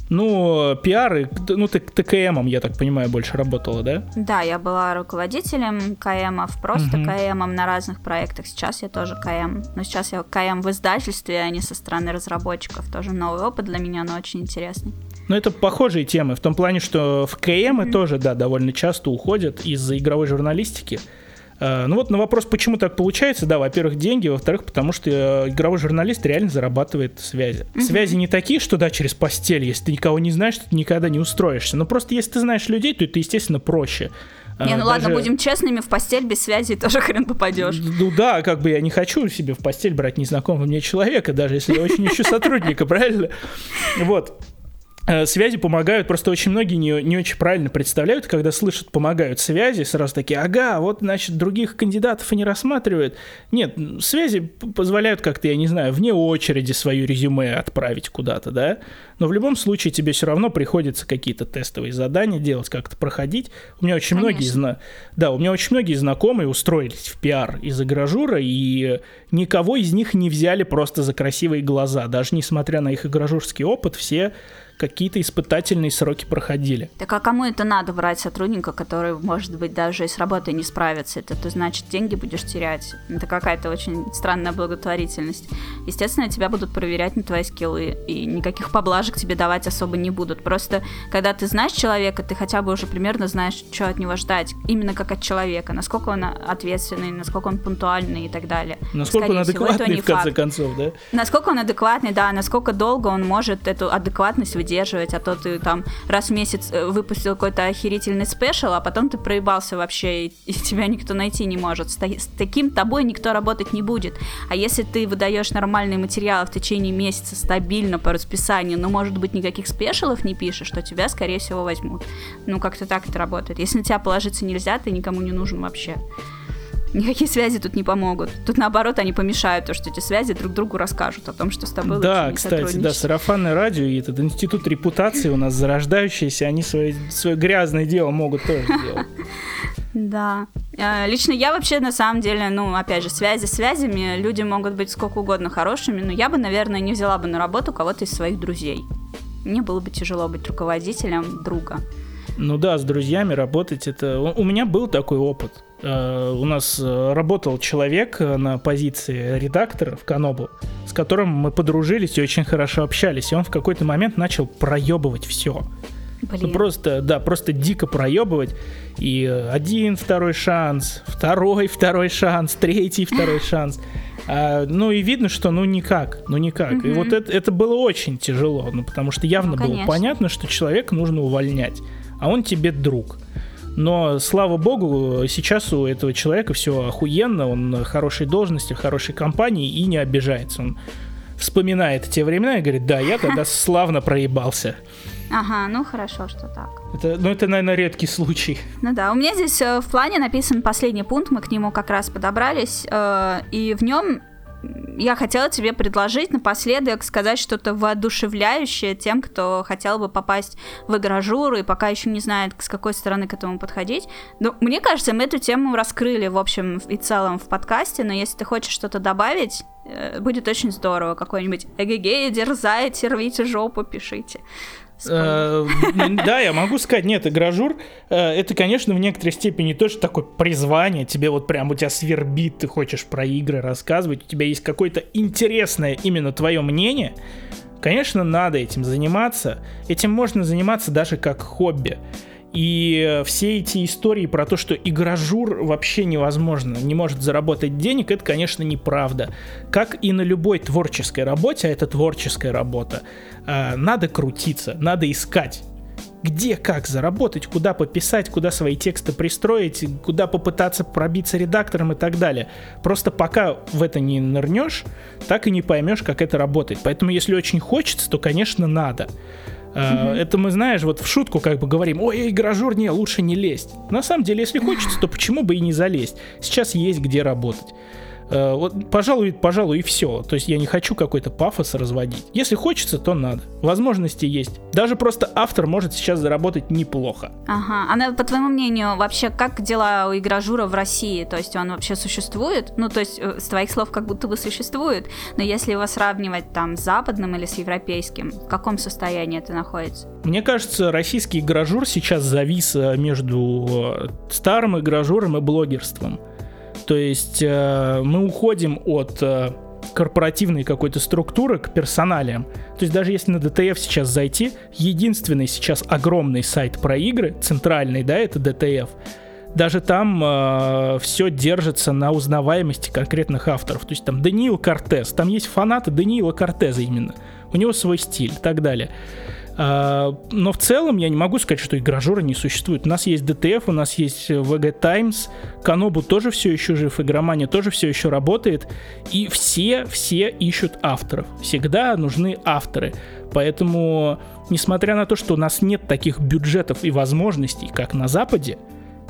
Ну, пиары, ну ты ТКМом, я так понимаю, больше работала, да? Да, я была руководителем КМов, просто Мгм. КМом на разных проектах. Сейчас я тоже КМ. Но сейчас я КМ в издательстве, а не со стороны разработчиков. Тоже новый опыт для меня, но очень интересный. Ну, это похожие темы, в том плане, что в КМы тоже, да, довольно часто уходят из-за игровой журналистики. Э, Ну вот на вопрос, почему так получается, да, во-первых, деньги, во-вторых, потому что э, игровой журналист реально зарабатывает связи. Связи не такие, что, да, через постель, если ты никого не знаешь, то ты никогда не устроишься. Но просто если ты знаешь людей, то это, естественно, проще. Э, не, ну ладно, даже- будем честными, в постель без связи тоже хрен попадешь. Ну да, как бы я не хочу себе в постель брать незнакомого мне человека, даже если я очень ищу сотрудника, правильно? Вот. Э, Связи помогают, просто очень многие не, не очень правильно представляют, когда слышат «помогают связи», сразу такие, ага, вот, значит, других кандидатов и не рассматривают. Нет, связи позволяют как-то, я не знаю, вне очереди свою резюме отправить куда-то, да, но в любом случае тебе все равно приходится какие-то тестовые задания делать, как-то проходить. У меня очень многие, Конечно. зна- да, у меня очень многие знакомые устроились в пиар из игражура, и никого из них не взяли просто за красивые глаза. Даже несмотря на их игражурский опыт, все какие-то испытательные сроки проходили. Так а кому это надо брать сотрудника, который, может быть, даже и с работой не справится? Это ты, значит, деньги будешь терять. Это какая-то очень странная благотворительность. Естественно, тебя будут проверять на твои скиллы, и никаких поблажек тебе давать особо не будут. Просто, когда ты знаешь человека, ты хотя бы уже примерно знаешь, что от него ждать. Именно как от человека. Насколько он ответственный, насколько он пунктуальный и так далее. Насколько Скорее он всего, адекватный, не в конце факт. концов, да? Насколько он адекватный, да, насколько долго он может эту адекватность выдерживать, а то ты там раз в месяц э, выпустил какой-то охерительный спешл, а потом ты проебался вообще, и, и тебя никто найти не может. С, с таким тобой никто работать не будет. А если ты выдаешь нормальные материалы в течение месяца стабильно по расписанию, но, может быть, никаких спешалов не пишешь, то тебя, скорее всего, возьмут. Ну, как-то так это работает. Если на тебя положиться нельзя, ты никому не нужен вообще. Никакие связи тут не помогут. Тут наоборот они помешают, то, что эти связи друг другу расскажут о том, что с тобой Да, лучше не кстати, да, сарафанное радио и этот институт репутации у нас зарождающийся, они свое, свое грязное дело могут тоже сделать. Да. Э, лично я вообще, на самом деле, ну, опять же, связи связями, люди могут быть сколько угодно хорошими, но я бы, наверное, не взяла бы на работу кого-то из своих друзей. Мне было бы тяжело быть руководителем друга. Ну да, с друзьями работать это... У меня был такой опыт. Э, у нас э, работал человек на позиции редактора в Канобу, с которым мы подружились и очень хорошо общались. И он в какой-то момент начал проебывать все. Блин. Ну, просто, да, просто дико проебывать. И один второй шанс, второй второй шанс, третий второй шанс. А, ну и видно, что ну никак, ну никак. Угу. И вот это, это было очень тяжело, ну потому что явно ну, было понятно, что человека нужно увольнять, а он тебе друг. Но, слава богу, сейчас у этого человека все охуенно, он на хорошей должности, в хорошей компании и не обижается. Он вспоминает те времена и говорит, да, я тогда славно проебался. Ага, ну хорошо, что так. Это, ну, это, наверное, редкий случай. Ну да, у меня здесь э, в плане написан последний пункт, мы к нему как раз подобрались, э, и в нем я хотела тебе предложить напоследок сказать что-то воодушевляющее тем, кто хотел бы попасть в игражуру и пока еще не знает, с какой стороны к этому подходить. Ну, мне кажется, мы эту тему раскрыли, в общем и целом в подкасте, но если ты хочешь что-то добавить, э, будет очень здорово. Какой-нибудь эгегей, дерзайте, рвите жопу, пишите. Э, да, я могу сказать, нет, игражур, э, это, конечно, в некоторой степени тоже такое призвание, тебе вот прям у тебя свербит, ты хочешь про игры рассказывать, у тебя есть какое-то интересное именно твое мнение, конечно, надо этим заниматься, этим можно заниматься даже как хобби. И все эти истории про то, что игражур вообще невозможно, не может заработать денег, это, конечно, неправда. Как и на любой творческой работе, а это творческая работа, э, надо крутиться, надо искать где как заработать, куда пописать, куда свои тексты пристроить, куда попытаться пробиться редактором и так далее. Просто пока в это не нырнешь, так и не поймешь, как это работает. Поэтому, если очень хочется, то, конечно, надо. Uh, это мы, знаешь, вот в шутку как бы говорим, ой, игражур, не, лучше не лезть. На самом деле, если хочется, то почему бы и не залезть? Сейчас есть где работать. Э, вот, пожалуй, пожалуй, и все. То есть я не хочу какой-то пафос разводить. Если хочется, то надо. Возможности есть. Даже просто автор может сейчас заработать неплохо. Ага. А по твоему мнению, вообще, как дела у игражура в России? То есть он вообще существует? Ну, то есть э, с твоих слов как будто бы существует. Но если его сравнивать там с западным или с европейским, в каком состоянии это находится? Мне кажется, российский игражур сейчас завис э, между старым игражуром и блогерством. То есть э, мы уходим от э, корпоративной какой-то структуры к персоналиям. То есть даже если на DTF сейчас зайти, единственный сейчас огромный сайт про игры, центральный, да, это DTF, даже там э, все держится на узнаваемости конкретных авторов. То есть там Даниил Кортес, там есть фанаты Даниила Кортеза именно. У него свой стиль и так далее. А, но в целом я не могу сказать, что игражуры не существует. У нас есть DTF, у нас есть VG Times, Канобу тоже все еще жив, Игромания тоже все еще работает. И все, все ищут авторов. Всегда нужны авторы. Поэтому, несмотря на то, что у нас нет таких бюджетов и возможностей, как на Западе,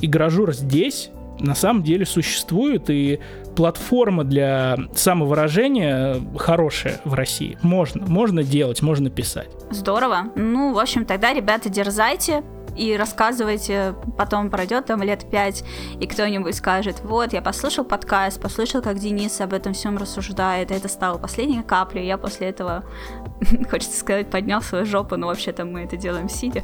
игражур здесь на самом деле существует, и платформа для самовыражения хорошая в России. Можно, можно делать, можно писать. Здорово. Ну, в общем, тогда, ребята, дерзайте, и рассказывайте, потом пройдет там лет пять, и кто-нибудь скажет, вот, я послушал подкаст, послушал, как Денис об этом всем рассуждает, и это стало последней каплей, я после этого, хочется сказать, поднял свою жопу, но вообще-то мы это делаем сидя.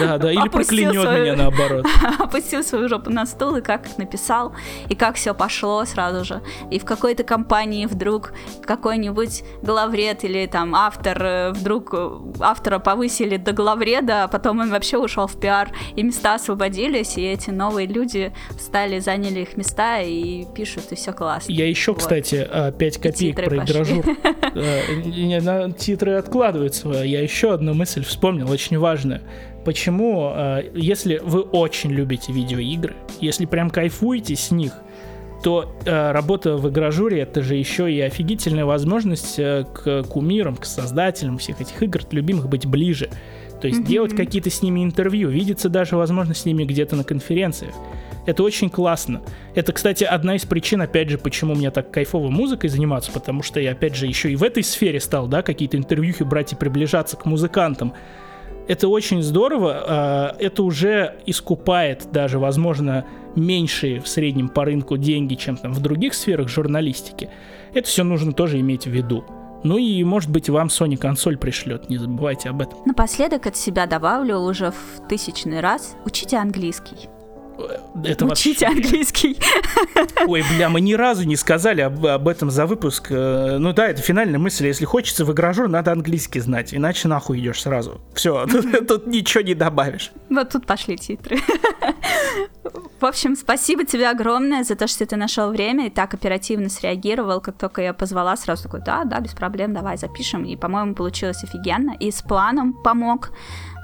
Да, да, или проклянет свою... меня наоборот. Опустил свою жопу на стул и как написал, и как все пошло сразу же. И в какой-то компании вдруг какой-нибудь главред или там автор, э, вдруг автора повысили до главреда, а потом он вообще ушел в пиар, и места освободились, и эти новые люди стали, заняли их места и пишут, и все классно. Я еще, вот. кстати, 5 копеек про игражур. Э, титры откладываются. Я еще одну мысль вспомнил, очень важную. Почему, э, если вы очень любите видеоигры, если прям кайфуете с них, то э, работа в игражуре это же еще и офигительная возможность э, к кумирам, к создателям всех этих игр, любимых быть ближе. То есть mm-hmm. делать какие-то с ними интервью, видеться даже, возможно, с ними где-то на конференциях. Это очень классно. Это, кстати, одна из причин, опять же, почему мне так кайфово музыкой заниматься, потому что я, опять же, еще и в этой сфере стал, да, какие-то интервьюхи брать и приближаться к музыкантам. Это очень здорово. А, это уже искупает даже, возможно, меньшие в среднем по рынку деньги, чем там в других сферах журналистики. Это все нужно тоже иметь в виду. Ну и, может быть, вам Sony консоль пришлет, не забывайте об этом. Напоследок от себя добавлю уже в тысячный раз. Учите английский. Это Учите вообще... английский. Ой, бля, мы ни разу не сказали об, об этом за выпуск. Э, ну да, это финальная мысль. Если хочется в игражур, надо английский знать, иначе нахуй идешь сразу. Все, тут, тут ничего не добавишь. Вот тут пошли титры. В общем, спасибо тебе огромное за то, что ты нашел время и так оперативно среагировал, как только я позвала, сразу такой, да, да, без проблем, давай запишем. И, по-моему, получилось офигенно. И с планом помог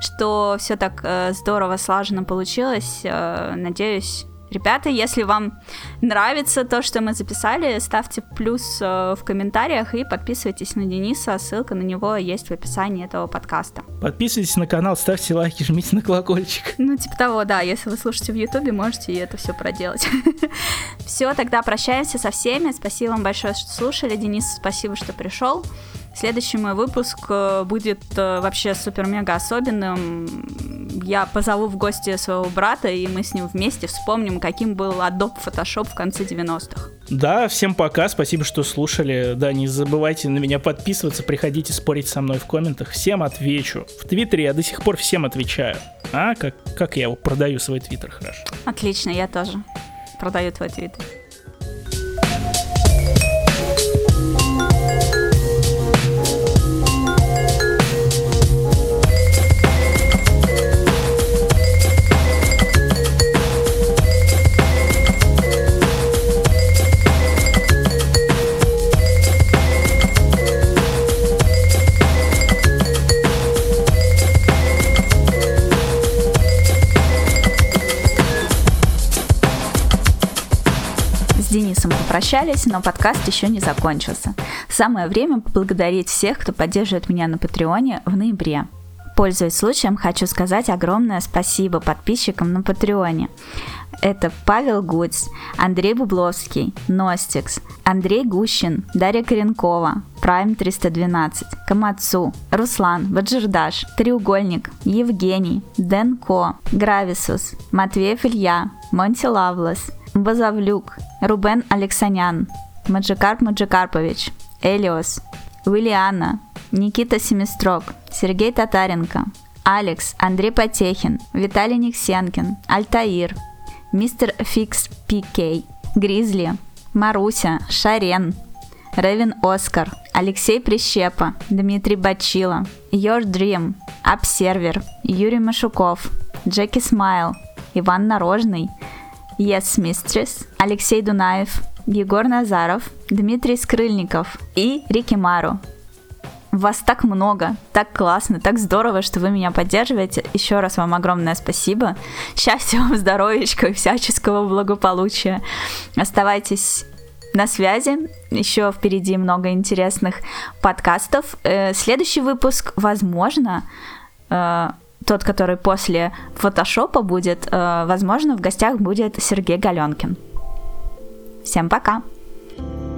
что все так э, здорово слаженно получилось. Э, надеюсь, Ребята, если вам нравится то, что мы записали, ставьте плюс э, в комментариях и подписывайтесь на Дениса. Ссылка на него есть в описании этого подкаста. Подписывайтесь на канал, ставьте лайки, жмите на колокольчик. Ну, типа того, да. Если вы слушаете в Ютубе, можете и это все проделать. Все, тогда прощаемся со всеми. Спасибо вам большое, что слушали. Денис, спасибо, что пришел. Следующий мой выпуск э, будет э, вообще супер-мега особенным. Я позову в гости своего брата, и мы с ним вместе вспомним, каким был Adobe Photoshop в конце 90-х. Да, всем пока, спасибо, что слушали. Да, не забывайте на меня подписываться, приходите спорить со мной в комментах. Всем отвечу. В Твиттере я до сих пор всем отвечаю. А, как, как я продаю свой Твиттер хорошо. Отлично, я тоже продаю твой Твиттер. Попрощались, но подкаст еще не закончился. Самое время поблагодарить всех, кто поддерживает меня на Патреоне в ноябре. Пользуясь случаем, хочу сказать огромное спасибо подписчикам на Патреоне. Это Павел Гудс, Андрей Бубловский, Ностикс, Андрей Гущин, Дарья Коренкова, Прайм 312, Камацу, Руслан, Баджирдаш, Треугольник, Евгений, Дэн Ко, Грависус, Матвеев Илья, Монти Лавлас, Базавлюк, Рубен Алексанян, Маджикарп Маджикарпович, Элиос, Уиллиана, Никита Семистрок, Сергей Татаренко, Алекс, Андрей Потехин, Виталий Никсенкин, Альтаир, Мистер Фикс Пикей, Гризли, Маруся, Шарен, Ревин Оскар, Алексей Прищепа, Дмитрий Бачила, Your Dream, Observer, Юрий Машуков, Джеки Смайл, Иван Нарожный, Yes Mistress, Алексей Дунаев, Егор Назаров, Дмитрий Скрыльников и Рики Мару. Вас так много, так классно, так здорово, что вы меня поддерживаете. Еще раз вам огромное спасибо. Счастья вам, здоровечка и всяческого благополучия. Оставайтесь на связи. Еще впереди много интересных подкастов. Э, следующий выпуск, возможно, э, тот, который после фотошопа будет, э, возможно, в гостях будет Сергей Галенкин. Всем пока! thank you